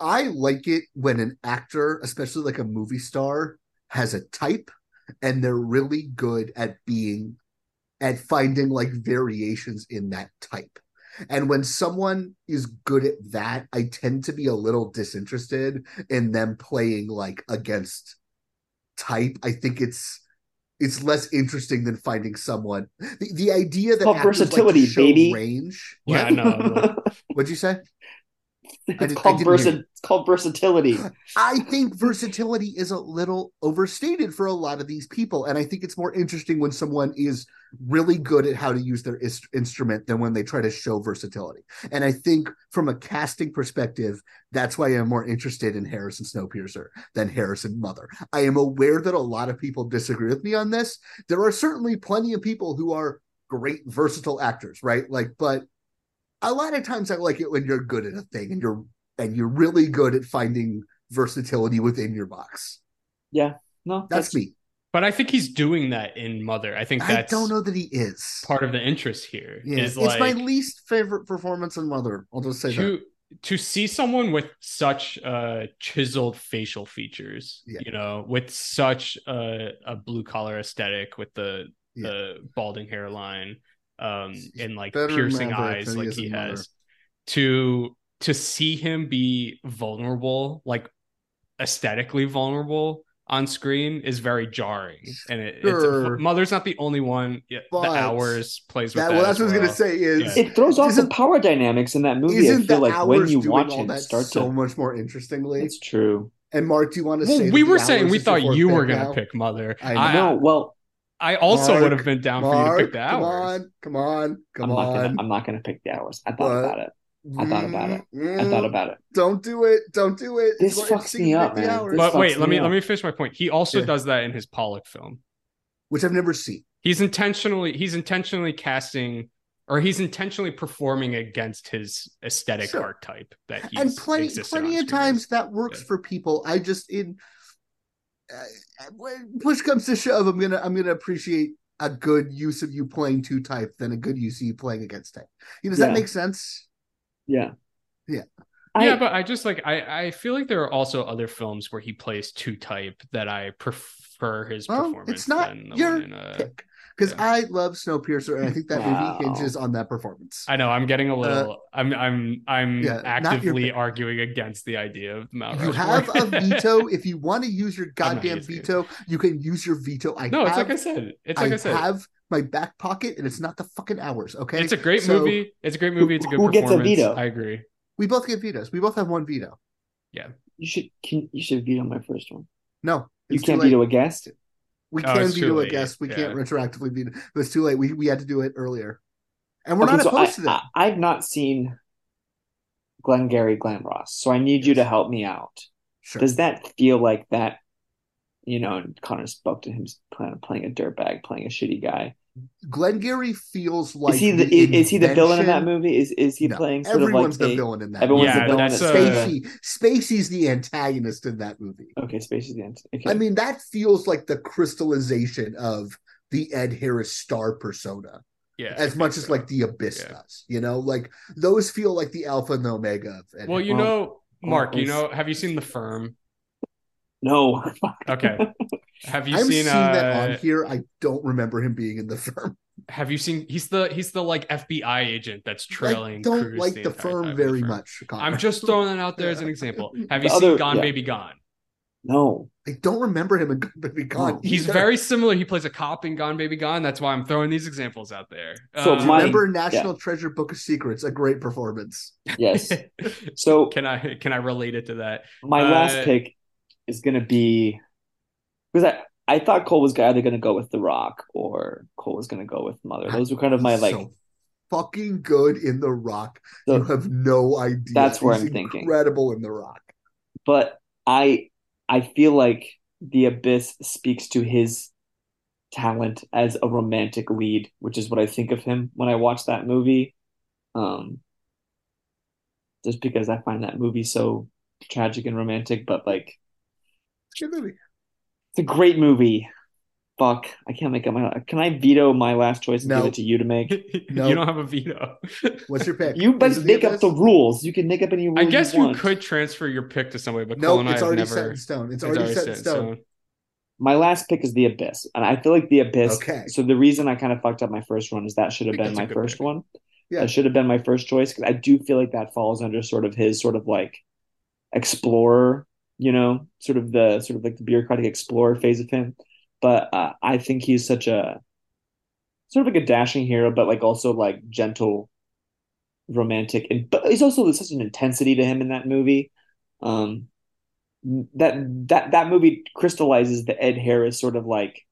I like it when an actor, especially like a movie star, has a type and they're really good at being at finding like variations in that type. And when someone is good at that, I tend to be a little disinterested in them playing like against type. I think it's it's less interesting than finding someone. The, the idea that called actors, like, versatility, show baby. range. Yeah, What? no. no. What'd you say? It's did- called versa- It's called versatility. I think versatility is a little overstated for a lot of these people. And I think it's more interesting when someone is really good at how to use their is- instrument than when they try to show versatility. And I think from a casting perspective, that's why I'm more interested in Harris in Snowpiercer than Harris in Mother. I am aware that a lot of people disagree with me on this. There are certainly plenty of people who are great, versatile actors, right? Like, but a lot of times I like it when you're good at a thing and you're and you're really good at finding versatility within your box. Yeah, no, That's me. But I think he's doing that in Mother. I think that's I don't know that he is. part of the interest here. Yeah, is it's like my least favorite performance in Mother. I'll just say that. to to see someone with such uh chiseled facial features, Yeah. you know, with such a, a blue collar aesthetic with the Yeah. the balding hairline, um, and like piercing eyes than he like he has. Mother. To to see him be vulnerable, like aesthetically vulnerable on screen is very jarring. And it, Sure. it's Mother's not the only one. Yeah, the hours plays with That, that. well, that's as what I was well. gonna say. Is Yeah. It throws off the power dynamics in that movie. I isn't feel the like hours when you doing watch all it, that start so to. much more interestingly? It's true. And Mark, do you want to Well, say? we were saying we thought you were gonna now? pick Mother. I know. I- well, I also Mark, would have been down for you to pick the come on, come on, come I'm on. not gonna. I'm not gonna pick the hours. I thought But- about it. I thought about it. I Mm, thought about it. Don't do it. Don't do it. This It's more fucks me up, man. But wait, fucks let me me let me finish my point. He also Yeah. does that in his Pollock film. which I've never seen. He's intentionally he's intentionally casting or he's intentionally performing against his aesthetic Sure. archetype that he's and plenty plenty of screen times that works Yeah. for people. I just in when push comes to shove, I'm gonna I'm gonna appreciate a good use of you playing two type than a good use of you playing against type. You know, does Yeah. that make sense? Yeah. Yeah. I, yeah, but I just like I I feel like there are also other films where he plays two type that I prefer his Well, performance it's not than the your one in uh pick because yeah. I love Snowpiercer and I think that Wow. movie hinges on that performance. I know I'm getting a little I'm I'm I'm Uh, yeah, not your actively arguing against the idea of Mount you Rushmore. have a veto. <laughs> if you want to use your goddamn using it. veto, you can use your veto. I no, it's like I said. It's like I, said. I have my back pocket, and it's not the fucking hours. Okay, It's a great So, movie. It's a great movie. It's a good who gets a veto? I agree. We both get vetoes. We both have one veto. Yeah. You should. Can you should veto my first one? No, You can't late. veto a guest. We Oh, can veto a guest. We can't retroactively veto. But it's too late. We we had to do it earlier, and we're Okay, not so opposed I, to that. I, I've not seen Glengarry Glen Ross, so I need you to help me out. sure. Does that feel like that? You know, and Connor spoke to him playing a dirtbag, playing a shitty guy. Glengarry feels like is he the, the is, is he the villain in that movie? Is is he No, playing sort everyone's of like the a- villain in that. Everyone's Yeah, the villain. that's, in Spacey Spacey's the antagonist in that movie. Okay, Spacey's the antagonist. Okay. I mean, that feels like the crystallization of the Ed Harris star persona, Yeah. As think much as so. like the Abyss Yeah. does. You know, like those feel like the alpha and the omega of Ed Well, you Well, know, oh, Mark, you know, have you seen The Firm? no. Okay. <laughs> Have you I'm seen seeing that uh on here. I don't remember him being in the <laughs> firm. have you seen he's the he's the like FBI agent that's trailing I don't Cruise like the the firm time in very Firm. much. Connor. I'm just throwing it out there as an example. <laughs> Have you The seen other- Gone yeah. Baby Gone? No. I don't remember him in Gone Baby Gone. He's either. very similar. He plays a cop in Gone Baby Gone. That's why I'm throwing these examples out there. So Um, my- Remember National Treasure Book of Secrets, a great performance. Yes. <laughs> So can I can I relate it to that? my Uh, last pick is gonna be because I I thought Cole was either gonna go with The Rock or Cole was gonna go with Mother. Those were kind of my like. so fucking good in The Rock. So- you have no idea. That's where He's I'm thinking. Incredible in The Rock. but I I feel like the abyss speaks to his talent as a romantic lead, which is what I think of him when I watch that movie. Um just because I find that movie so tragic and romantic, but like It's a good movie. It's a great movie. Fuck, I can't make up my. Can I veto my last choice and No. give it to you to make? <laughs> No. You don't have a veto. <laughs> What's your pick? You Is but make up Abyss? the rules. You can make up any rule I guess you you want. could transfer your pick to somebody, but No, Cole and I it's already never. set in stone. It's already, set in stone. My last pick is the Abyss, and I feel like the Abyss. Okay. So the reason I kind of fucked up my first one is that should have been my first pick. one. Yeah. That should have been my first choice because I do feel like that falls under sort of his sort of like explorer, you know, sort of the sort of like the bureaucratic explorer phase of him. But uh, I think he's such a sort of like a dashing hero, but like also like gentle, romantic, and but he's also there's such an intensity to him in that movie. Um, that that that movie crystallizes the Ed Harris sort of like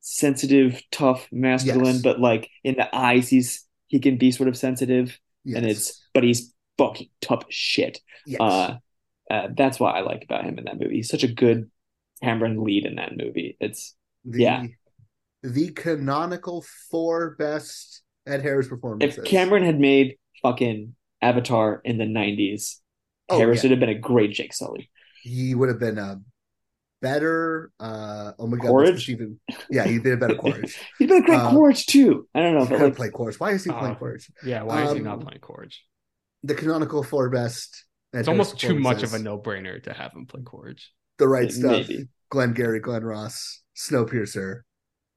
sensitive, tough, masculine, Yes. but like in the eyes he's he can be sort of sensitive Yes. and it's but he's fucking tough as shit. yes. Uh, uh, that's what I like about him in that movie. He's such a good Cameron lead in that movie. It's the, yeah. The canonical four best Ed Harris performances. if Cameron had made fucking Avatar in the '90s, Oh, Harris yeah. would have been a great Jake Sully. he would have been a better. Uh, oh my god, Quaritch? even? Yeah, he'd been a better <laughs> Quaritch. He'd been a great Uh, Quaritch too. I don't know, He could like play Quaritch. Why is he playing Uh, Quaritch? Yeah, why is he Um, not playing Quaritch? The canonical four best. Ed It's almost too much of a no-brainer to have him play Quaritch. The right stuff. maybe. Glengarry Glen Ross, Snowpiercer,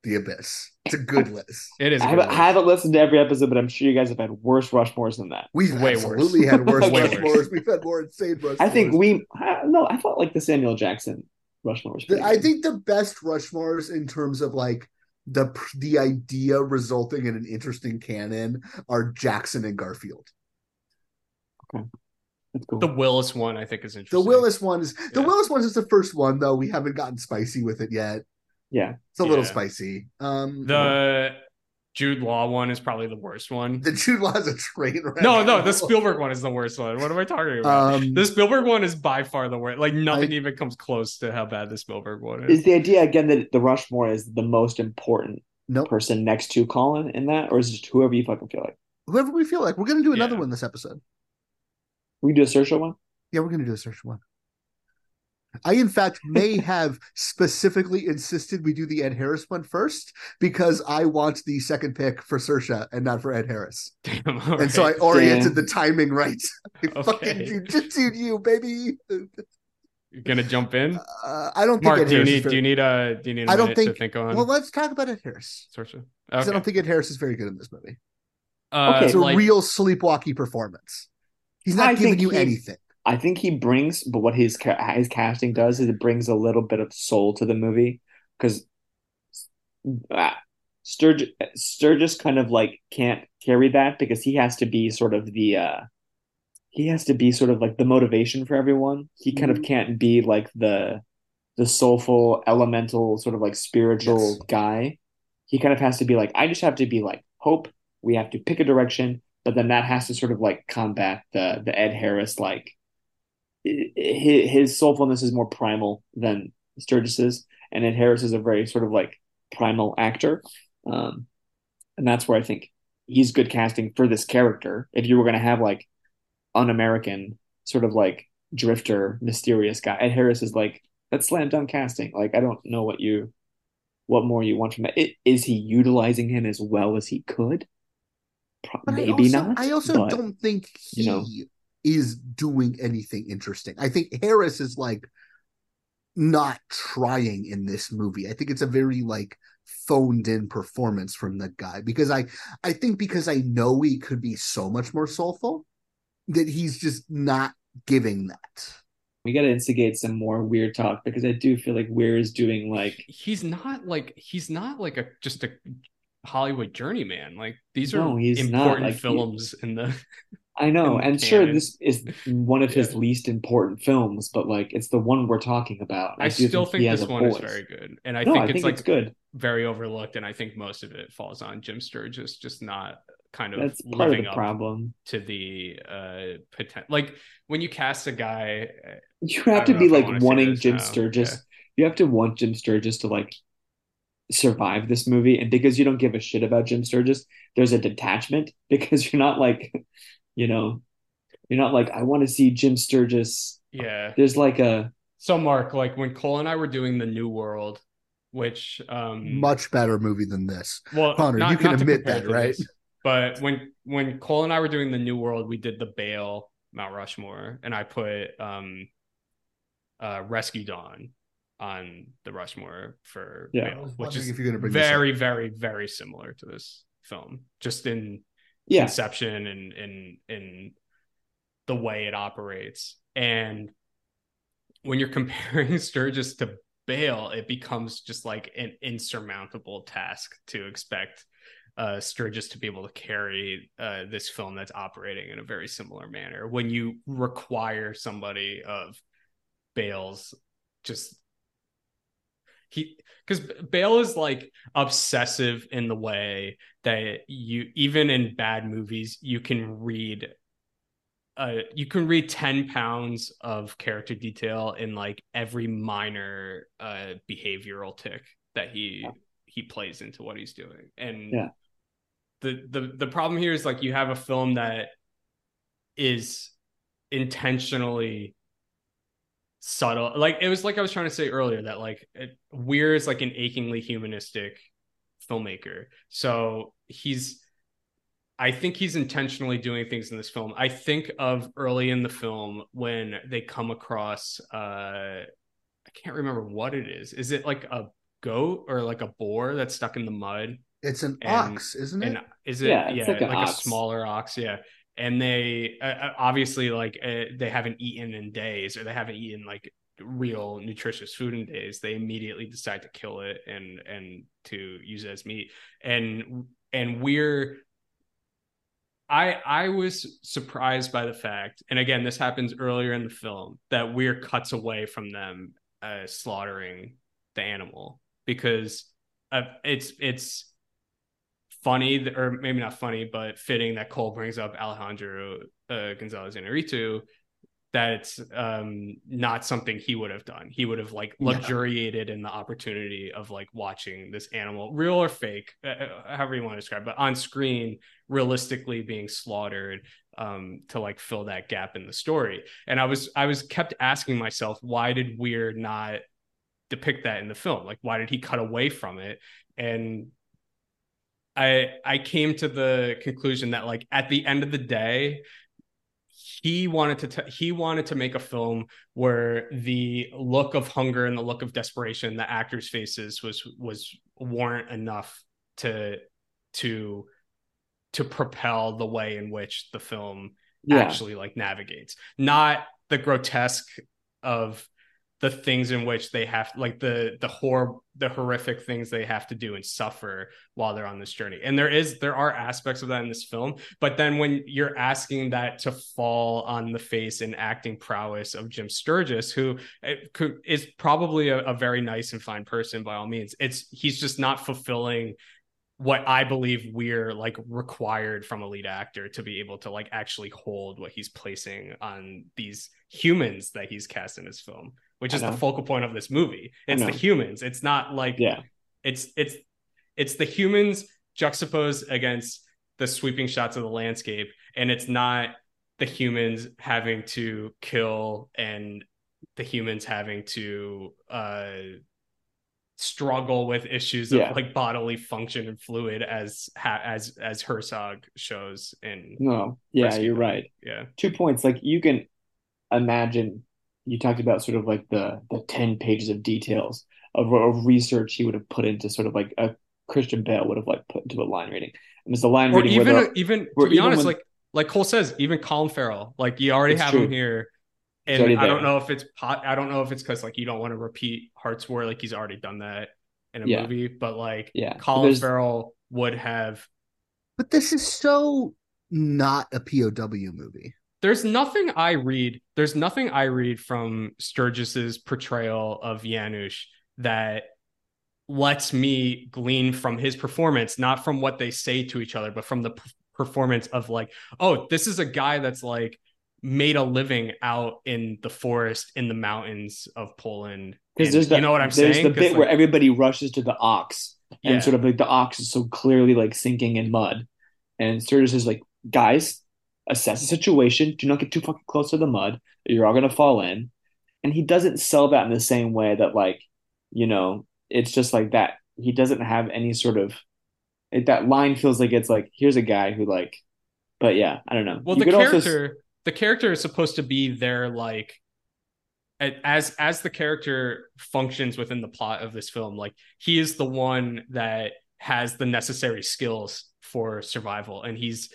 The Abyss. It's a good <laughs> list. It is. a I good haven't, I haven't listened to every episode, but I'm sure you guys have had worse Rushmores than that. We've Way worse. absolutely had <laughs> worse Way Rushmores. We've had more insane Rushmores. I think we I, no, I felt like the Samuel Jackson Rushmore was. The- I think the best Rushmores in terms of like the the idea resulting in an interesting canon are Jackson and Garfield. That's cool. The Willis one, I think, is interesting. The. Willis one is the Yeah. Willis one is the first one though. We haven't gotten spicy with it yet. Yeah, it's a little spicy. Um, The Jude Law one is probably the worst one. the Jude Law is a train wreck. No, no, the Spielberg one is the worst one. What am I talking about? Um, the Spielberg one is by far the worst. Like nothing even comes close to how bad the Spielberg one is is. the idea again that the Rushmore is the most important Nope. person next to Colin in that, or is it just whoever you fucking feel like? whoever we feel like, we're gonna do another Yeah. one this episode. We do a Saoirse one. Yeah, we're gonna do a Saoirse one. I, in fact, may <laughs> have specifically insisted we do the Ed Harris one first because I want the second pick for Saoirse and not for Ed Harris. Damn, all And so I oriented Damn. the timing right. <laughs> I fucking Okay. jujitsu'd you, baby. You're gonna jump in. Uh, I don't think Mark, Ed do you Harris is need very- do you need a do you need a I don't minute think. to think on? Well, let's talk about Ed Harris. Saoirse? 'Cause Okay. I don't think Ed Harris is very good in this movie. Uh, Okay, It's a like- real sleepwalky performance. He's not I giving you he- anything. I think he brings, but what his his casting does is it brings a little bit of soul to the movie because uh, Sturgess Sturgess kind of like can't carry that because he has to be sort of the uh he has to be sort of like the motivation for everyone. He kind of can't be like the the soulful elemental sort of like spiritual Yes. guy. He kind of has to be like I just have to be like hope. We have to pick a direction, but then that has to sort of like combat the the Ed Harris like his, soulfulness is more primal than Sturgess's, and Ed Harris is a very sort of like primal actor, um, and that's where I think he's good casting for this character. If you were going to have like un-American sort of like drifter, mysterious guy, Ed Harris is like that's slam dunk casting. Like I don't know what you, what more you want from. It, is he utilizing him as well as he could? Pro- But Maybe I also, not. I also but- don't think he you know. is doing anything interesting. I think Harris is like not trying in this movie. I think it's a very like phoned in performance from the guy because I I think because I know he could be so much more soulful that he's just not giving that. We got to instigate some more weird talk because I do feel like Weir is doing like he's not like he's not like a just a Hollywood journeyman. Like these are No, he's not, important like, he- films in the <laughs> I know, and sure, this is one of his least important films, but like it's the one we're talking about. I do still he think this one is very good, and I No, think I it's think like it's good. very overlooked, and I think most of it falls on Jim Sturgess just not kind of That's part of living the up problem. to the uh potential. Like when you cast a guy, You have to be I like wanting Jim now. Sturgess. Yeah. You have to want Jim Sturgess to like survive this movie, and because you don't give a shit about Jim Sturgess, there's a detachment <laughs> because you're not like, you know, you're not like I want to see Jim Sturgess. Yeah. There's like a So Mark, like when Cole and I were doing the New World, which um Much better movie than this. well Connor, not- you can admit that, right? this, but when when Cole and I were doing the New World, we did the Bale Mount Rushmore, and I put um uh Rescue Dawn on the Rushmore for Yeah. I Bale, which is if you're gonna bring very, very, very similar to this film, just in Yeah. conception and in in the way it operates. And when you're <laughs> comparing Sturgess to Bale, it becomes just like an insurmountable task to expect uh, Sturgess to be able to carry uh, this film that's operating in a very similar manner. When you require somebody of Bale's just he because Bale is like obsessive in the way that you even in bad movies you can read uh you can read 10 pounds of character detail in like every minor uh behavioral tick that he he plays into what he's doing and Yeah. the the the problem here is like you have a film that is intentionally subtle like it was like i was trying to say earlier that like it, weir is like an achingly humanistic filmmaker. So he's i think he's intentionally doing things in this film. I think of early in the film when they come across uh i can't remember what it is. Is it like a goat or like a boar that's stuck in the mud? It's an And- ox, isn't it? and is it Yeah, yeah, like like, a smaller ox yeah and they uh, uh, obviously like uh, they haven't eaten in days or they haven't eaten like real nutritious food in days they immediately decide to kill it and and to use it as meat. And and we're I I was surprised by the fact, and again, this happens earlier in the film, that Weir cuts away from them uh, slaughtering the animal, because it's it's funny or maybe not funny but fitting that Cole brings up Alejandro uh, Gonzalez Inarritu that it's um not something he would have done. He would have like Yeah. luxuriated in the opportunity of like watching this animal, real or fake, uh, uh, however you want to describe, it, but on screen, realistically being slaughtered um to like fill that gap in the story. And I was I was kept asking myself, why did Weir not depict that in the film? Like, why did he cut away from it? And I I came to the conclusion that like at the end of the day, he wanted to t- he wanted to make a film where the look of hunger and the look of desperation the actors' faces was was warrant enough to to to propel the way in which the film Yeah. actually like navigates, not the grotesque of the things in which they have like the the horror the horrific things they have to do and suffer while they're on this journey. And there is there are aspects of that in this film but then when you're asking that to fall on the face and acting prowess of jim sturgess who eh, could, is probably a, a very nice and fine person by all means it's he's just not fulfilling what I believe we're like required from a lead actor to be able to like actually hold what he's placing on these humans that he's cast in his film, which is the focal point of this movie. It's the humans. It's not like Yeah. it's it's it's the humans juxtaposed against the sweeping shots of the landscape, and it's not the humans having to kill and the humans having to uh struggle with issues Yeah. of like bodily function and fluid as ha- as as Herzog shows in No, yeah, Rescue you're right. Yeah. Two points. Like you can imagine, you talked about sort of like the the ten pages of details of, of research he would have put into sort of like a Christian Bale would have like put into a line reading. And it's a line Or reading even where the- even to be even honest, when- like like Cole says, even Colin Farrell, like you already have true. him here. And already I don't know if it's pot. I don't know if it's because like you don't want to repeat Hart's War, like he's already done that in a Yeah. movie. But like Yeah. Colin There's- Farrell would have But this is so not a POW movie. There's nothing I read. There's nothing I read from Sturgess's portrayal of Janusz that lets me glean from his performance, not from what they say to each other, but from the p- performance of like, oh, this is a guy that's like made a living out in the forest in the mountains of Poland. Because there's the, you know what I'm saying? there's saying? the bit like, where everybody rushes to the ox and Yeah. sort of like the ox is so clearly like sinking in mud. And Sturgess is like, guys, assess the situation. Do not get too fucking close to the mud. You're all gonna fall in. And he doesn't sell that in the same way that like, you know, it's just like that. He doesn't have any sort of it, that line feels like it's like here's a guy who like but yeah, I don't know. Well, You the could also character, the character is supposed to be there, like as as the character functions within the plot of this film. Like he is the one that has the necessary skills for survival, and he's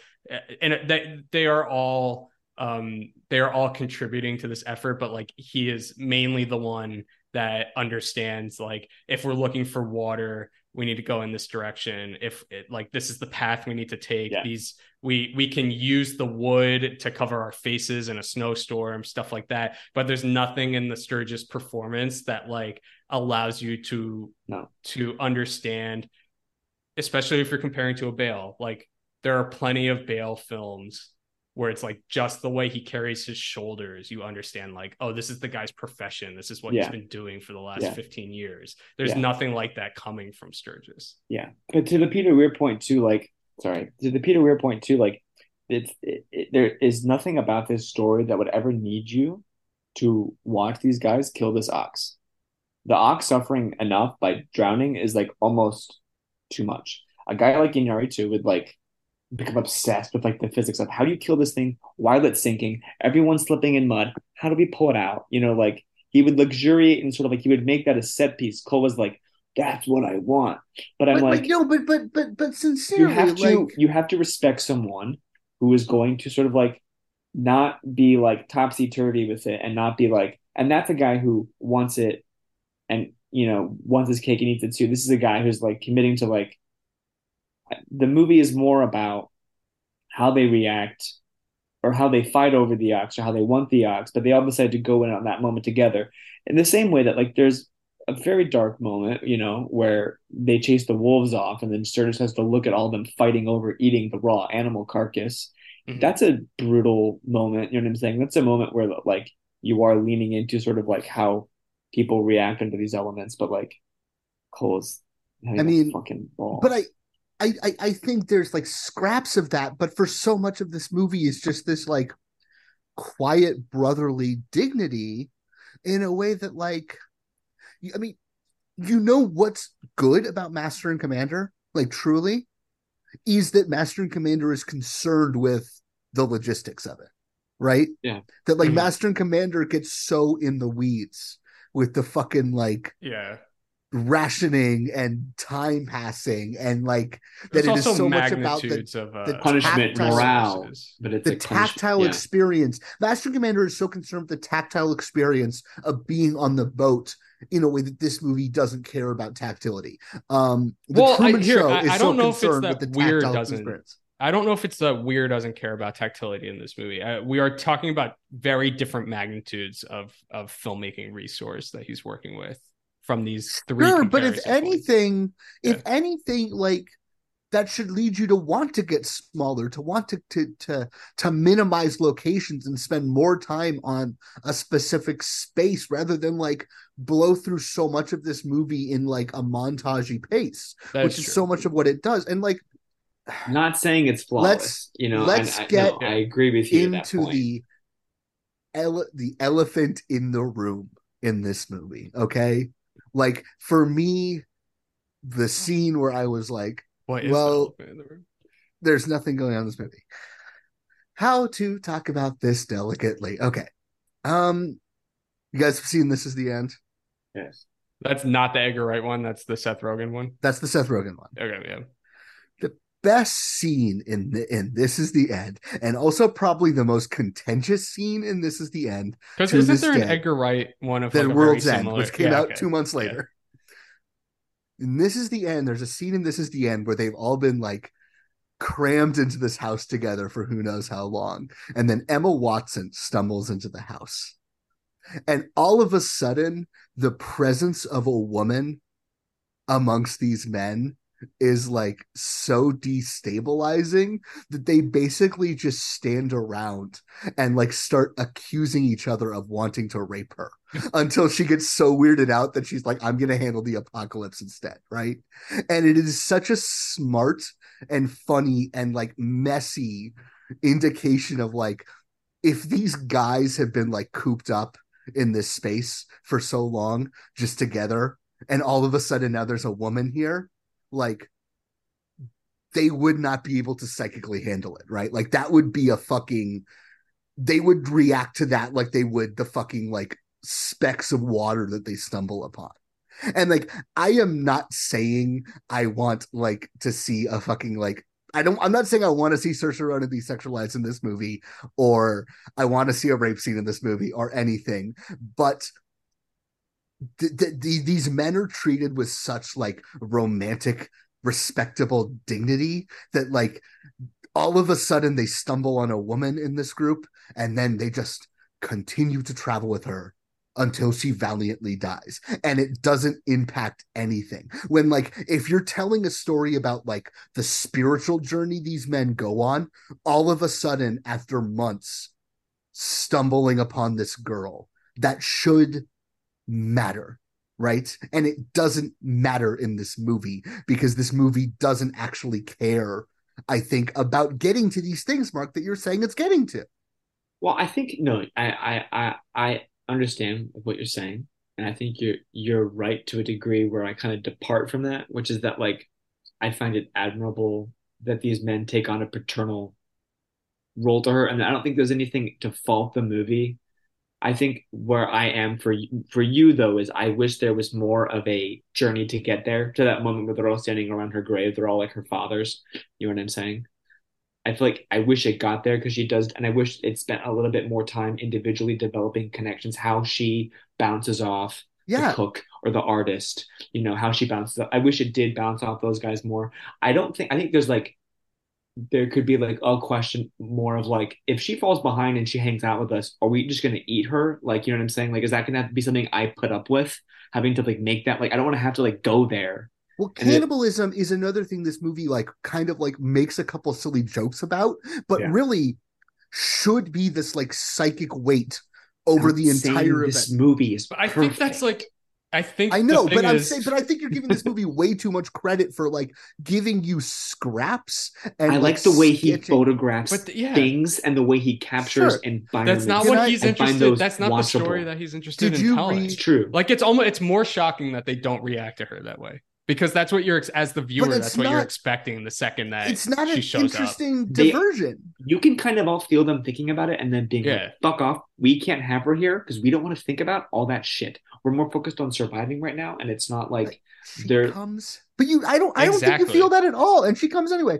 and they they are all um they are all contributing to this effort, but like he is mainly the one that understands like if we're looking for water we need to go in this direction if it, like this is the path we need to take Yeah. these we we can use the wood to cover our faces in a snowstorm stuff like that but there's nothing in the sturgess performance that like allows you to No. to understand especially if you're comparing to a bale like there are plenty of bale films where it's like just the way he carries his shoulders you understand like oh this is the guy's profession this is what Yeah. he's been doing for the last Yeah. 15 years there's Yeah. nothing like that coming from sturgess Yeah, but to the Peter Weir point too, like sorry, to the Peter Weir point too, like it's it, it, there is nothing about this story that would ever need you to watch these guys kill this ox. The ox suffering enough by drowning is like almost too much. A guy like Iñárritu would like become obsessed with like the physics of how do you kill this thing while it's sinking, everyone's slipping in mud, how do we pull it out? You know, like he would luxuriate and sort of like he would make that a set piece. Cole was like, that's what I want. But I'm but, like, but no, but but but but sincerely, you have to like you have to respect someone who is going to sort of like not be like topsy turvy with it and not be like and that's a guy who wants it and you know wants his cake and eats it too. This is a guy who's like committing to like the movie is more about how they react or how they fight over the ox or how they want the ox, but they all decide to go in on that moment together. In the same way that like there's a very dark moment, you know, where they chase the wolves off, and then Sturgess has to look at all of them fighting over eating the raw animal carcass. Mhm. That's a brutal moment. You know what I'm saying? That's a moment where like you are leaning into sort of like how people react under these elements, but like Cole's having I mean, fucking ball. But I, I, I, I think there's like scraps of that, but for so much of this movie is just this like quiet brotherly dignity in a way that like I mean, you know what's good about Master and Commander, like truly, is that Master and Commander is concerned with the logistics of it, right? Yeah. That like Mhm. Master and Commander gets so in the weeds with the fucking like Yeah. Rationing and time passing and like that There's it is so much about the, of uh, the punishment tactile- morale, but it's the a tactile yeah. experience. Master Commander is so concerned with the tactile experience of being on the boat in a way that this movie doesn't care about tactility. Um, the Well, I, here, Show I, is I so don't know if it's concerned that with the Weir doesn't. experience. I don't know if it's that Weir doesn't care about tactility in this movie. Uh, we are talking about very different magnitudes of of filmmaking resource that he's working with from these three. Sure, but if comparison points. anything, if anything, like that should lead you to want to get smaller, to want to to to to minimize locations and spend more time on a specific space rather than like blow through so much of this movie in like a montagey pace, That which is is so much of what it does. And like <sighs> not saying it's flawless. Let's- you know, let's and I, get no, I agree with you at that into point. the ele- the elephant in the room in this movie, okay? Like for me, the scene where I was like, What is well, elephant in the room? there's nothing going on in this movie. How to talk about this delicately? Okay. Um, you guys have seen this is the end. Yes. That's not the Edgar Wright one. That's the Seth Rogen one. That's the Seth Rogen one. Okay, yeah. Best scene in the in this is the end, and also probably the most contentious scene in this is the end. Because isn't this there an. Edgar Wright one of The like World's End, similar... which came Yeah, out okay. two months Yeah. later. And this is the end. There's a scene in This Is the End where they've all been like crammed into this house together for who knows how long. And then Emma Watson stumbles into the house. And all of a sudden, the presence of a woman amongst these men is like so destabilizing that they basically just stand around and like start accusing each other of wanting to rape her <laughs> until she gets so weirded out that she's like, I'm going to handle the apocalypse instead. Right. And it is such a smart and funny and like messy indication of like, if these guys have been like cooped up in this space for so long just together and all of a sudden now there's a woman here like they would not be able to psychically handle it right like that would be a fucking they would react to that like they would the fucking like specks of water that they stumble upon and like i am not saying i want like to see a fucking like I don't. I'm not saying I want to see Saoirse Ronan be sexualized in this movie, or I want to see a rape scene in this movie, or anything. But th- th- th- these men are treated with such like romantic, respectable dignity that like all of a sudden they stumble on a woman in this group, and then they just continue to travel with her until she valiantly dies. And it doesn't impact anything. When like if you're telling a story about like the spiritual journey these men go on all of a sudden after months stumbling upon this girl that should matter right? And it doesn't matter in this movie because this movie doesn't actually care i think about getting to these things mark that you're saying it's getting to. Well, I think no, I I I, understand what you're saying, and I think you're you're right to a degree where I kind of depart from that, which is that like I find it admirable that these men take on a paternal role to her, and I don't think there's anything to fault the movie. I think where I am for you, for you though is I wish there was more of a journey to get there to that moment where they're all standing around her grave. They're all like her fathers. You know what I'm saying? I feel like I wish it got there because she does, and I wish it spent a little bit more time individually developing connections, how she bounces off Yeah. the cook or the artist, you know, how she bounces. I wish it did bounce off those guys more. I don't think, I think there's like there could be like a question more of like if she falls behind and she hangs out with us, are we just gonna eat her? Like, you know what I'm saying? Like, is that gonna have to be something I put up with? Having to like make that like I don't want to have to like go there. Well, cannibalism is another thing this movie like kind of like makes a couple silly jokes about, but Yeah. really should be this like psychic weight over I'm the entire this event. movie is. But I think that's like I think I know, thing but I'm saying, but I think you're giving this movie way too much credit for like giving you scraps. And I like the way he sketching- photographs But th- yeah. things and the way he captures Sure. environments. that's not what he's and find interested. those That's not the story that he's interested Did in you telling. read- It's true. Like it's almost it's more shocking that they don't react to her that way because that's what you're as the viewer. it's That's what you're expecting the second that It's not she an shows up. interesting They- diversion. you can kind of all feel them thinking about it and then being Yeah. like, fuck off. We can't have her here because we don't want to think about all that shit. We're more focused on surviving right now. And it's not like She There- comes, but you, I don't, I don't think you feel that at all. And she comes anyway.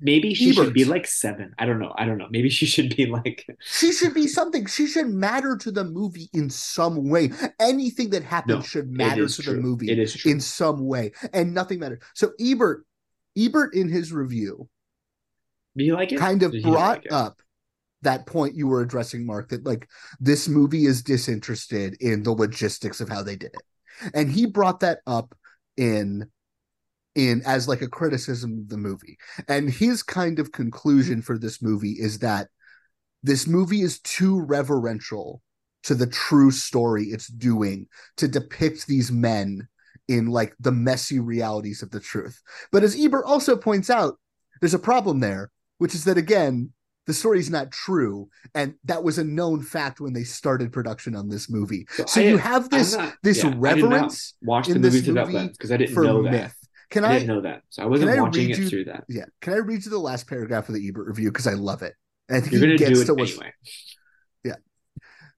maybe she should be like seven. I don't know. I don't know. Maybe she should be like <laughs> She should be something. She should matter to the movie in some way. Anything that happens No, should matter to true. the movie It is true. in some way, and nothing matters. So Ebert, Ebert in his review Do you like it? kind of Did brought like up that point you were addressing, Mark, that like this movie is disinterested in the logistics of how they did it. And he brought that up in in as like a criticism of the movie. And his kind of conclusion for this movie is that this movie is too reverential to the true story it's doing to depict these men in like the messy realities of the truth. But as Ebert also points out, there's a problem there, which is that again, the story's not true, and that was a known fact when they started production on this movie. So, I- you have this not- this yeah, I did not reverence watch the this movie through that lens because I didn't know that. myth. Can I, I, didn't know that, so I wasn't I watching it you- through that. Yeah, can I read you the last paragraph of the Ebert review because I love it. I think You're he gonna gets do it to anyway.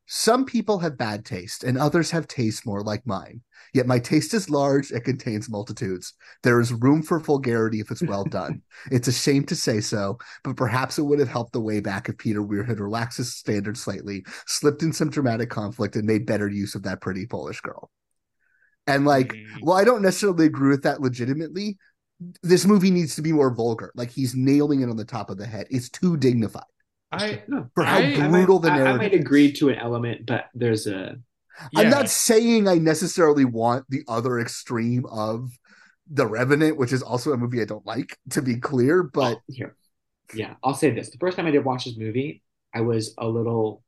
Some people have bad taste, and others have taste more like mine. Yet my taste is large and contains multitudes. There is room for vulgarity if it's well <laughs> done. it's a shame to say so, but perhaps it would have helped the way back if Peter Weir had relaxed his standards slightly, slipped in some dramatic conflict, and made better use of that pretty Polish girl. And like, well, I don't necessarily agree with that legitimately. This movie needs to be more vulgar. Like he's nailing it on the top of the head. It's too dignified I for how I- I brutal the I, I might is. agree to an element, but there's a I'm yeah. not saying I necessarily want the other extreme of The Revenant, which is also a movie I don't like, to be clear, oh, but Oh, here, yeah, I'll say this: the first time I did watch this movie, I was a little.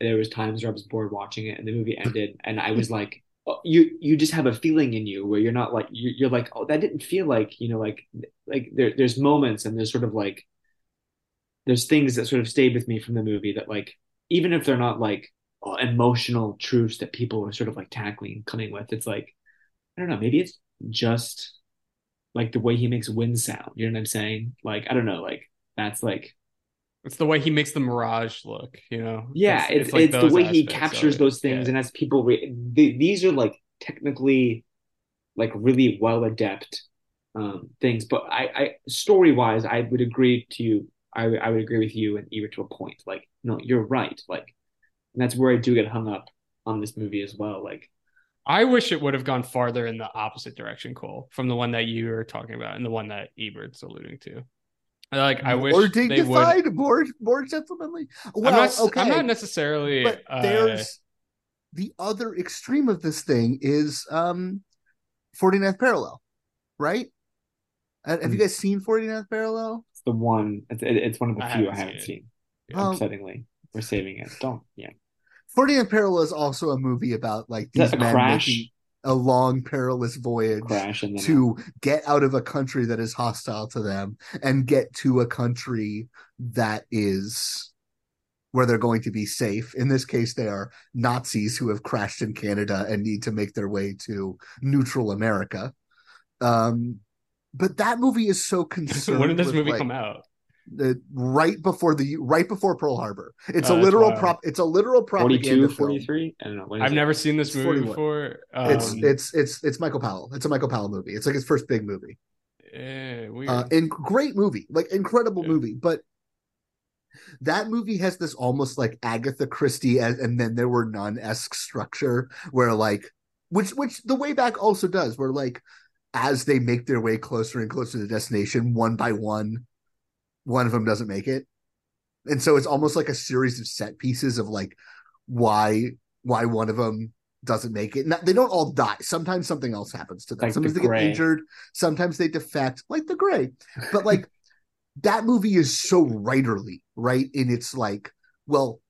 There was times where I was bored watching it, and the movie ended, and I was like, oh, "You, you just have a feeling in you where you're not like you're, you're like, oh, that didn't feel like you know, like, like there, there's moments, and there's sort of like, there's things that sort of stayed with me from the movie that like, even if they're not like oh, emotional truths that people are sort of like tackling, coming with, it's like, I don't know, maybe it's just like the way he makes wind sound. You know what I'm saying? Like, I don't know, like that's like It's the way he makes the mirage look, you know. yeah, it's it's, like the way he captures those things, Yeah. and as people, re- th- these are like technically like really well adept um things. But I, I story wise, I would agree to you. I I would agree with you and Ebert to a point. Like, no, you're right. Like, and that's where I do get hung up on this movie as well. Like, I wish it would have gone farther in the opposite direction, Cole, from the one that you were talking about and the one that Ebert's alluding to. Like I wish more they would. dignified, more more gentlemanly. Well, I'm not. okay, I'm not necessarily. but uh, there's the other extreme of this thing is um 49th parallel, right? Uh, Have you guys seen 49th parallel? It's the one. It's, it- it's one of the I few I haven't haven't seen seen. Um, Upsettingly, we're saving it. Don't. Yeah. 49th parallel is also a movie about like these a men crash? making a long perilous voyage Crash and then to get out of a country that is hostile to them and get to a country that is where they're going to be safe. In this case, they are Nazis who have crashed in Canada and need to make their way to neutral America. Um, but that movie is so concerned. <laughs> when did this with, movie like, come out? the- right before the right before Pearl Harbor. It's Oh, a literal prop. It's a literal propaganda 42, film. 43? I don't know. I've it? never seen this It's movie 41. before. Um, It's it's it's it's Michael Powell. It's a Michael Powell movie. It's like his first big movie. eh, weird. Uh, and great movie, like incredible Yeah. movie. But that movie has this almost like Agatha Christie and, and then there were none esque structure where like which which the way back also does where like as they make their way closer and closer to the destination one by one one of them doesn't make it. And so it's almost like a series of set pieces of like why why one of them doesn't make it. Not, they don't all die. Sometimes something else happens to them. Like sometimes the they get injured. Sometimes they defect, like the Gray. But like <laughs> that movie is so writerly, right? And it's like, well,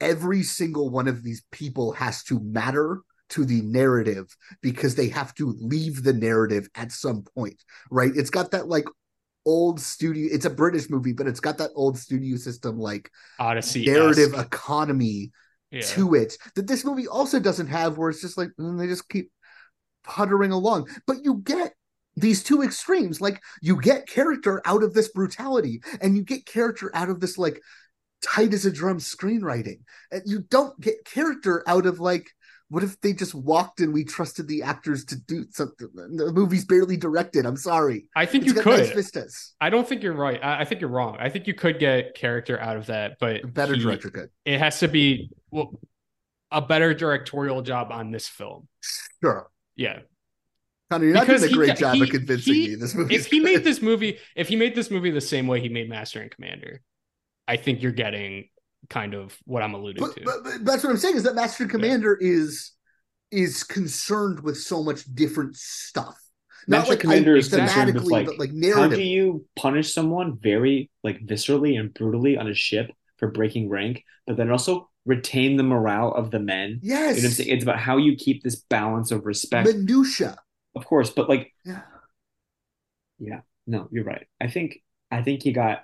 every single one of these people has to matter to the narrative because they have to leave the narrative at some point, right? It's got that like old studio. It's a British movie, but it's got that old studio system like Odyssey narrative economy Yeah. to it that this movie also doesn't have where it's just like mm, they just keep puttering along but you get these two extremes like you get character out of this brutality and you get character out of this like tight as a drum screenwriting and you don't get character out of like what if they just walked and we trusted the actors to do something the movie's barely directed i'm sorry I think It's you nice could. vistas I don't think you're right. I, I think you're wrong. I think you could get character out of that, but a better he- director could It has to be well, a better directorial job on this film. sure Yeah. Connor, you're not doing a he- great job he- of convincing he- me this movie If he made this movie, if he made this movie the same way he made Master and Commander, I think you're getting kind of what I'm alluding but, to. but, but that's what I'm saying is that Master and Commander is is concerned with so much different stuff. Not Master like Commander I- is concerned with thematically, like, but like how do you punish someone very like viscerally and brutally on a ship for breaking rank, but then also retain the morale of the men? Yes. You know what I'm saying? It's about how you keep this balance of respect. Minutia. Of course, but like Yeah. yeah, no, you're right. I think I think you got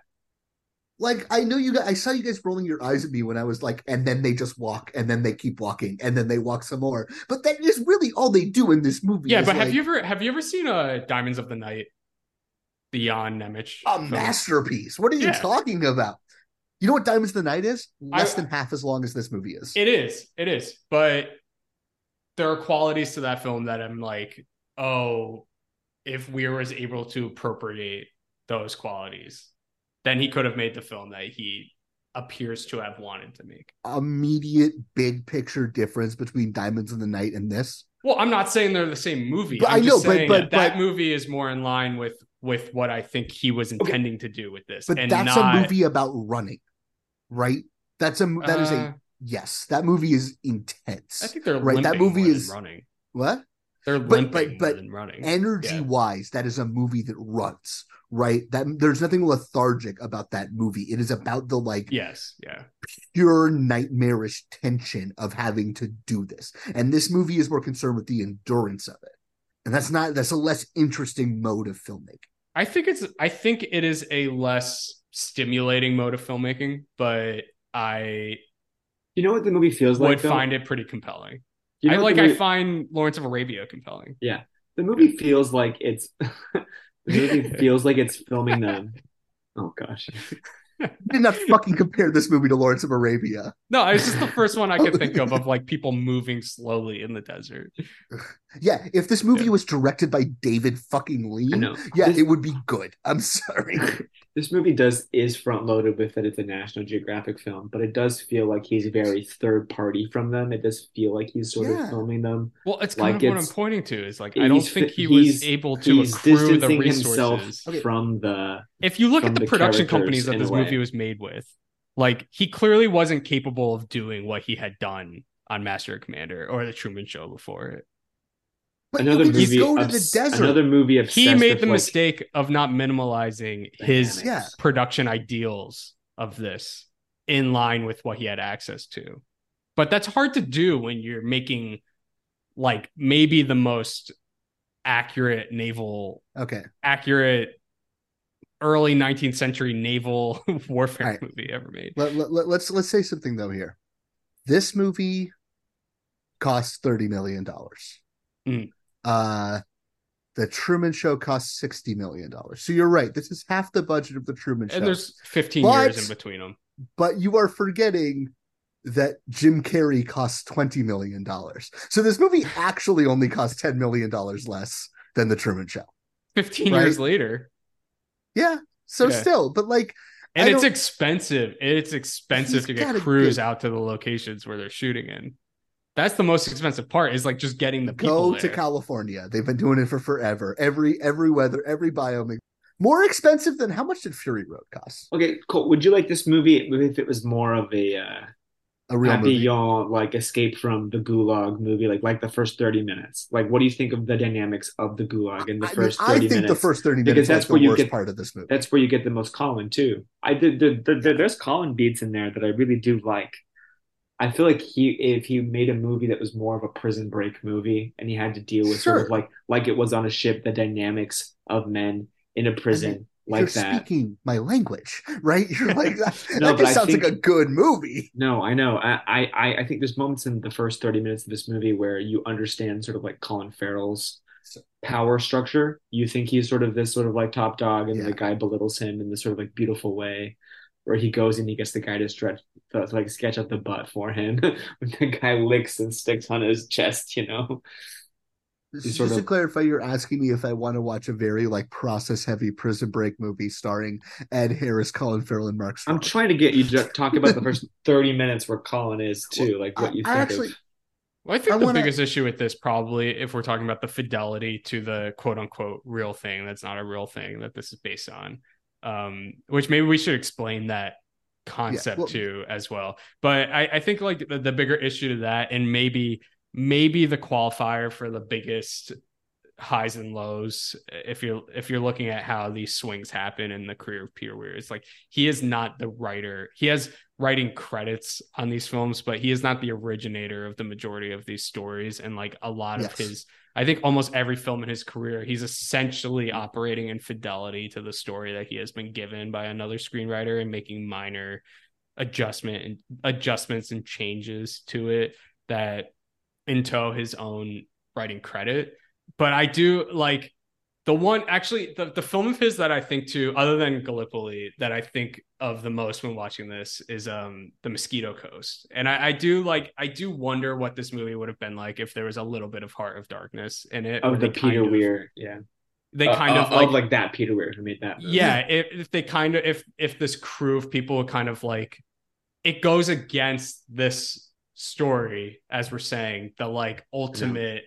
Like I know you guys I saw you guys rolling your eyes at me when I was like, and then they just walk, and then they keep walking, and then they walk some more. But that is really all they do in this movie. yeah, but have you ever have you ever seen uh Diamonds of the Night? beyond Nemec. a film? masterpiece? What are you Yeah. talking about? You know what Diamonds of the Night is? Less I- than half as long as this movie is. It is. It is. But there are qualities to that film that I'm like, oh, if we was able to appropriate those qualities, then he could have made the film that he appears to have wanted to make. Immediate big picture difference between Diamonds in the Night and this. Well, I'm not saying they're the same movie. But I'm I just know, but- saying but- that, that but- movie is more in line with with what I think he was intending to do with this. But that's not, a movie about running, right? That's a that is Uh, a yes. That movie is intense. I think they're right. That movie is running. what They're but limping but more but than running. energy Yeah. wise, that is a movie that runs. Right. That there's nothing lethargic about that movie. It is about the like Yes, yeah. pure nightmarish tension of having to do this. And this movie is more concerned with the endurance of it. And that's not that's a less interesting mode of filmmaking. I think it's I think it is a less stimulating mode of filmmaking, but I you know what the movie feels like. would though? find it pretty compelling. You know I like the I find Lawrence of Arabia compelling. Yeah. The movie feels like it's <laughs> the movie <laughs> feels like it's filming them. oh gosh. You did not fucking compare this movie to Lawrence of Arabia. No, it's just the first one I could think of of <laughs> like people moving slowly in the desert. Yeah, if this movie was directed by David fucking Lean, yeah, This- it would be good. I'm sorry. <laughs> This movie does is front loaded with that it's a National Geographic film, but it does feel like he's very third party from them. It does feel like he's sort Yeah. of filming them. Well, it's kind Like of what I'm pointing to is like I don't think he was able to he's accrue the distancing resources. himself from the if you look at the, the production companies that this movie was made with, like he clearly wasn't capable of doing what he had done on Master Commander or the Truman Show before it. But another you movie go to obs- the desert. another movie He made the like, mistake of not minimalizing his Yeah. production ideals of this in line with what he had access to. But that's hard to do when you're making like maybe the most accurate naval Okay. accurate early 19th century naval <laughs> warfare All right. movie ever made. Let, let, let, let's let's say something though here. This movie costs thirty million dollars. Mm. Uh the Truman Show cost sixty million dollars. So you're right. This is half the budget of the Truman Show. And there's 15 But- years in between them. but you are forgetting that Jim Carrey costs twenty million dollars. So this movie actually only costs ten million dollars less than the Truman Show. 15 Right. years later. Yeah. So Yeah. still, but like And I it's don't- expensive. It's expensive He's to get crews good- out to the locations where they're shooting in. That's the most expensive part is like just getting the people go there. to California. They've been doing it for forever. Every every weather, every biome. More expensive than how much did Fury Road cost? Okay, cool. Would you like this movie if it was more of a uh, A real movie. papillon, like escape from the gulag movie, like like the first thirty minutes? Like, what do you think of the dynamics of the gulag in the I, mean, first I thirty think minutes? the first 30 minutes Because that's is where the you worst get- part of this movie. That's where you get the most Colin too. I did. The, the, the, there's Colin beats in there that I really do like. I feel like he, if he made a movie that was more of a prison break movie, and he had to deal with sort of like like it was on a ship, the dynamics of men in a prison like You're that. speaking my language, right? <laughs> You're like that. <laughs> No, that just sounds think- like a good movie. No, I know. I, I, I think there's moments in the first 30 minutes of this movie where you understand sort of like Colin Farrell's power structure. You think he's sort of this sort of like top dog, and Yeah. the guy belittles him in this sort of like beautiful way, where he goes and he gets the guy to stretch, to like sketch out the butt for him. <laughs> when the guy licks and sticks on his chest, you know. Just, He's sort to clarify, you're asking me if I want to watch a very like process heavy prison break movie starring Ed Harris, Colin Farrell, and Mark Strong. I'm trying to get you to talk about the first <laughs> 30 minutes where Colin is too, like what you I think actually, of. Well, I think I the wanna- biggest issue with this probably, if we're talking about the fidelity to the quote unquote real thing, that's not a real thing that this is based on. Um, which maybe we should explain that concept well- too as well. But I, I think like the, the bigger issue to that, and maybe maybe the qualifier for the biggest highs and lows if you're if you're looking at how these swings happen in the career of Peter Weir. It's like he is not the writer. He has writing credits on these films, but he is not the originator of the majority of these stories. And like a lot of his I think almost every film in his career, he's essentially operating in fidelity to the story that he has been given by another screenwriter and making minor adjustment and adjustments and changes to it that into his own writing credit. But I do like the one actually the, the film of his that I think to other than Gallipoli that I think of the most when watching this is um the Mosquito Coast. And I, I do like I do wonder what this movie would have been like if there was a little bit of Heart of Darkness in it. Of the Peter of- Weir, yeah. They Uh, kind uh, of like, like that Peter Weir who made that movie. yeah if, if they kind of if if this crew of people kind of like it goes against this story as we're saying the like ultimate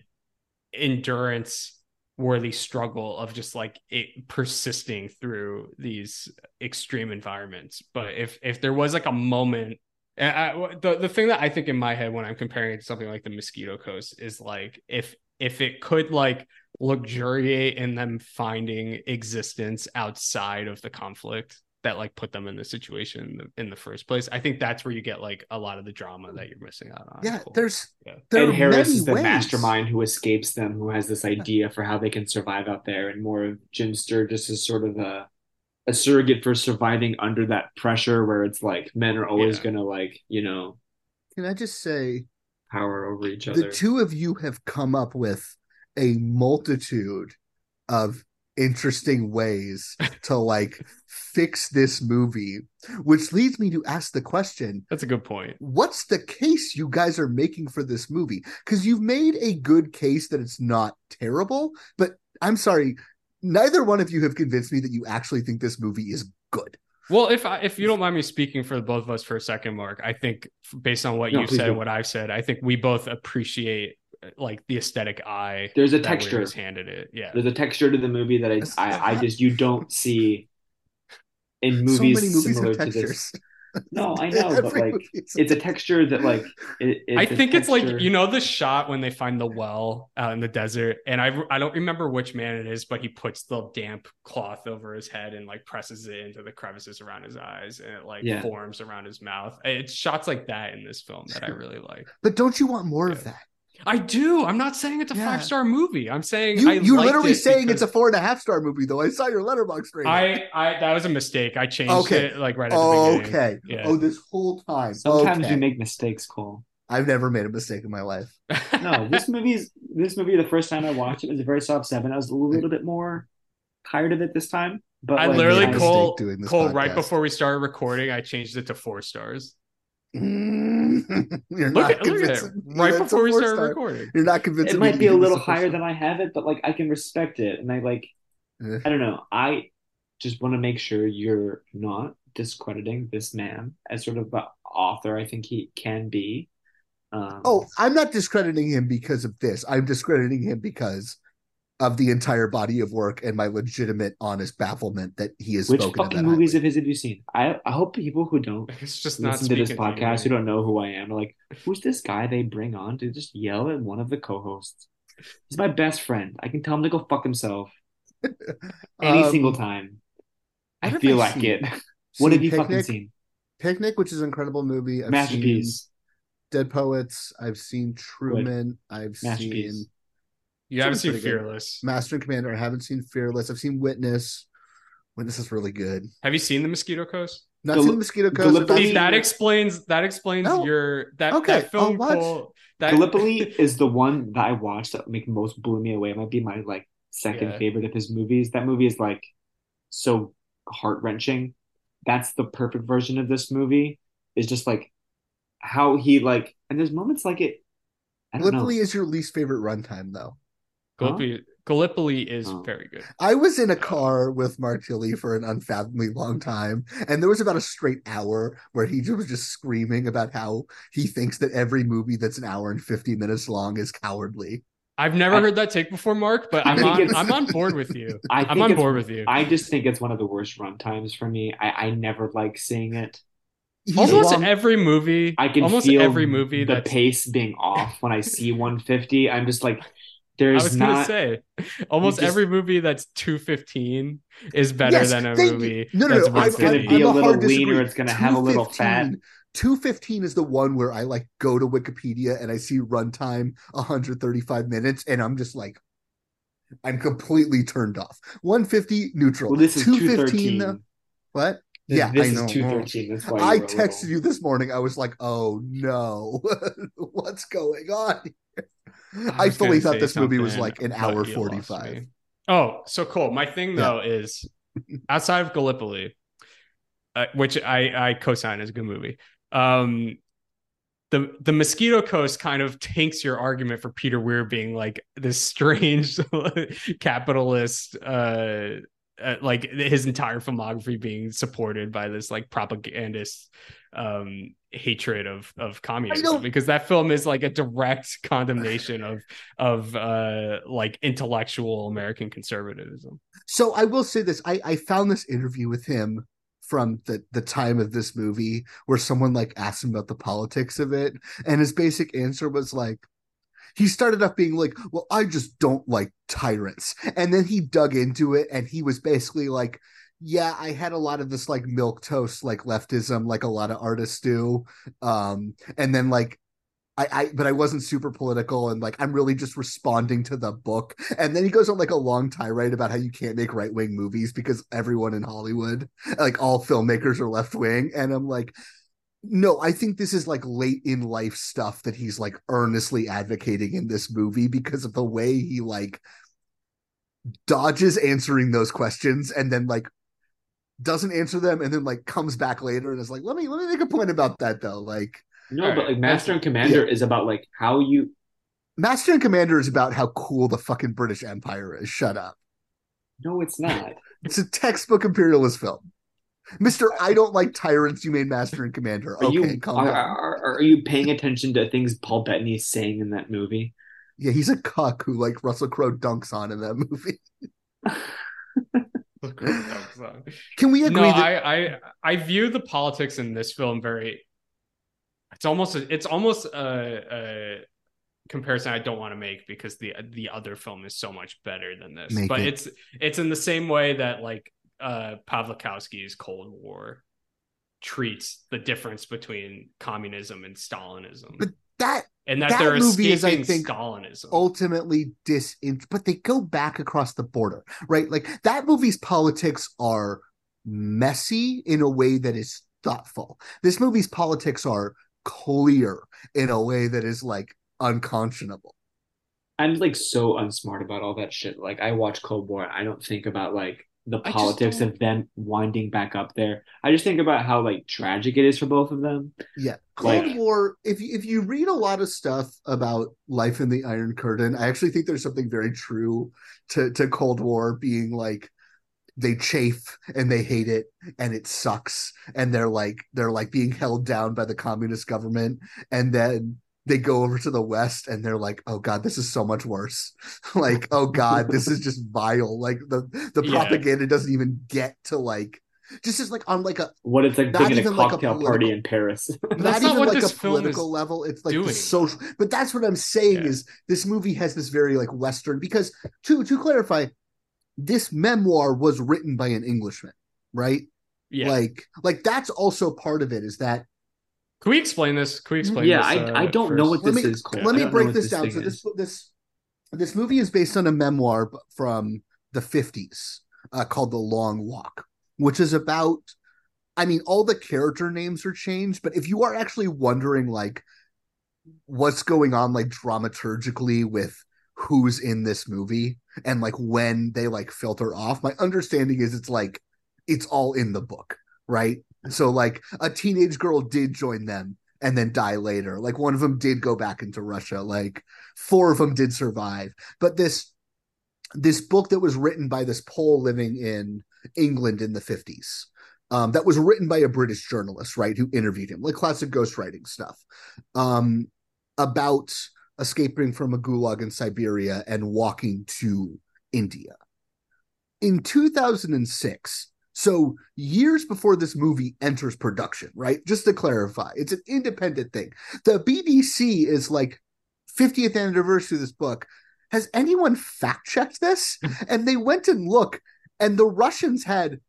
endurance worthy struggle of just like it persisting through these extreme environments. But if if there was like a moment I, the the thing that I think in my head when I'm comparing it to something like the Mosquito Coast is like if if it could like luxuriate in them finding existence outside of the conflict that like put them in the situation in the, in the first place. I think that's where you get like a lot of the drama that you're missing out on. yeah, Cool. there's Yeah. there Ed Harris is the ways. mastermind who escapes them, who has this idea for how they can survive out there, and more of Jim Sturgess is sort of a a surrogate for surviving under that pressure, where it's like men are always Yeah. gonna like you know Can I just say power over each other? the two of you have come up with a multitude of interesting ways to like fix this movie which leads me to ask the question That's a good point. what's the case you guys are making for this movie because you've made a good case that it's not terrible but i'm sorry neither one of you have convinced me that you actually think this movie is good Well, if I, if you don't mind me speaking for both of us for a second, Mark, I think based on what No, you've said do. and what I've said, I think we both appreciate like the aesthetic eye. There's a texture. Weir's handed it. Yeah. There's a texture to the movie that I I, I just you don't <laughs> see in movies, so movies similar to this. No, I <laughs> know, but like it's a texture that like <laughs> it, I it's a think it's like you know the shot when they find the well out in the desert, and I I don't remember which man it is, but he puts the damp cloth over his head and like presses it into the crevices around his eyes, and it like Yeah. forms around his mouth. It's shots like that in this film that I really like. but don't you want more of that I do. I'm not saying it's a Yeah. five star movie. I'm saying you, I you're liked literally it saying because it's a four and a half star movie though i saw your Letterboxd rating I I that was a mistake. I changed Okay. it like right at the beginning. okay Yeah. oh this whole time sometimes okay. you make mistakes, Cole. i've never made a mistake in my life <laughs> No, this movie's this movie. The first time I watched it was a very soft seven. I was a little bit more tired of it this time. But I like, literally made Cole mistake doing this Cole right before we started recording. I changed it to four stars. Mm, <laughs> you're Look not at, look at it convincing right that's a before we started four-star. recording. You're not convincing it might be a little higher star. than I have it, but like I can respect it, and I like Eh. I don't know. I just want to make sure you're not discrediting this man as sort of an author. I think he can be. Um, Oh, I'm not discrediting him because of this. I'm discrediting him because of the entire body of work and my legitimate, honest bafflement that he has Which spoken. fucking in that movies of his have you seen? I I hope people who don't <laughs> It's just not listen to this speaking to podcast who don't know who I am are like, who's this guy they bring on to just yell at one of the co-hosts? He's my best friend. I can tell him to go fuck himself <laughs> any Um, single time. I feel I like seen? it. <laughs> What have Seen you fucking seen? Picnic, which is an incredible movie. I've Masterpiece. Seen Dead Poets. I've seen Truman. I've Masterpiece. seen You haven't seen pretty good. Fearless. Master and Commander. I haven't seen Fearless. I've seen Witness. Witness is really good. Have you seen the Mosquito Coast? Not Gal- seen the Mosquito Coast. I've Gallipoli- seen- that explains that explains Oh, your that okay, that film I'll watch. Cole, that Gallipoli <laughs> is the one that I watched that make most blew me away. It might be my like second Yeah. favorite of his movies. That movie is like so heart wrenching. That's the perfect version of this movie. Is just like how he like, and there's moments like it. I don't Gallipoli know. is your least favorite runtime, though. Gallipoli, Gallipoli is Oh. very good. I was in a car with Mark for an unfathomably long time, and there was about a straight hour where he was just screaming about how he thinks that every movie that's an hour and 50 minutes long is cowardly. I've never I- heard that take before, Mark, but I'm on I'm on board with you. <laughs> I I'm on board with you. I just think it's one of the worst run times for me. I, I never like seeing it. He's almost long- every movie, I can almost feel every movie the that's pace being off when I see <laughs> 150. I'm just like, I there's was gonna say <laughs> almost just- every movie that's 215 is better Yes, than a thank you. movie No, no, that's no. I'm, It's gonna be I'm a a little hard leaner, it's gonna have a little fat. 215 215 is the one where I like go to Wikipedia and I see runtime 135 minutes, and I'm just like, I'm completely turned off. 150 neutral. Well, this is 215 213. though. What? This, yeah, this I know. is 213. That's why I you were a texted little- you this morning. I was like, "Oh no, <laughs> what's going on?" Here? I, fully thought this movie was like an hour forty-five. Oh, so cool. My thing though is <laughs> outside of Gallipoli, uh, which I I co-sign as a good movie. Um, the the Mosquito Coast kind of tanks your argument for Peter Weir being like this strange <laughs> capitalist. Uh, uh, like his entire filmography being supported by this like propagandist um hatred of of communism because that film is like a direct condemnation of of uh like intellectual american conservatism So I will say this: I, I found this interview with him from the the time of this movie where someone like asked him about the politics of it, and his basic answer was like. He started off being like, "Well, I just don't like tyrants," and then he dug into it, and he was basically like, "Yeah, I had a lot of this like milk toast, like leftism, like a lot of artists do," um, and then like I, I but I wasn't super political and like I'm really just responding to the book. And then he goes on like a long tirade about how you can't make right wing movies because everyone in Hollywood, like all filmmakers are left wing. And I'm like, no, I think this is like late in life stuff that he's like earnestly advocating in this movie because of the way he like dodges answering those questions and then like doesn't answer them and then like comes back later and is like, let me let me make a point about that though. Like No, but right, like Master and Commander is about like how you. Master and Commander is about how cool the fucking British Empire is. Shut up. No, it's not. <laughs> It's a textbook imperialist film. Mister, I don't like tyrants. You made Master and Commander. Are Okay, you are, are, are you paying attention to things Paul Bettany is saying in that movie? Yeah, he's a cuck who like Russell Crowe dunks on in that movie. <laughs> <laughs> Can we agree no that I, I i view the politics in this film very it's almost a, it's almost a, a comparison i don't want to make because the the other film is so much better than this. Make but it. it's it's in the same way that like uh Pawlikowski's cold war treats the difference between communism and stalinism. But that and that, that they're movie is, I escaping think, stalinism ultimately dis but they go back across the border, right? Like that movie's politics are messy in a way that is thoughtful. This movie's politics are clear in a way that is like unconscionable. I'm like so unsmart about all that shit. Like I watch Cold War, I don't think about like the politics don't- of them winding back up there. I just think about how like tragic it is for both of them. Yeah, Cold Like- War. If you, if you read a lot of stuff about life in the Iron Curtain, I actually think there's something very true to to Cold War being like they chafe and they hate it and it sucks and they're like they're like being held down by the communist government and then they go over to the west and they're like oh god this is so much worse <laughs> like oh god this is just vile like the the Yeah. propaganda doesn't even get to like just as like on like a What it's like Not being at a even like a cocktail political- party in Paris. <laughs> not That's not even what like a this film political level it's like the social but that's what i'm saying Yeah. is this movie has this very like western because to to clarify this memoir was written by an englishman right Yeah. like like that's also part of it is that Can we explain this? Can we explain Yeah, this? I- I uh, don't know first? what let this me is, Cole. let me break this this down thing so this this this movie is based on a memoir from the 50s uh, called the long walk which is about i mean all the character names are changed but if you are actually wondering like what's going on like dramaturgically with who's in this movie and like when they like filter off my understanding is it's like it's all in the book right so like a teenage girl did join them and then die later. Like one of them did go back into russia. Like four of them did survive. But this this book that was written by this pole living in england in the 50s um, that was written by a british journalist right who interviewed him like classic ghostwriting stuff um, about escaping from a gulag in siberia and walking to india. In 2006 so years before this movie enters production right? Just to clarify it's an independent thing. The bbc is like 50th anniversary of this book. Has anyone fact checked this? <laughs> And they went and look and the russians had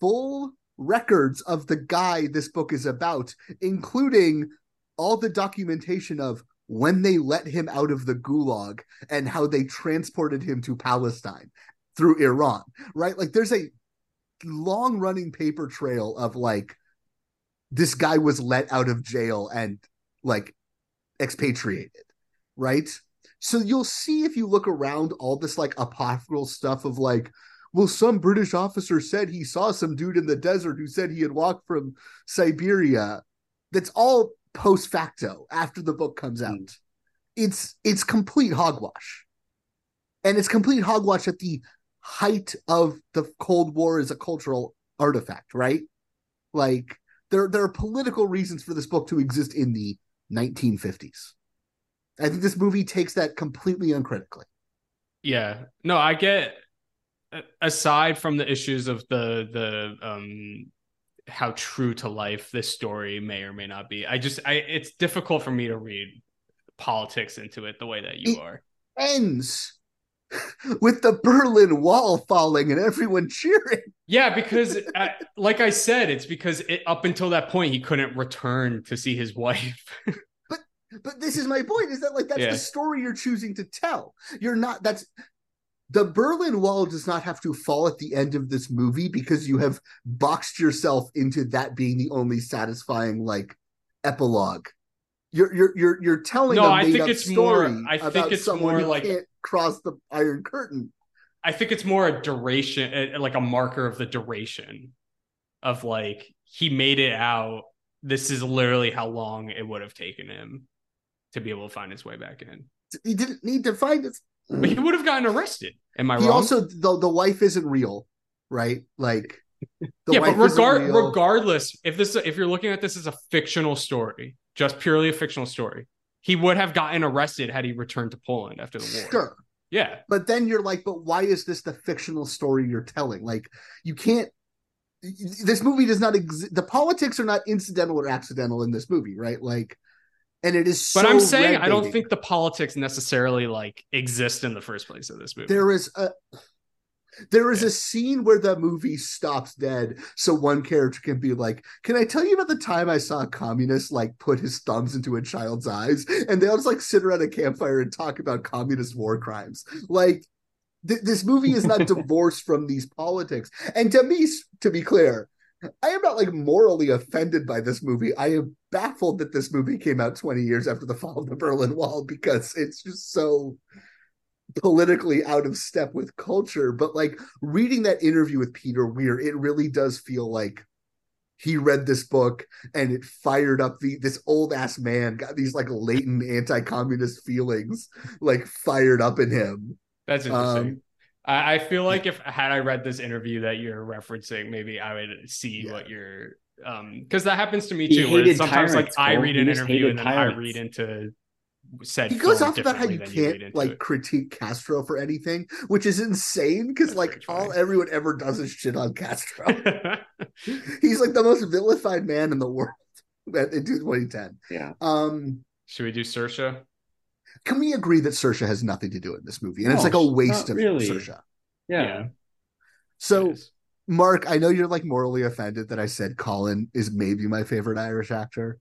full records of the guy this book is about including all the documentation of when they let him out of the gulag and how they transported him to palestine through iran right? Like there's a long running paper trail of like this guy was let out of jail and like expatriated right? So you'll see if you look around all this like apocryphal stuff of like well some british officer said he saw some dude in the desert who said he had walked from siberia. That's all post facto after the book comes hmm. out. It's it's complete hogwash. And it's complete hogwash at the height of the Cold War as a cultural artifact, right? Like there there are political reasons for this book to exist in the 1950s. I think this movie takes that completely uncritically. Yeah. No, I get aside from the issues of the the um how true to life this story may or may not be. I just I it's difficult for me to read politics into it the way that you It- are. Ends <laughs> with the Berlin Wall falling and everyone cheering. Yeah, because <laughs> uh, like I said, it's because it, up until that point he couldn't return to see his wife. <laughs> But but this is my point: is that like that's Yeah. the story you're choosing to tell. You're not. That's the Berlin Wall does not have to fall at the end of this movie because you have boxed yourself into that being the only satisfying like epilogue. You're you're you're you're telling No, a I made think up it's more- story I think about it's someone more like- can't cross the Iron Curtain. I think it's more a duration, like a marker of the duration of like he made it out. This is literally how long it would have taken him to be able to find his way back in. He didn't need to find it. But he would have gotten arrested. Am I right? He wrong? also the the wife isn't real, right? Like the yeah, but regard regardless, if this if you're looking at this as a fictional story, just purely a fictional story, he would have gotten arrested had he returned to Poland after the war. Sure. Yeah. but then you're like but why is this the fictional story you're telling like you can't this movie does not exist the politics are not incidental or accidental in this movie right like and it is so But I'm saying I don't think the politics necessarily like exist in the first place of this movie. there is a there is a scene where the movie stops dead so one character can be like can i tell you about the time i saw a communist like put his thumbs into a child's eyes? And they all just like sit around a campfire and talk about communist war crimes. Like th- this movie is not <laughs> divorced from these politics. And to me to be clear i am not like morally offended by this movie. I am baffled that this movie came out 20 years after the fall of the berlin wall because it's just so politically out of step with culture but like reading that interview with peter weir it really does feel like he read this book and it fired up the this old ass man got these like latent anti-communist feelings like fired up in him That's interesting. Um, I, I feel like if had I read this interview that you're referencing, maybe I would see what you're um because that happens to me He too. Where sometimes tyrants, like I read an interview and then I read into said he goes off about how you differently than read can't into like it. critique Castro for anything, which is insane because like all everyone ever does is shit on Castro. <laughs> He's like the most vilified man in the world in 2010. Yeah. Um, Should we do Saoirse? can we agree that Saoirse has nothing to do in this movie, and it's like a waste of really. Saoirse? Yeah. So, Mark, I know you're like morally offended that I said Colin is maybe my favorite Irish actor.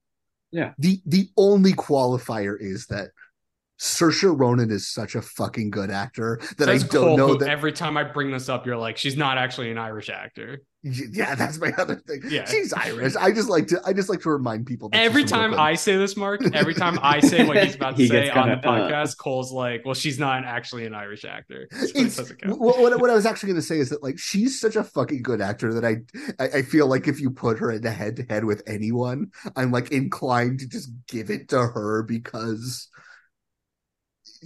Yeah. The the only qualifier is that Saoirse Ronan is such a fucking good actor that Says I don't Cole, know that. every time I bring this up, you're like, she's not actually an Irish actor. Yeah, <laughs> that's my other thing. Yeah. she's Irish. I just like to. I just like to remind people. That Every time I say this, Mark, <laughs> every time I say what he's about to He say on the kinda, uh, podcast, Cole's like, well, she's not actually an Irish actor. So It's, what, what, what I was actually going to say is that like she's such a fucking good actor that I, I I feel like if you put her in the head to head with anyone, I'm like inclined to just give it to her because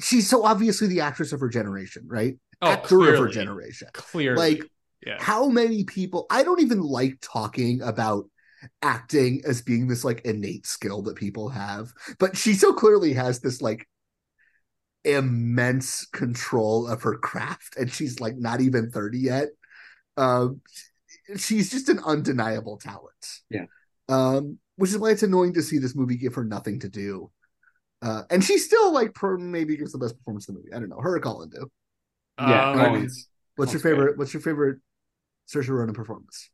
she's so obviously the actress of her generation, right? Oh, Actor of her generation. Clearly. Like yeah. how many people? I don't even like talking about acting as being this like innate skill that people have, but she so clearly has this like immense control of her craft and she's like not even 30 yet um she's just an undeniable talent Yeah. um which is why it's annoying to see this movie give her nothing to do uh and she still like per- maybe gives the best performance in the movie i don't know her or colin do Yeah. Um, Colin's- what's your Colin's great. favorite what's your favorite Saoirse Ronan performance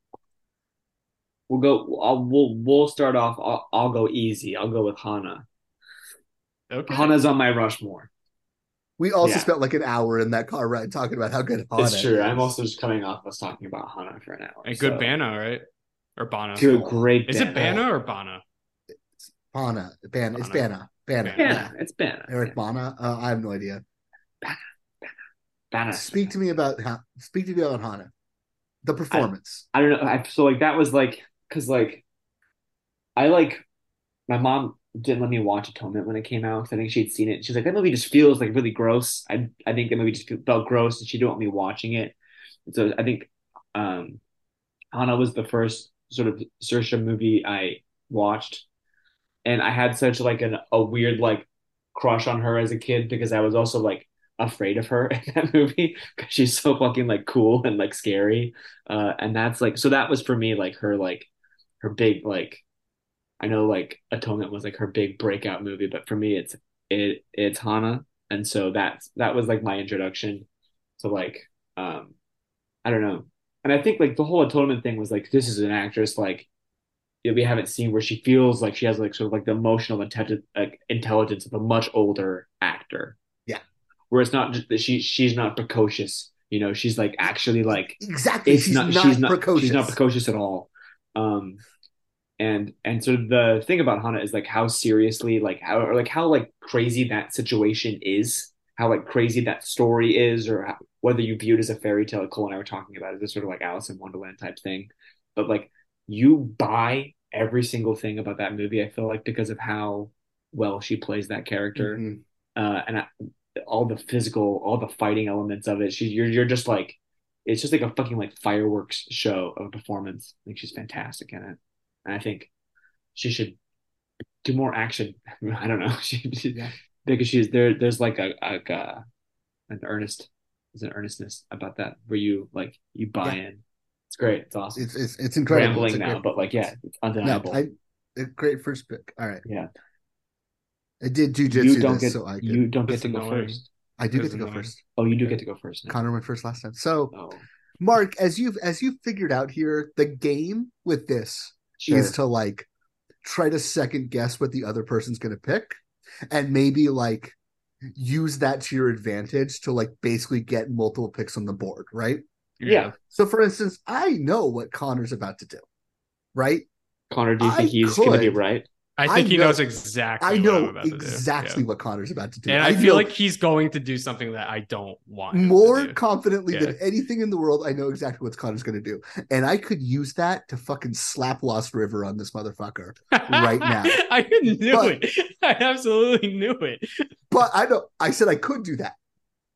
We'll go. I'll, we'll we'll start off. I'll, I'll go easy. I'll go with Hanna. Okay. Hanna's on my Rushmore. we also Yeah. spent like an hour in that car ride talking about how good Hanna it's true. is. I'm also just coming off us talking about Hanna for an hour. A good so- Bana, right? Or Bana. To a great. Is it Bana. Bana or Bana? Bana, Bana, it's Bana. Bana, Bana, Yeah, it's Bana. Eric Bana. Uh, I have no idea. Bana. Bana. Speak to me about. Speak to me about Hanna, the performance. I don't know. I, so like that was like because like I like my mom didn't let me watch Atonement when it came out 'cause I think she'd seen it. She's like that movie just feels like really gross. I I think that movie just felt gross and she didn't want me watching it. So I think um Hanna was the first sort of Saoirse movie I watched, and I had such like an a weird like crush on her as a kid because I was also like afraid of her <laughs> in that movie because she's so fucking like cool and like scary. Uh, and that's like so that was for me like her like her big like I know like Atonement was like her big breakout movie, but for me it's it it's Hanna, and so that's that was like my introduction to like um I don't know, and I think like the whole Atonement thing was like this is an actress like we haven't seen where she feels like she has like sort of like the emotional intelligence like intelligence of a much older actor. Where it's not just that she she's not precocious. You know, she's like actually like Exactly. it's she's not, not, she's not precocious. she's not precocious at all um and and sort of the thing about hanna is like how seriously like how or like how like crazy that situation is how like crazy that story is or how, whether you view it as a fairy tale like cole and i were talking about it this sort of like alice in wonderland type thing but like you buy every single thing about that movie i feel like because of how well she plays that character Mhm. uh, and I, all the physical, all the fighting elements of it. She, you're, you're just like, it's just like a fucking like fireworks show of a performance. I think she's fantastic in it, and I think she should do more action. <laughs> I don't know, <laughs> she, she- Yeah. because she's there. There's like a, like a an earnest, there's an earnestness about that where you like you buy Yeah. in. It's great. It's awesome. It's it's it's incredible. Rambling It's now, but like yeah, it's No, undeniable. I a great first pick. All right. yeah, I did jujitsu you don't this, get so I could. Oh, you don't get to go first. I do get to go annoying. first. Oh, you do get to go first. Now. Connor went first last time. So, Oh, Mark, as you've as you've figured out here, the game with this sure. is to like try to second guess what the other person's going to pick, and maybe like use that to your advantage to like basically get multiple picks on the board, right? yeah. So, for instance, I know what Connor's about to do, right? Connor, do you I think he's going to be right? I think I he know- knows exactly. I what know do. exactly Yeah. what Connor's about to do. And I, know feel like he's going to do something that I don't want. more confidently than anything in the world. I know exactly what Connor's going to do, and I could use that to fucking slap Lost River on this motherfucker. right <laughs> now. I knew But- it. I absolutely knew it. But I don't. I said I could do that,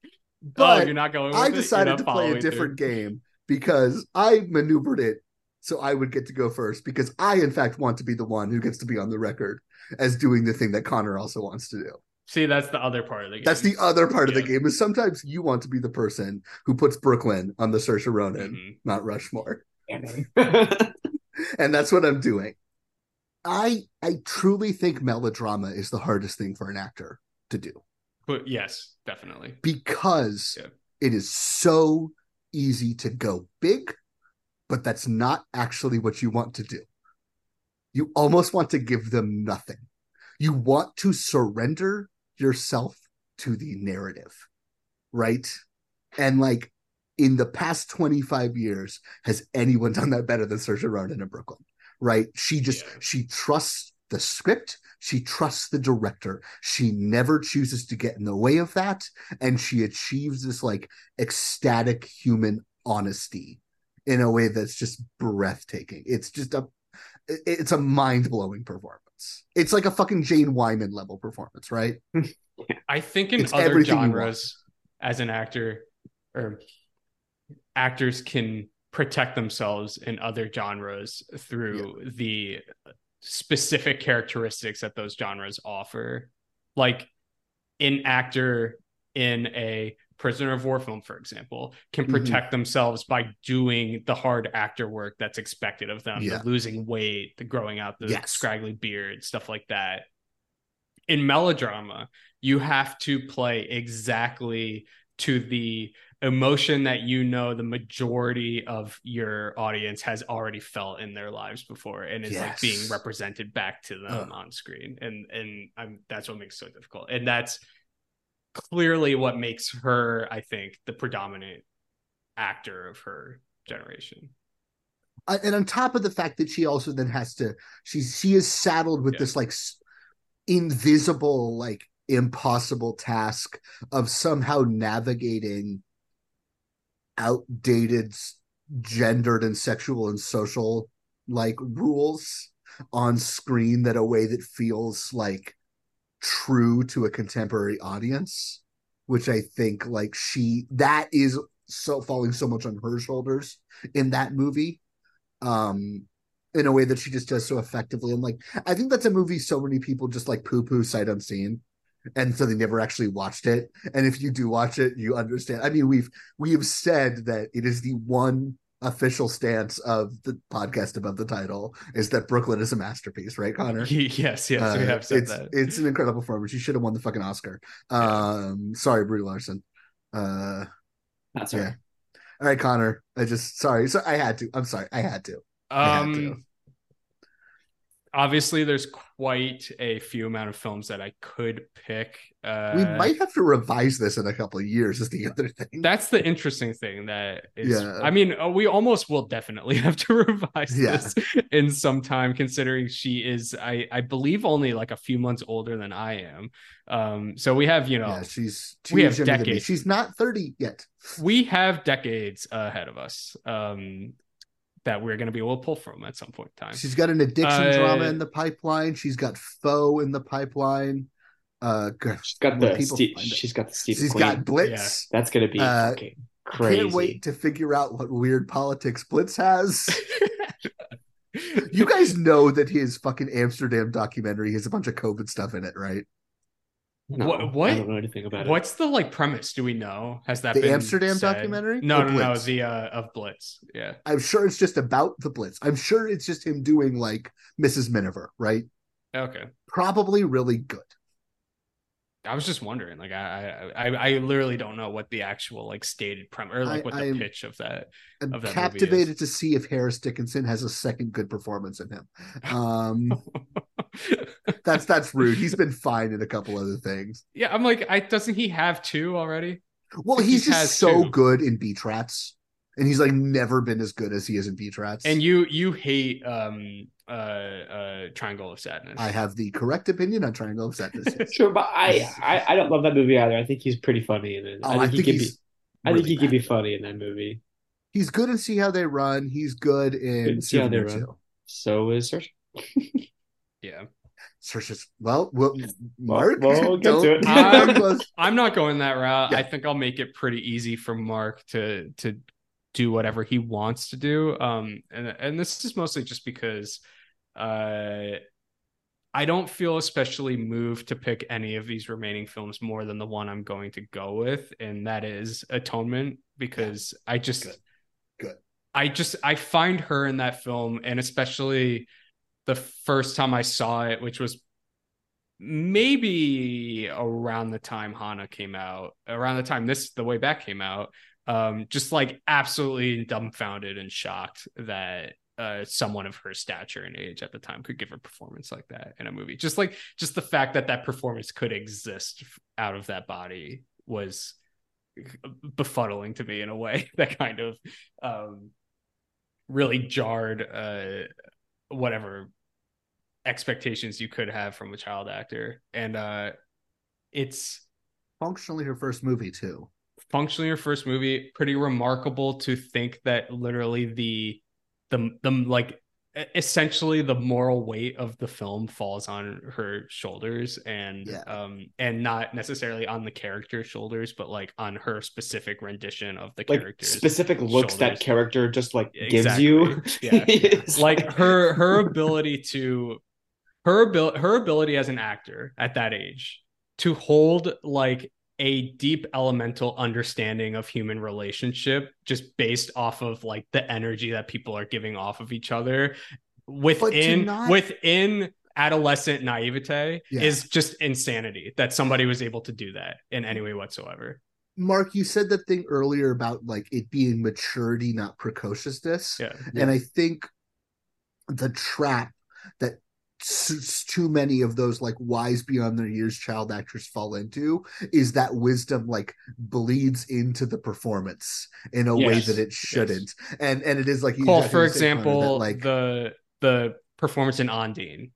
oh, but you're not going. With I decided to play a different through? game because I maneuvered it so I would get to go first because I, in fact, want to be the one who gets to be on the record as doing the thing that Connor also wants to do. See, that's the other part of the game. That's the other part of the game. Is sometimes you want to be the person who puts Brooklyn on the Saoirse Ronan, Mhm. not Rushmore, <laughs> and that's what I'm doing. I I truly think melodrama is the hardest thing for an actor to do But yes, definitely. because Yeah. it is so easy to go big, but that's not actually what you want to do. You almost want to give them nothing. You want to surrender yourself to the narrative, right? And like in the past 25 years, has anyone done that better than Saoirse Ronan in Brooklyn? Right? She just Yeah. she trusts the script, she trusts the director. She never chooses to get in the way of that, and she achieves this like ecstatic human honesty in a way that's just breathtaking. It's just a it's a mind-blowing performance. It's like a fucking Jane Wyman level performance, right? <laughs> I think in It's other genres, as an actor, or actors can protect themselves in other genres through the specific characteristics that those genres offer. Like an actor in a prisoner of war film, for example, can Mhm. protect themselves by doing the hard actor work that's expected of them, Yeah. the losing weight, the growing out the Yes. scraggly beard, stuff like that. In melodrama, you have to play exactly to the emotion that you know the majority of your audience has already felt in their lives before and is like being represented back to them Ugh. on screen and and I'm that's what makes it so difficult and that's clearly what makes her I think the predominant actor of her generation Uh, and on top of the fact that she also then has to she she is saddled with Yeah. this like invisible like impossible task of somehow navigating outdated gendered and sexual and social like rules on screen that a way that feels like true to a contemporary audience which i think like she that is so falling so much on her shoulders in that movie um in a way that she just does so effectively. And like i think that's a movie so many people just like poo poo sight unseen and so they never actually watched it. And if you do watch it you understand. I mean we've we have said that it is the one official stance of the podcast above the title is that brooklyn is a masterpiece right connor? <laughs> Yes yes we Uh, have said it's that. it's an incredible performance. You should have won the fucking oscar. Um sorry brie larson. Uh That's yeah. right. all right connor i just sorry so i had to i'm sorry i had to I had to. Obviously there's quite a few amount of films that I could pick uh we might have to revise this in a couple of years is the other thing that's the interesting thing that is Yeah. i mean uh, we almost will definitely <laughs> have to revise Yeah. this in some time considering she is i i believe only like a few months older than i am um so we have you know yeah she's two we have younger than me. decades. she's not 30 yet we have decades ahead of us um that we're going to be able to pull from at some point in time. She's got an addiction Uh, drama in the pipeline. She's got foe in the pipeline. Uh She's got the Steve, she's got the Steve she's Queen. got blitz. That's gonna be Uh, fucking crazy. can't wait to figure out what weird politics blitz has. <laughs> You guys know that his fucking amsterdam documentary. Has a bunch of covid stuff in it right No, what what I don't know anything about it. What's the like premise? Do we know? Has that The been Amsterdam said? documentary? No, Or no, no. The uh, of Blitz. Yeah. i'm sure it's just about the blitz i'm sure it's just him doing like mrs miniver right Okay. probably really good I was just wondering. Like, I, I, I, I literally don't know what the actual like stated premise or like I- what the I'm- pitch of that. I'm Of that movie captivated to see if Harris Dickinson has a second good performance in him. Um, <laughs> that's that's rude. He's been fine in a couple other things. yeah, I'm like, I doesn't he have two already? Well, He he's just so two. good in Beach Rats, and he's like never been as good as he is in Beach Rats. And you, you hate um, uh, uh, Triangle of Sadness. I have the correct opinion on Triangle of Sadness. yes. <laughs> Sure, but I, I I don't love that movie either. I think he's pretty funny in it. Oh, I think he could be. he's I think he could be funny in that movie. He's good in See How They Run. He's good in in See How They Run. too. So is Saoirse. <laughs> yeah. Saoirse's well, well, Mark. we'll get to it. keep that Um. I'm not going that route. Yeah. I think I'll make it pretty easy for Mark to to do whatever he wants to do. Um, and and this is mostly just because, uh, I don't feel especially moved to pick any of these remaining films more than the one I'm going to go with, and that is Atonement, because yeah. I just Good. Good. I just I find her in that film, and especially the first time I saw it, which was maybe around the time Hanna came out, around the time this The Way Back came out, um, just like absolutely dumbfounded and shocked that uh, someone of her stature and age at the time could give a performance like that in a movie. Just like just the fact that that performance could exist out of that body was befuddling to me in a way <laughs> that kind of um, really jarred uh, whatever expectations you could have from a child actor. And uh, it's functionally her first movie too. Functionally her first movie. Pretty remarkable to think that literally the the the like essentially the moral weight of the film falls on her shoulders and yeah. um and not necessarily on the character's shoulders but like on her specific rendition of the like character's specific looks shoulders. that character just like gives Exactly. you <laughs> yeah <laughs> like her her ability to her ability her ability as an actor at that age to hold like a deep elemental understanding of human relationship just based off of like the energy that people are giving off of each other within not- within adolescent naivete Yeah. is just insanity that somebody was able to do that in any way whatsoever Mark, you said that thing earlier about like it being maturity, not precociousness. yeah And I think the trap that too many of those like wise beyond their years child actors fall into is that wisdom like bleeds into the performance in a way that it shouldn't. And and it is like Call for Connor, that, example like the the performance in Ondine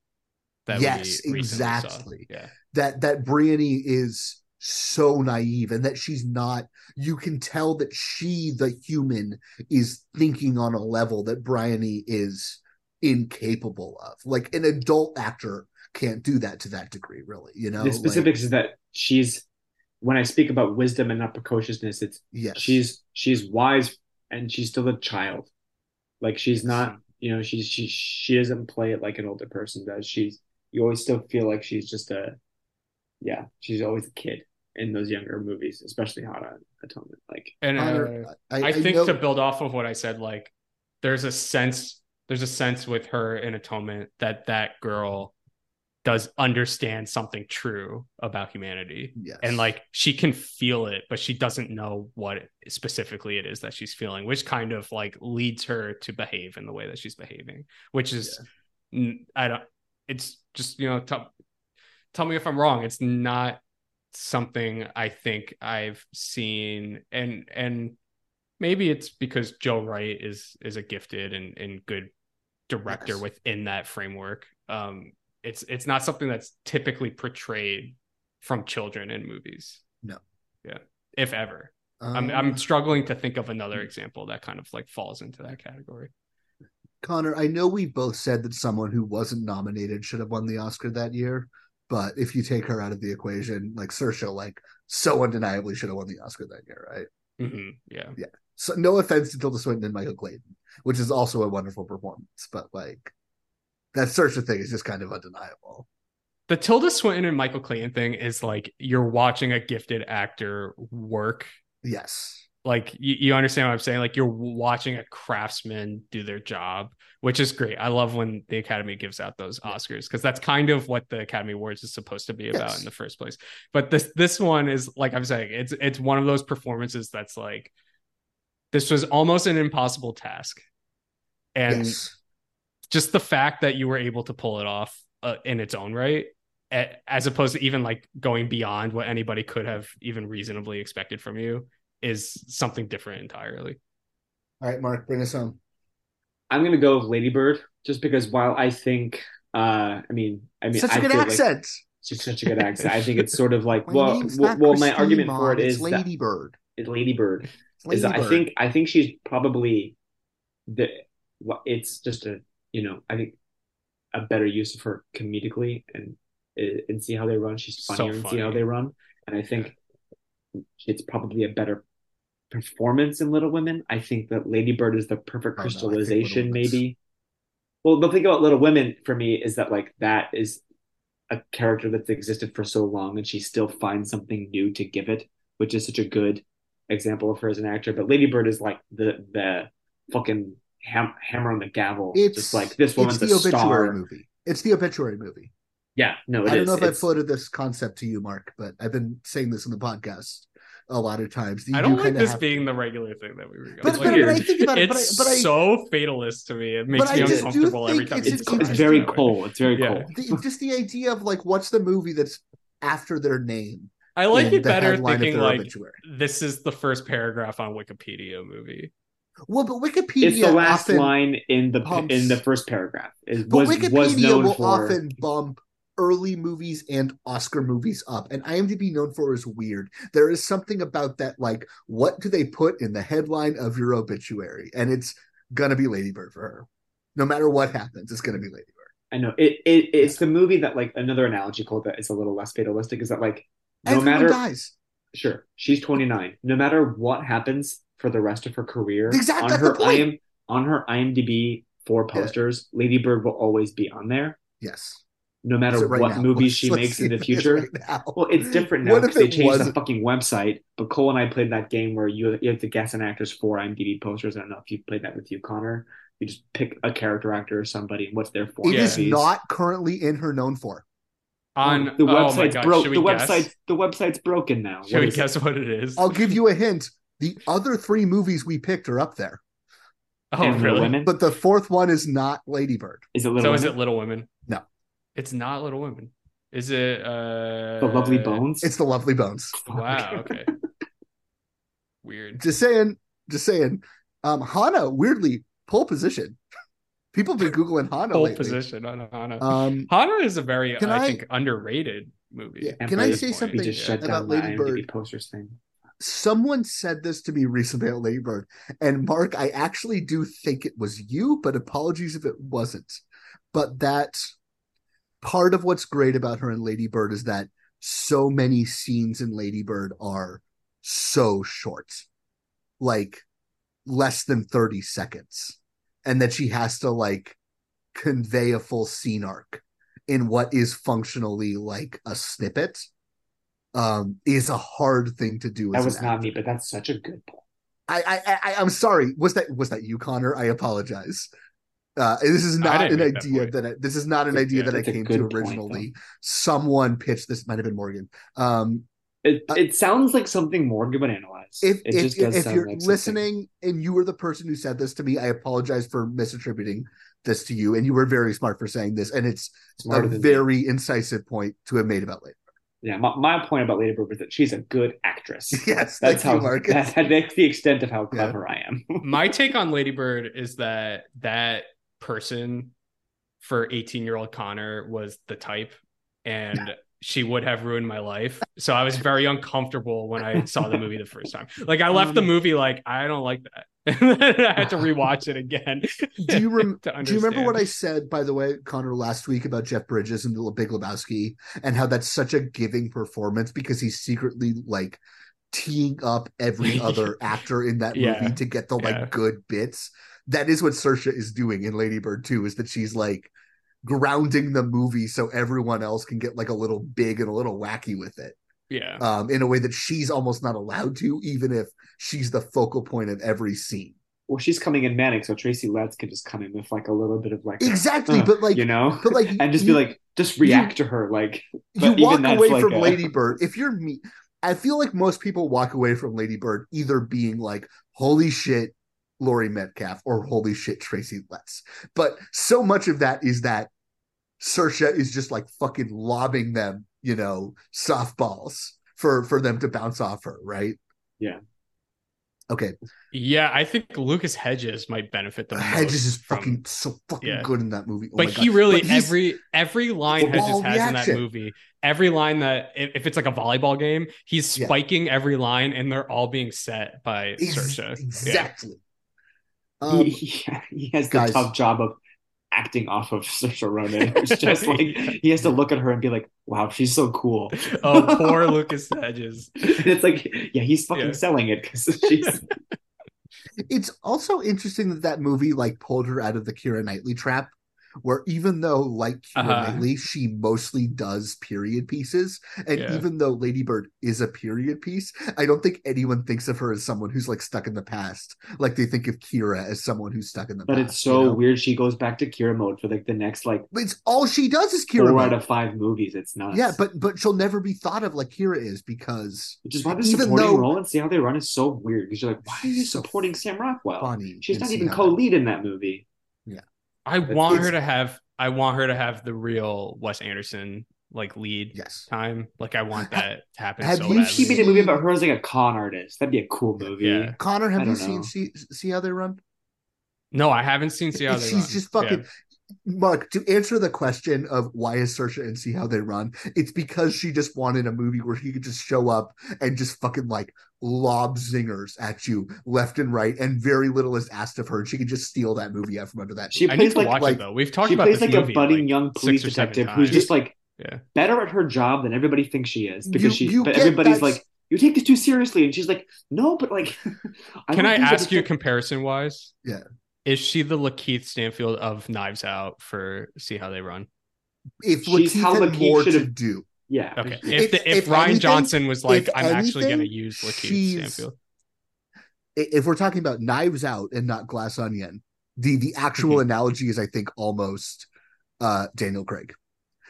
that Yes, we recently saw. exactly. yeah that that Brienne is so naive and that she's not you can tell that she the human is thinking on a level that Briony is incapable of like an adult actor can't do that to that degree really you know the Like, specifics is that she's when I speak about wisdom and not precociousness, it's yes she's she's wise and she's still a child. Like she's not, you know, she's she she doesn't play it like an older person does. She's you always still feel like she's just a yeah, she's always a kid in those younger movies, especially Hot on Atonement. Like and uh, I, I, I think know- to build off of what I said, like there's a sense, there's a sense with her in Atonement that that girl does understand something true about humanity, yes. and like she can feel it, but she doesn't know what specifically it is that she's feeling, which kind of like leads her to behave in the way that she's behaving, which is, I don't, it's just you know, tell tell me if I'm wrong. It's not something I think I've seen. And and maybe it's because Joe Wright is is a gifted and, and good director Yes. within that framework. Um it's it's not something that's typically portrayed from children in movies. No. Yeah. If ever. I'm Um, I'm struggling to think of another example that kind of like falls into that category. Connor, I know we both said that someone who wasn't nominated should have won the Oscar that year, but if you take her out of the equation, like Saoirse, like so undeniably should have won the Oscar that year, right? hmm Yeah. Yeah. So no offense to Tilda Swinton and Michael Clayton, which is also a wonderful performance, but like that Saoirse thing is just kind of undeniable. the Tilda Swinton and Michael Clayton thing is like you're watching a gifted actor work. Yes. Like you, you understand what I'm saying? Like you're watching a craftsman do their job, which is great. I love when the Academy gives out those Oscars because that's kind of what the Academy Awards is supposed to be about Yes. in the first place. But this this one is like I'm saying, it's it's one of those performances that's like this was almost an impossible task. And yes. just the fact that you were able to pull it off uh, in its own right as opposed to even like going beyond what anybody could have even reasonably expected from you is something different entirely All right, Mark, bring us home. I'm gonna go with Ladybird just because while I think uh I mean I mean Such a I good feel like accent. it's such a good accent. I think it's sort of like <laughs> My well well, well my argument for Mom, is it's that Ladybird. it's Ladybird It's is I think I think she's probably the it's just a you know I think a better use of her comedically and eh, and see how they run. She's So funnier and see how they run, and I think it's probably a better performance in Little Women. I think that Lady Bird is the perfect Oh, no, I think crystallization, maybe. Well, the thing about Little Women for me is that like that is a character that's existed for so long and she still finds something new to give it, which is such a good example of her as an actor. But Lady Bird is like the the fucking ham- hammer on the gavel. It's just like this it's woman's the a obituary star. movie. It's the obituary movie. Yeah, no, it I don't is. know if I've floated this concept to you, Mark, but I've been saying this in the podcast a lot of times. You I don't do like this have- being the regular thing that we were going. But- but- but I think about it, but I- It's but I- so fatalist to me. It makes me uncomfortable every time. it's it's, it's very it. cold. It's very Yeah. cold. the, just the idea of like what's the movie that's after their name. I like it better thinking like obituary. this is the first paragraph on Wikipedia movie. Well, but Wikipedia It's the last line in the pumps- in the first paragraph. It but was Wikipedia was known will for often bump early movies and Oscar movies up, and IMDb known for is weird. There is something about that, like what do they put in the headline of your obituary, and it's gonna be Lady Bird for her. No matter what happens, it's gonna be Lady Bird. I know it, it it's the movie that like another analogy called that is a little less fatalistic is that like no Everyone matter dies. sure she's 29 no matter what happens for the rest of her career Exactly, on her the point. IM, on her IMDb four posters Lady Bird will always be on there Yes. no matter right what now? movies <laughs> Let's- she let's makes in the is future right well it's different now because they changed the wasn't? fucking website but Cole and I played that game where you you have to guess an actor's four IMDb posters I don't know if you played that with you Connor you just pick a character actor or somebody and what's their four It is movies. not currently in her known for. On the oh website's God, broke should the we guess? website the website's broken now Should What we is it? guess what it is? I'll give you a hint. The other three movies we picked are up there, oh, And really? Women? but the fourth one is not Lady Bird. Is it Little So is Women? it Little Women? No. It's not Little Women. Is it uh The Lovely Bones? It's the Lovely Bones. Wow, okay. Weird. Just saying. Just saying. Um, Hanna weirdly pole position. People have been googling Hanna Pole lately. position on Hanna. Um, Hanna is a very, I, I- think, underrated movie. Yeah, Can I say point, something just shut about down Lady Bird? posters thing. someone said this to me recently about Lady Bird, and Mark, I actually do think it was you, but apologies if it wasn't. But that part of what's great about her in Lady Bird is that so many scenes in Lady Bird are so short, like less than 30 seconds, and that she has to like convey a full scene arc in what is functionally like a snippet um is a hard thing to do That was not actor. me, but that's such a good point. I, I, I, I'm sorry. Was that was that you, Connor? I apologize. Uh, this is not an make that idea that, I, this is not an Yeah, idea that I came good to point, originally. Someone pitched this. Might have been Morgan. Um, It, Uh, it sounds like something Morgan would analyze. if it if, just does if sound you're like something- listening and you were the person who said this to me, I apologize for misattributing this to you. And you were very smart for saying this. And it's Smarter a than me. very incisive point to have made about later. Yeah, my, my point about Lady Bird was that she's a good actress. <laughs> Yes, that's how you, Marcus. that, that's the extent of how clever I am. <laughs> My take on Lady Bird is that that person for 18 year old Connor was the type and <laughs> she would have ruined my life. So I was very uncomfortable when I saw the movie the first time. Like I left the Um, movie like I don't like that. <laughs> And then I had to rewatch it again. <laughs> Do you rem- <laughs> to Do you remember what I said, by the way, Connor, last week about Jeff Bridges and the Big Lebowski, and how that's such a giving performance because he's secretly like teeing up every other actor in that movie Yeah. to get the like Yeah. good bits. That is what Saoirse is doing in Lady Bird too, is that she's like grounding the movie so everyone else can get like a little big and a little wacky with it. Yeah. Um, in a way that she's almost not allowed to, even if she's the focal point of every scene. well, she's coming in manic, so Tracy Letts can just come in with like a little bit of like Exactly, uh, but like you know, but like <laughs> and just you- be like, just react to her, like you even walk away like from a- Lady Bird. If you're me, I feel like most people walk away from Lady Bird either being like, "Holy shit, Laurie Metcalf," or "Holy shit, Tracy Letts." But so much of that is that Saoirse is just like fucking lobbing them, you know, softballs for for them to bounce off her, right? Yeah. Okay, Yeah, I think Lucas Hedges might benefit the most. Hedges is from- fucking so fucking yeah. good in that movie. Oh but he God. really But every every line Hedges ball has in that movie, every line that if, if it's like a volleyball game, he's Yeah. spiking every line, and they're all being set by Ex- Saoirse. Yeah. exactly. he, Um, <laughs> he, he has the guys. tough job of acting off of <laughs> Saoirse Ronan. <laughs> It's just like he has to look at her and be like, "Wow, she's so cool." Oh, poor Lucas Hedges. It's like, yeah, he's fucking Yeah. selling it because she's It's also interesting that that movie like pulled her out of the Keira Knightley trap where even though like Keira Uh-huh. Knightley, she mostly does period pieces, and Yeah. even though Lady Bird is a period piece, I don't think anyone thinks of her as someone who's like stuck in the past, like they think of Keira as someone who's stuck in the past. But past. it's so you know? weird. She goes back to Keira mode for like the next like It's all she does is Keira. four mode. out of five movies. It's not. Yeah, but but she'll never be thought of like Keira is because which is why the even supporting though- role and see how they run is so weird because you're like, why are you She's so supporting Sam Rockwell? funny. She's not even co-lead in that movie. I It's- want her to have I want her to have the real Wes Anderson like lead Yes. time. Like I want that to happen have so you badly. She made a movie about her as like a con artist. That'd be a cool movie. Yeah. Connor, have you don't seen see, see how they run? No, I haven't seen See How They run. She's Run. just fucking Mark, to answer the question of why is Saoirse and see how they run, it's because she just wanted a movie where he could just show up and just fucking like lob zingers at you left and right, and very little is asked of her, and she could just steal that movie out from under that. She I plays need to like, watch like- it though. We've talked she about plays this like movie, a budding like, young police six or seven detective who's just like Yeah. better at her job than everybody thinks she is because You- she you but everybody's that's- like you take this too seriously and she's like no but like <laughs> I Can I ask you it's- comparison wise? Yeah. Is she the Lakeith Stanfield of Knives Out for See How They Run? If She's Lakeith how had Lakeith more should to have- do, yeah Okay. If If- the, if, if Ryan anything- Johnson was like, if I'm actually going to use Lakeith she's- Stanfield. i- if we're talking about Knives Out and not Glass Onion, the the actual Mm-hmm. analogy is, I think, almost uh Daniel Craig.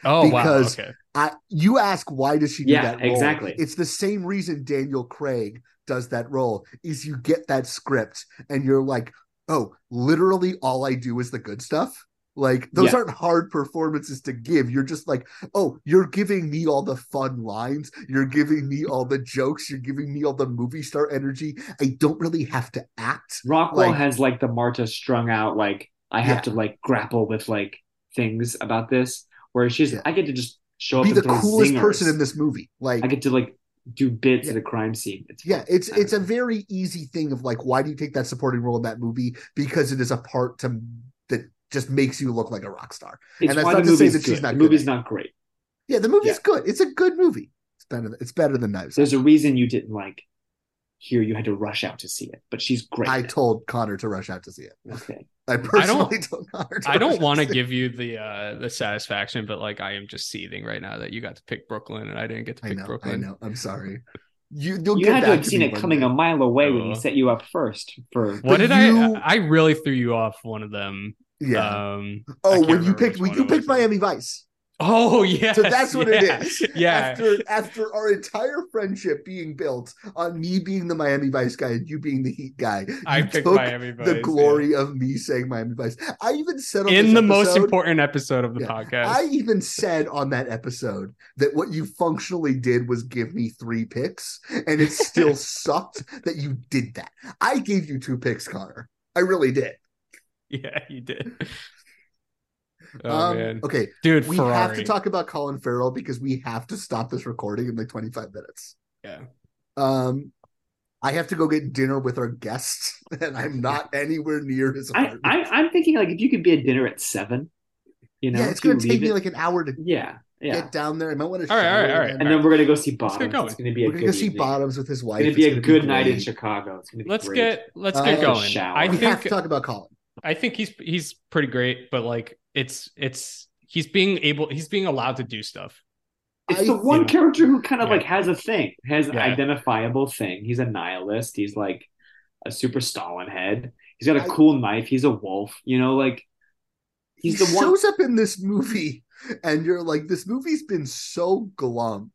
Oh because- wow. Okay. I you ask why does she do Yeah, that role? exactly. It's the same reason Daniel Craig does that role is you get that script and you're like, oh, literally all I do is the good stuff. Like those Yeah. aren't hard performances to give. You're just like, oh, you're giving me all the fun lines. You're giving me all the jokes. You're giving me all the movie star energy. I don't really have to act. Rockwell like- has like the Marta strung out like I have Yeah. to like grapple with like things about this where she's Yeah. I get to just show up Be the coolest zingers. person in this movie. Like I get to like do bits Yeah. at a crime scene. It's Yeah, it's it's a very easy thing of like, why do you take that supporting role in that movie? Because it is a part to that just makes you look like a rock star. It's and that's not the to say that she's good. not the movie's not great. Yeah, the movie's Yeah. good. It's a good movie. It's better. Than, it's better than Knives. Out. There's a reason you didn't like hear you had to rush out to see it, but she's great. I told Connor to rush out to see it. okay. I personally told Connor. To I don't want to give you the uh the satisfaction, but like I am just seething right now that you got to pick Brooklyn and I didn't get to I pick know. Brooklyn. I know. I'm sorry. You you'll You get had to have seen it coming day. a mile away when he set you up first for What did you- I? I really threw you off one of them. Yeah. Um, oh, when you picked when you picked. Miami Vice. Oh yeah. So that's what yeah, it is. Yeah. After after our entire friendship being built on me being the Miami Vice guy and you being the Heat guy, I took Miami Vice. the yeah. glory of me saying Miami Vice. I even said on in the most important episode of the Yeah. podcast. I even said on that episode that what you functionally did was give me three picks, and it still <laughs> sucked that you did that. I gave you two picks, Connor. I really did. yeah, you did. Oh um, man, okay, dude, we Ferrari. have to talk about Colin Farrell because we have to stop this recording in like 25 minutes. Yeah. Um, I have to go get dinner with our guests, <laughs> and I'm not anywhere near his I, apartment. I I'm thinking like if you could be at dinner at seven, you know, yeah, it's going to take leave me it- like an hour to yeah, yeah. get down there. I might want to. All right, all right, all right. and then we're gonna go see Let's get Bottoms. going. It's gonna be a We're gonna go see evening. Bottoms with his wife. It's gonna be a It's good night in. Chicago. It's gonna be let's great. get let's Uh, get going. shower. I we have to think talk about Colin. I think he's he's pretty great, but like it's it's he's being able he's being allowed to do stuff. It's I the one think- character who kind of Yeah. like has a thing, has an Yeah. identifiable thing. He's a nihilist. He's like a super Stalin head. He's got a I- cool knife. He's a wolf. You know, like he's he the one. shows up in this movie, and you're like, this movie's been so glum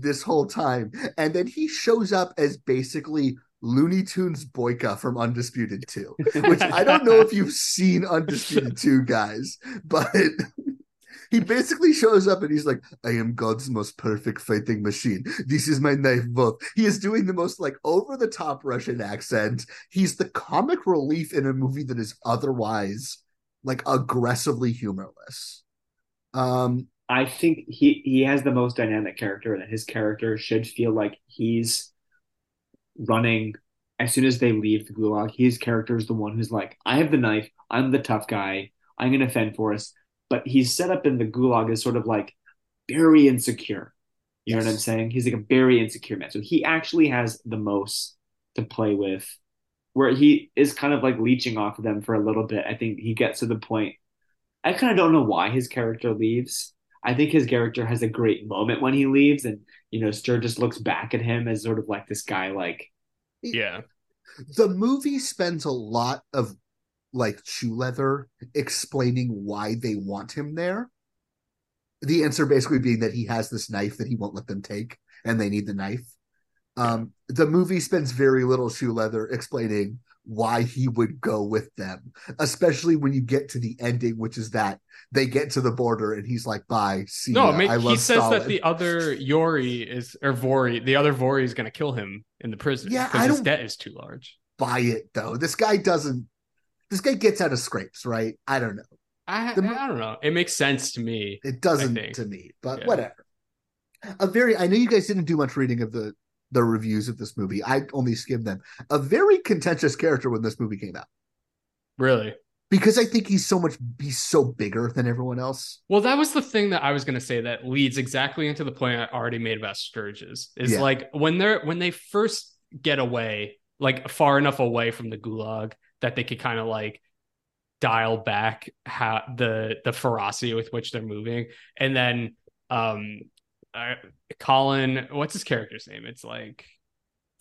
this whole time, and then he shows up as basically Looney Tunes Boyka from Undisputed Two, which I don't know if you've <laughs> seen Undisputed Two, guys, but. <laughs> He basically shows up and he's like, I am God's most perfect fighting machine. This is my knife both. He is doing the most like over the top Russian accent. He's the comic relief in a movie that is otherwise like aggressively humorless. Um, I think he he has the most dynamic character, and his character should feel like he's running as soon as they leave the gulag. His character is the one who's like, I have the knife. I'm the tough guy. I'm gonna fend for us. But he's set up in the gulag as sort of like very insecure. You know what I'm saying? He's like a very insecure man. So he actually has the most to play with, where he is kind of like leeching off of them for a little bit. I think he gets to the point I kind of don't know why his character leaves. I think his character has a great moment when he leaves, and you know, Sturgess looks back at him as sort of like this guy, like yeah. The movie spends a lot of like shoe leather explaining why they want him there. The answer basically being that he has this knife that he won't let them take, and they need the knife. Um, the movie spends very little shoe leather explaining why he would go with them, especially when you get to the ending, which is that they get to the border and he's like, "Bye, see No, ya. I mean, I he love says Stalin." that the other Yori is or Vori, the other Vori is going to kill him in the prison. Yeah, because his debt is too large. buy it though. This guy doesn't. This guy gets out of scrapes, right? I don't know. I, The I don't know. It makes sense to me. It doesn't to me, but Yeah. whatever. A very. I know you guys didn't do much reading of the the reviews of this movie. I only skimmed them. A very contentious character when this movie came out Really. because I think he's so much. He's so bigger than everyone else. Well, that was the thing that I was going to say that leads exactly into the point I already made about Sturgess. Is Yeah. like when they're when they first get away, like far enough away from the gulag that they could kind of like dial back how the the ferocity with which they're moving, and then um, uh, Colin, what's his character's name? It's like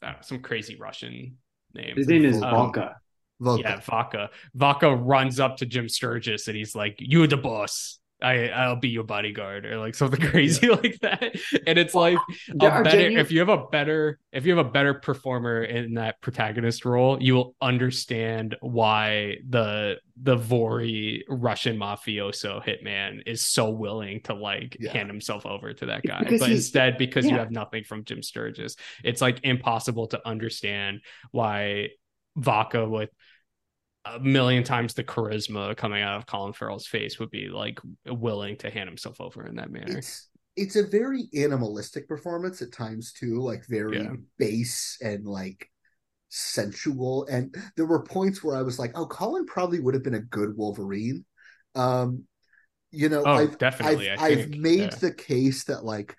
know, some crazy Russian name. his name is Um, Valka. Valka. yeah, Vaca. Vaca runs up to Jim Sturgess and he's like, "You're the boss. I I'll be your bodyguard," or like something <laughs> crazy like that. And it's like <laughs> a better genu- if you have a better if you have a better performer in that protagonist role, you will understand why the the Vori Russian mafioso hitman is so willing to like Yeah. hand himself over to that guy. Because but instead, because you have nothing from Jim Sturgess, it's like impossible to understand why Vaca with a million times the charisma coming out of Colin Farrell's face would be like willing to hand himself over in that manner. It's it's a very animalistic performance at times too, like very Yeah. base and like sensual. And there were points where I was like, "Oh, Colin probably would have been a good Wolverine." Um, you know, Oh, I've, definitely, I've, I I've made yeah. the case that like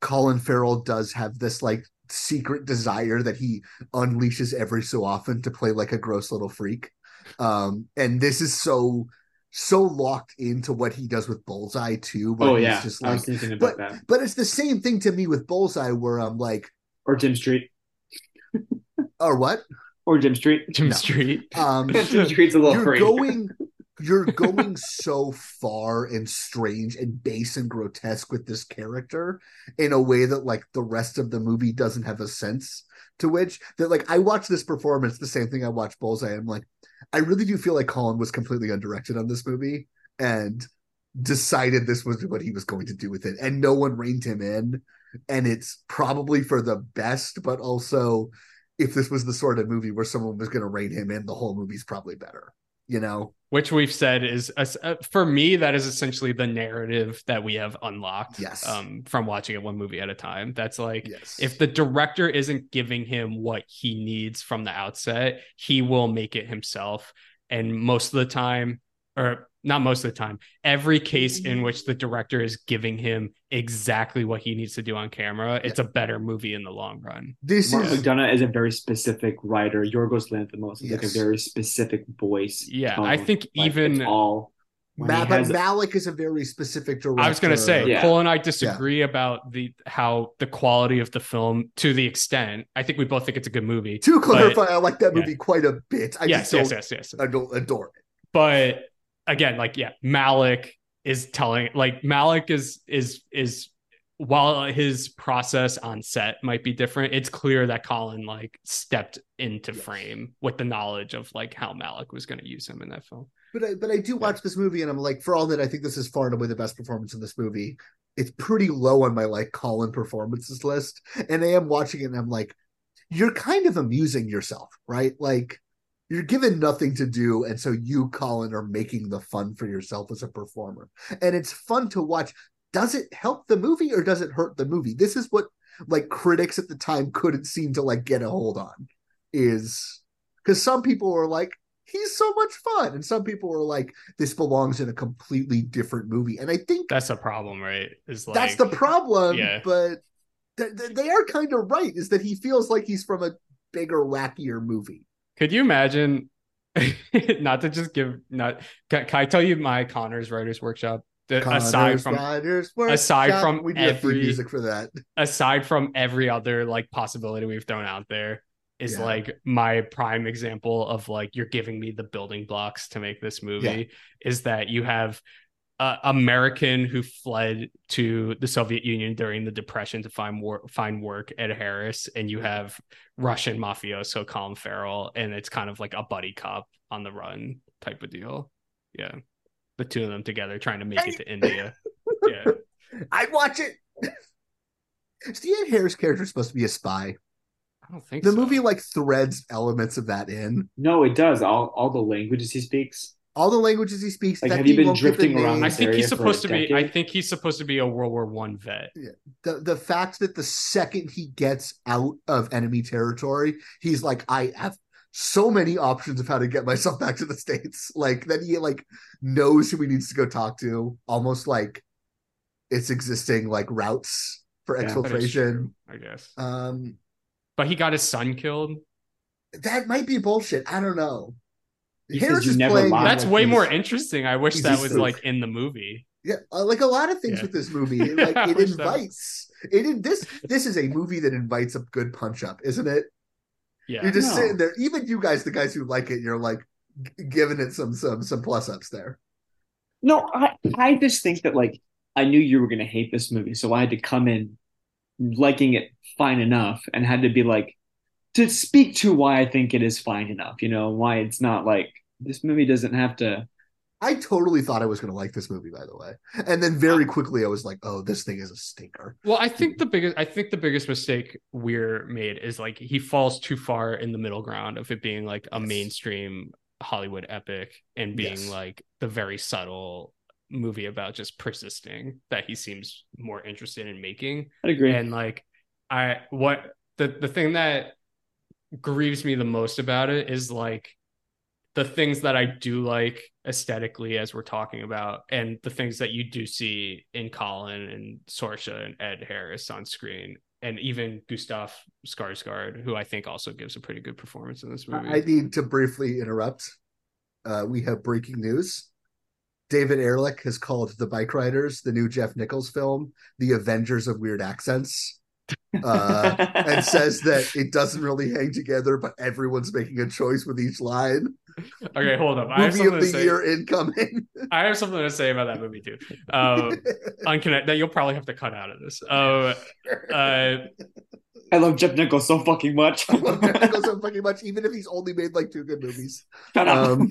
Colin Farrell does have this like secret desire that he unleashes every so often to play like a gross little freak. Um, and this is so so locked into what he does with Bullseye too. where Oh he's yeah, just I like was thinking about but that. but it's the same thing to me with Bullseye, where I'm like, Or Jim Street. or what? Or Jim Street. Jim No. Street. Um, <laughs> Jim Street's a little you're free. going, you're <laughs> going so far and strange and base and grotesque with this character in a way that like the rest of the movie doesn't have a sense to which that like I watch this performance the same thing I watch Bullseye. I'm like, I really do feel like Colin was completely undirected on this movie and decided this was what he was going to do with it, and no one reined him in. And it's probably for the best, but also if this was the sort of movie where someone was going to rein him in, the whole movie's probably better. You know, which we've said is uh, for me that is essentially the narrative that we have unlocked Yes. um, from watching it one movie at a time that's like yes. if the director isn't giving him what he needs from the outset he will make it himself and most of the time or not most of the time every case in mm-hmm. which the director is giving him exactly what he needs to do on camera it's a better movie in the long run this Mark is McDonagh is a very specific writer. Yorgos Lanthimos is like a very specific voice. Yeah, I think Like, even- all. when Ma- but has- Malick is a very specific director. I was going to say, Yeah. Cole and I disagree about the how the quality of the film to the extent. I think we both think it's a good movie. to but- clarify, I like that yeah. movie quite a bit. I yes, just yes, don't yes, yes. adore, adore it. But again, like yeah, Malick is telling like Malick is is is while his process on set might be different, it's clear that Colin like stepped into Yes. frame with the knowledge of like how Malick was going to use him in that film. But I, but I do watch this movie, and I'm like, for all that, I think this is far and away the best performance in this movie. It's pretty low on my like Colin performances list, and I am watching it, and I'm like, you're kind of amusing yourself, right? Like you're given nothing to do, and so you, Colin, are making the fun for yourself as a performer, and it's fun to watch. Does it help the movie or does it hurt the movie? This is what like critics at the time couldn't seem to like get a hold on, is because some people were like, he's so much fun, and some people were like, this belongs in a completely different movie, and I think That's a problem, right? Is like that's the problem. yeah. But th- th- they are kind of right. Is that he feels like he's from a bigger, wackier movie. Could you imagine <laughs> not to just give not can, can I tell you my Connors Writers Workshop The- aside from Writers aside Workshop. from we do every- music for that. aside from every other like possibility we've thrown out there is Yeah. like my prime example of like you're giving me the building blocks to make this movie is that you have a American who fled to the Soviet Union during the Depression to find work, find work Ed Harris, and you have Russian mafioso Colin Farrell, and it's kind of like a buddy cop on the run type of deal. Yeah, the two of them together trying to make it to India. <laughs> Yeah, I'd watch it. Is the Ed Harris character supposed to be a spy? I don't think The so. movie like threads elements of that in. No, it does. All all the languages he speaks. All the languages he speaks. Like, that have you he been won't get the drifting around I think he's area for a supposed to be. I think he's supposed to be a World War One vet. Yeah. the the fact that the second he gets out of enemy territory, he's like, I have so many options of how to get myself back to the states. <laughs> Like that he like knows who he needs to go talk to, almost like it's existing like routes for Yeah, exfiltration. true, I guess. Um, But he got his son killed. that might be bullshit. I don't know. He Harris you is never playing. That's like way more interesting. I wish that was like in the movie. Yeah, uh, like a lot of things Yeah. with this movie, <laughs> it, like I it invites. It in this this is a movie that invites a good punch up, isn't it? Yeah. You're just No. sitting there. Even you guys, the guys who like it, you're like g- giving it some some some plus ups there. No, I I just think that like I knew you were gonna hate this movie, so I had to come in liking it fine enough and had to be like to speak to why I think it is fine enough, you know, why it's not like this movie doesn't have to I totally thought I was going to like this movie, by the way, and then very uh, quickly I was like, "Oh, this thing is a stinker." Well, I think the biggest I think the biggest mistake Weir made is like he falls too far in the middle ground of it being like a Yes. mainstream Hollywood epic and being Yes. like the very subtle movie about just persisting that he seems more interested in making. I'd agree. And like I what the the thing that grieves me the most about it is like the things that I do like aesthetically as we're talking about and the things that you do see in Colin and Saoirse and Ed Harris on screen and even Gustav Skarsgård who I think also gives a pretty good performance in this movie. I need to briefly interrupt. Uh, we have breaking news. David Ehrlich has called the Bike Riders, the new Jeff Nichols film, the Avengers of Weird Accents, uh, and <laughs> says that it doesn't really hang together, but everyone's making a choice with each line. okay, hold up. I have Movie something of to the say. year incoming. <laughs> I have something to say about that movie too. Uh, <laughs> unconnect that you'll probably have to cut out of this. Uh, uh, I love Jeff Nichols so fucking much. I love Jeff Nichols so fucking much, even if he's only made like two good movies. Shut. Um,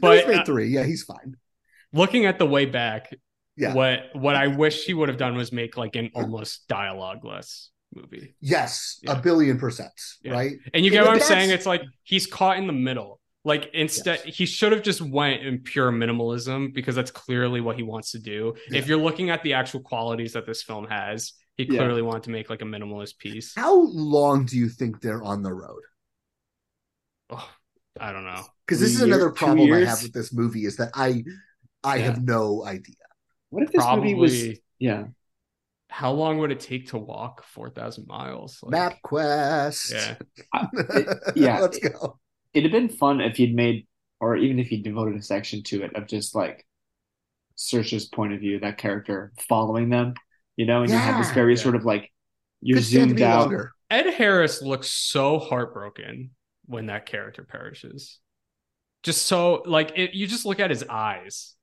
But, he's made uh, three. Yeah, he's fine. looking at the way back, Yeah. what what I wish he would have done was make like an almost dialogue-less movie. Yes, Yeah. a billion percent. Yeah. Right. And you get Yeah, what I'm that's- saying? It's like he's caught in the middle. Like instead, he should have just went in pure minimalism because that's clearly what he wants to do. Yeah. If you're looking at the actual qualities that this film has, he clearly wanted to make like a minimalist piece. How long do you think they're on the road? Oh, I don't know. Because this is another problem I have with this movie is that I I have no idea. What if this movie was Probably. yeah. How long would it take to walk four thousand miles? Like, Map quest. Yeah. <laughs> yeah. Let's go. It'd have been fun if you'd made or even if you devoted a section to it of just like Saoirse's point of view, that character following them, you know, and you have this very Yeah. sort of like you're Could zoomed out. longer. Ed Harris looks so heartbroken when that character perishes. Just so like it, you just look at his eyes.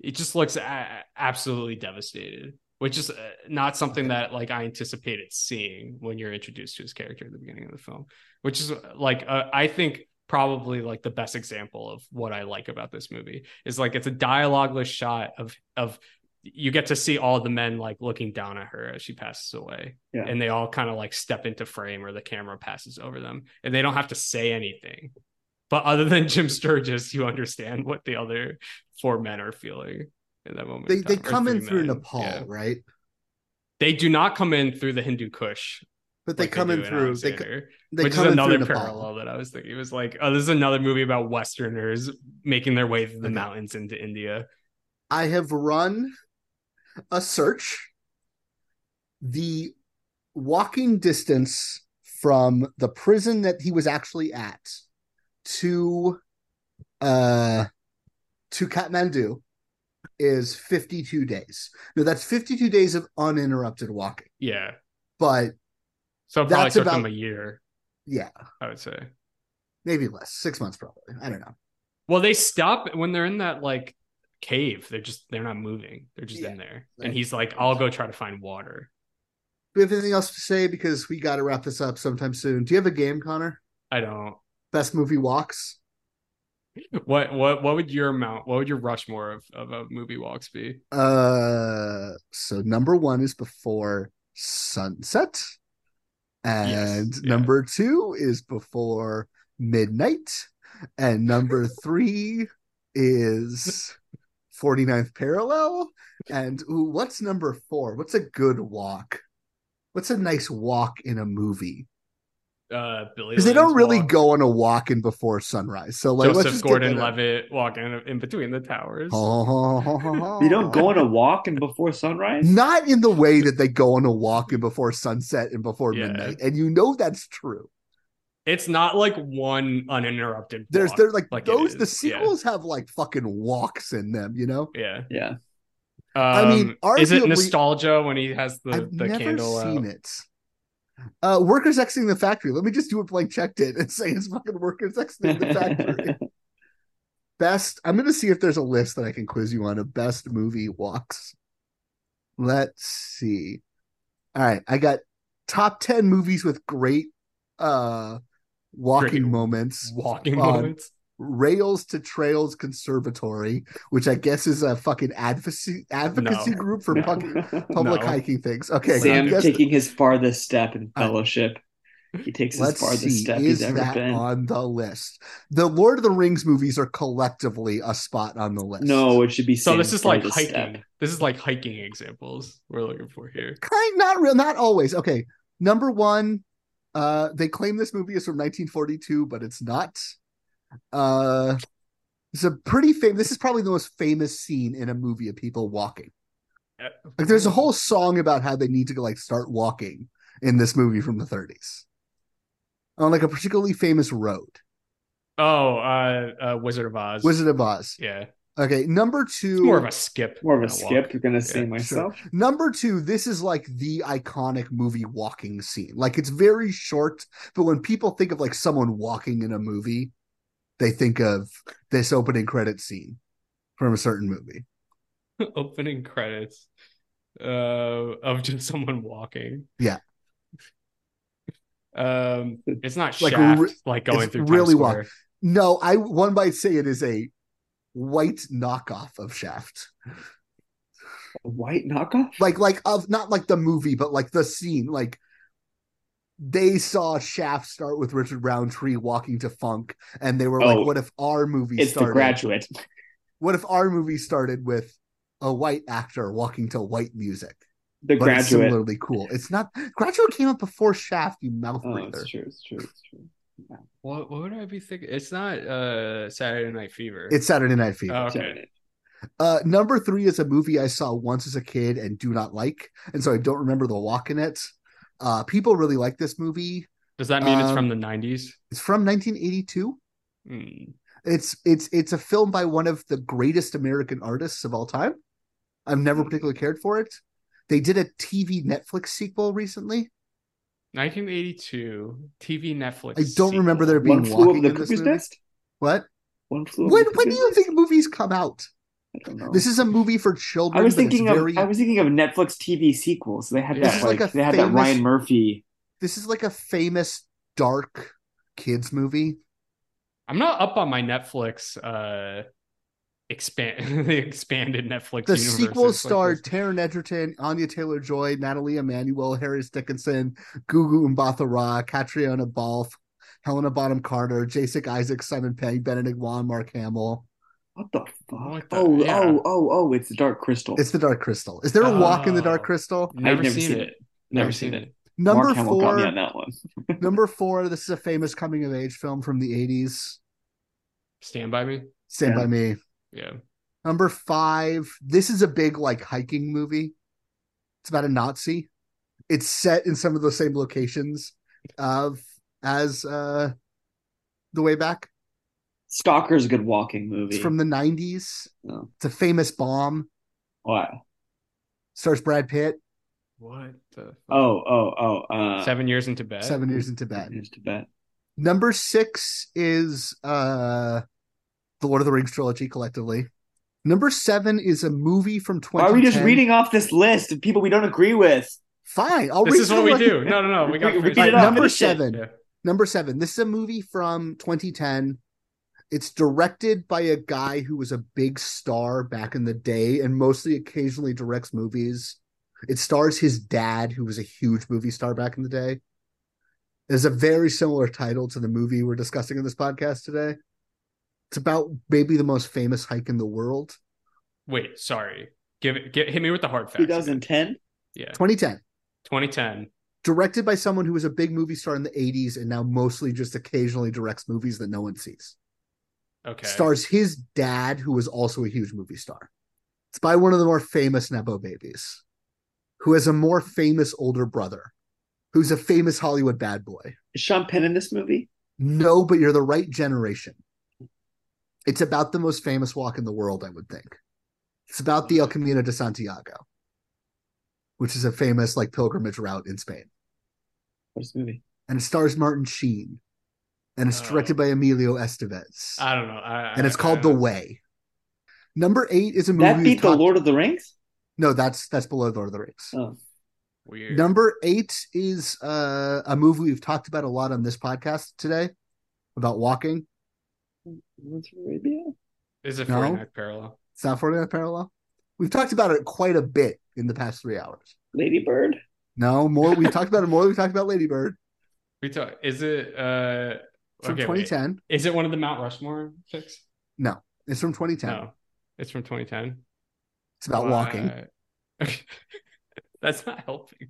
It just looks a- absolutely devastated, which is uh, not something that like I anticipated seeing when you're introduced to his character at the beginning of the film. Which is uh, like uh, I think probably like the best example of what I like about this movie is like it's a dialogueless shot of of you get to see all the men like looking down at her as she passes away Yeah. and they all kind of like step into frame or the camera passes over them and they don't have to say anything but other than jim sturgess you understand what the other four men are feeling in that moment They they come in through men. Nepal, Yeah. right? they do not come in through the hindu kush But they like come do in through they, they which is another parallel that i was thinking it was like oh this is another movie about westerners making their way through the Okay. mountains into india I have run a search. The walking distance from the prison that he was actually at to uh, to Kathmandu is 52 days. No, that's 52 days of uninterrupted walking. Yeah. But So probably That's took about- them a year, yeah, I would say. maybe less, six months probably. I don't know. Well, they stop when they're in that like cave. They're just they're not moving. They're just in there. And he's like, I'll go try to find water. Do we have anything else to say? Because we got to wrap this up sometime soon. Do you have a game, Connor? I don't. Best movie walks? What what what would your amount? What would your Rushmore of of a movie walks be? Uh, so number one is before sunset, and Yes, yeah. number two is before midnight, and number <laughs> three is 49th parallel. And ooh, what's number four? What's a good walk? What's a nice walk in a movie? Uh, Billy. Because they don't really walk. go on a walk in before sunrise. So like, let's Joseph just get Gordon that out. Levitt walking in, in between the towers. You don't go on a walk in before sunrise? Not in the way that they go on a walk in before sunset and before Yeah. midnight. And you know that's true. It's not like one uninterrupted. There's walk, they're like, it those the is. Yeah. sequels have like fucking walks in them, you know? Yeah. Yeah. I mean, Um, is it nostalgia when he has the I've the never candle? seen out? it. Uh workers exiting the factory. Let me just do what Blank checked it and say it's fucking workers exiting the factory. <laughs> best I'm gonna see if there's a list that I can quiz you on of best movie walks. Let's see. All right, I got top 10 movies with great uh walking Great moments. Walking moments. Rails to Trails Conservancy, which I guess is a fucking advocacy advocacy No. group for No. public, <laughs> public No. hiking things. Okay, Sam I guess- taking his farthest step in I- fellowship. He takes his Let's farthest see. step Is he's ever that been. on the list? The Lord of the Rings movies are collectively a spot on the list. No, it should be So this is like hiking. step. This is like hiking examples we're looking for here. kind not real, not always. Okay, number one, uh, they claim this movie is from 1942, but it's not. Uh, it's a pretty famous. This is probably the most famous scene in a movie of people walking. Like, there's a whole song about how they need to like start walking in this movie from the 30s on like a particularly famous road. Oh, uh, uh Wizard of Oz. Wizard of Oz. Yeah. Okay, number two. It's more of a skip. More of a skip. walk. You're gonna say Yeah, myself. Number two, this is like the iconic movie walking scene. Like it's very short, but when people think of like someone walking in a movie, they think of this opening credit scene from a certain movie. <laughs> Opening credits uh of just someone walking. Yeah. <laughs> Um it's not Like, Shaft re- like going it's through really Times walk- Square. No, I one might say it is a white knockoff of Shaft. A white knockoff? Like like of not like the movie, but like the scene. Like they saw Shaft start with Richard Roundtree walking to funk, and they were Oh, like, "What if our movie It's started? the graduate. What if our movie started with a white actor walking to white music?" The but it's graduate. similarly cool. It's not Graduate came up before Shaft. You mouth Oh, breather. it's true. It's true. It's true. What what would I be thinking? It's not uh Saturday Night Fever. It's Saturday Night Fever. Oh, okay. Uh, number three is a movie I saw once as a kid and do not like, and so I don't remember the walk in it. Uh, people really like this movie. Does that mean it's Um, from the nineties? It's from 1982. Hmm. It's it's it's a film by one of the greatest American artists of all time. I've never particularly cared for it. They did a TV Netflix sequel recently. 1982 TV Netflix. I don't remember there being One flew over the in this cuckoo's movie. nest. What? One flew over When the when do you think movies come out? I don't know. This is a movie for children. I was thinking of very- I was thinking of Netflix TV sequels. They had This that is like like, a they had that famous- Ryan Murphy. This is like a famous dark kids movie. I'm not up on my Netflix uh expand <laughs> the expanded Netflix. The universe. sequel It's like starred this- Taron Egerton, Anya Taylor Joy, Nathalie Emmanuel, Harris Dickinson, Gugu Mbatha-Raw, Caitriona Balfe, Helena Bonham Carter, Jason Isaacs, Simon Pegg, Benedict Wong, Mark Hamill. What the fuck? What the- oh, yeah. oh, oh, oh! It's the Dark Crystal. It's the Dark Crystal. Is there a walk in the Dark Oh. Crystal? Never, never seen, seen it. it. Never seen it. Number Mark Hamill got me four. on that one. <laughs> number four. This is a famous coming of age film from the '80s. Stand by me. Stand Yeah. by Me. Yeah. Number five. This is a big like hiking movie. It's about a Nazi. It's set in some of the same locations of as uh the way back. Stalker's a good walking movie. It's from the 90s. Oh. It's a famous bomb. Wow. Stars Brad Pitt. What the Oh, oh, oh. Uh, seven years in Tibet? Seven years in Tibet. Seven years in Tibet. Number six is uh the Lord of the Rings trilogy collectively. Number seven is a movie from Why 2010. are we just reading off this list of people we don't agree with? Fine, I'll This read is what we through do. No, no, no. We got We- we finish beat it it. up. Number seven. Yeah. Number seven. This is a movie from 2010. It's directed by a guy who was a big star back in the day and mostly occasionally directs movies. It stars his dad, who was a huge movie star back in the day. There's a very similar title to the movie we're discussing in this podcast today. It's about maybe the most famous hike in the world. Wait, sorry. Give it. Get, hit me with the hard facts. 2010. Yeah, 2010. 2010. Directed by someone who was a big movie star in the 80s and now mostly just occasionally directs movies that no one sees. Okay. stars his dad, who was also a huge movie star. It's by one of the more famous Nepo babies, who has a more famous older brother, who's a famous Hollywood bad boy. Is Sean Penn in this movie? No, but you're the right generation. It's about the most famous walk in the world, I would think. It's about the El Camino de Santiago, which is a famous like pilgrimage route in Spain. What's the movie? And it stars Martin Sheen. And it's Oh. directed by Emilio Estevez. I don't know. I, and it's I- called I- The Way. Number eight is a movie. That we've beat the Lord of the Rings. No, that's that's below Lord of the Rings. Oh, Weird. Number eight is uh, a movie we've talked about a lot on this podcast today about walking. Lawrence Arabia. Is it No. 49th parallel? It's not 49th parallel. We've talked about it quite a bit in the past three hours. Lady Bird. No, more. We've talked about it more. than We talked about Lady Bird We talk. Is it? Uh. From okay, wait. 2010. Is it one of the Mount Rushmore picks? No, it's from 2010. No, it's from 2010. It's about walking. Why- <laughs> That's not helping.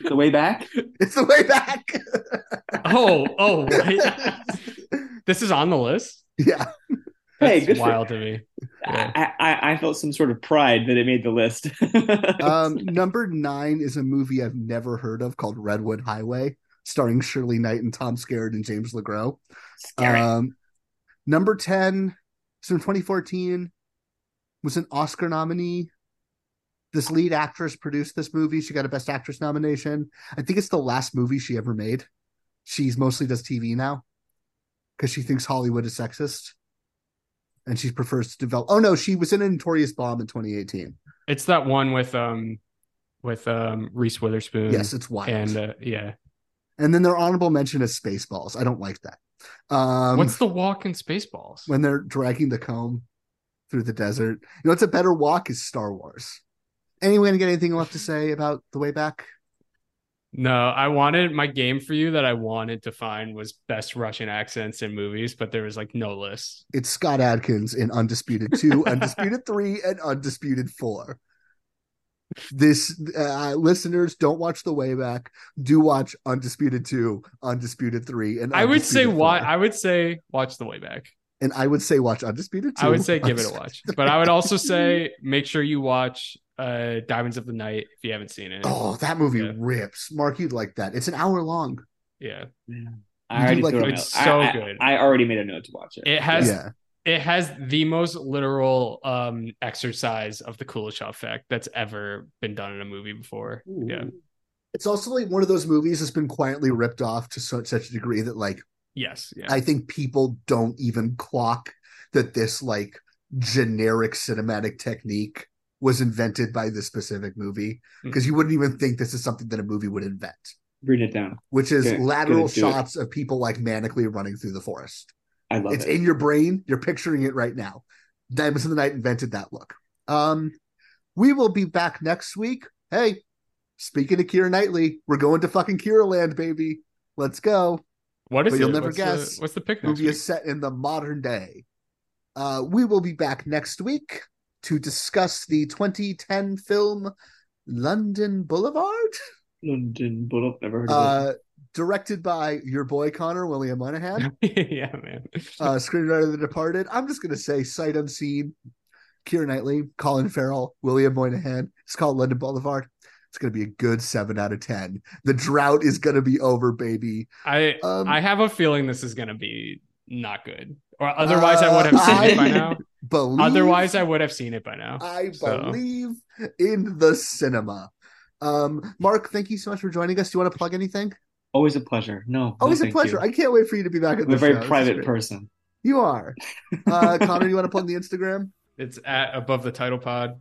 The way back. <laughs> It's the way back. <laughs> Oh, oh, wait. this is on the list. yeah. Hey, That's good for- wild to me. Yeah. I, I I felt some sort of pride that it made the list. Um, number nine is a movie I've never heard of called Redwood Highway, starring Shirley Knight and Tom Skerritt and James LeGros. Um, number 10 is from 2014, was an Oscar nominee. This lead actress produced this movie. She got a Best Actress nomination. I think it's the last movie she ever made. She's mostly does TV now because she thinks Hollywood is sexist. And she prefers to develop. Oh no, she was in a Notorious Bomb in 2018. It's that one with um with um Reese Witherspoon. Yes, it's wild. And uh, yeah, And then their honorable mention is Spaceballs. I don't like that. Um, what's the walk in Spaceballs? when they're dragging the comb through the desert? You know, what's a better walk is Star Wars. Anyone get anything left to say about the way back? No, I wanted my game for you that I wanted to find was best Russian accents in movies, but there was like no list. It's Scott Adkins in Undisputed 2, <laughs> Undisputed 3, and Undisputed 4. This uh, listeners don't watch the way back. Do watch Undisputed 2, Undisputed 3, and I would say Undisputed why I would say watch the way back. and I would say watch Undisputed 2. I would say give it a <laughs> watch. But I would also say make sure you watch uh Diamonds of the Night if you haven't seen it. Oh, that movie Yeah. rips. Mark, you'd like that. It's an hour long. Yeah. yeah. I already like threw it. It's so I- I- good. I already made a note to watch it. It has Yeah. It has the most literal um exercise of the Kuleshov effect that's ever been done in a movie before. Yeah. It's also like one of those movies that's been quietly ripped off to such, such a degree that like Yes. Yeah. I think people don't even clock that this like generic cinematic technique was invented by this specific movie Hmm. because you wouldn't even think this is something that a movie would invent, Bring it down. which is Good- lateral good, it. shots of people like manically running through the forest. I love it's it. in your brain. You're picturing it right now. Diamonds of the Night invented that look. Um, we will be back next week. Hey, speaking of Keira Knightley, we're going to fucking Keira Land, baby. Let's go. What is but it? you'll never what's guess. The, what's the pick next movie week? is set in the modern day. Uh, we will be back next week to discuss the 2010 film London Boulevard, London Boulevard. Never heard of uh, directed by your boy Connor William Monahan, <laughs> yeah, man. uh, screenwriter of The Departed. I'm just gonna say sight unseen. Keira Knightley, Colin Farrell, William Moynihan. It's called London Boulevard. It's gonna be a good seven out of ten. The drought is gonna be over, baby. I Um, I have a feeling this is gonna be not good. Or otherwise, I would have seen it by Uh, now. <laughs> Believe, Otherwise, I would have seen it by now. I So- believe in the cinema. Um, Mark, thank you so much for joining us. Do you want to plug anything? Always a pleasure. No, Always no, a pleasure. you. I can't wait for you to be back at I'm the a very show. Private person. You are. <laughs> Uh, Connor, you want to plug the Instagram? It's at above the title pod.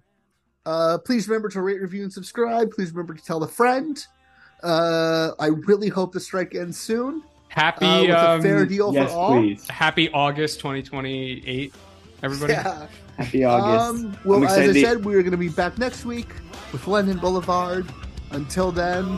Uh, please remember to rate, review, and subscribe. Please remember to tell a friend. Uh, I really hope the strike ends soon. Happy uh, with um, a fair deal Yes, for all. please. Happy August 2028, everybody. Yeah. Happy August. Um, well, I'm as I said, we're going to be back next week with London Boulevard. Until then,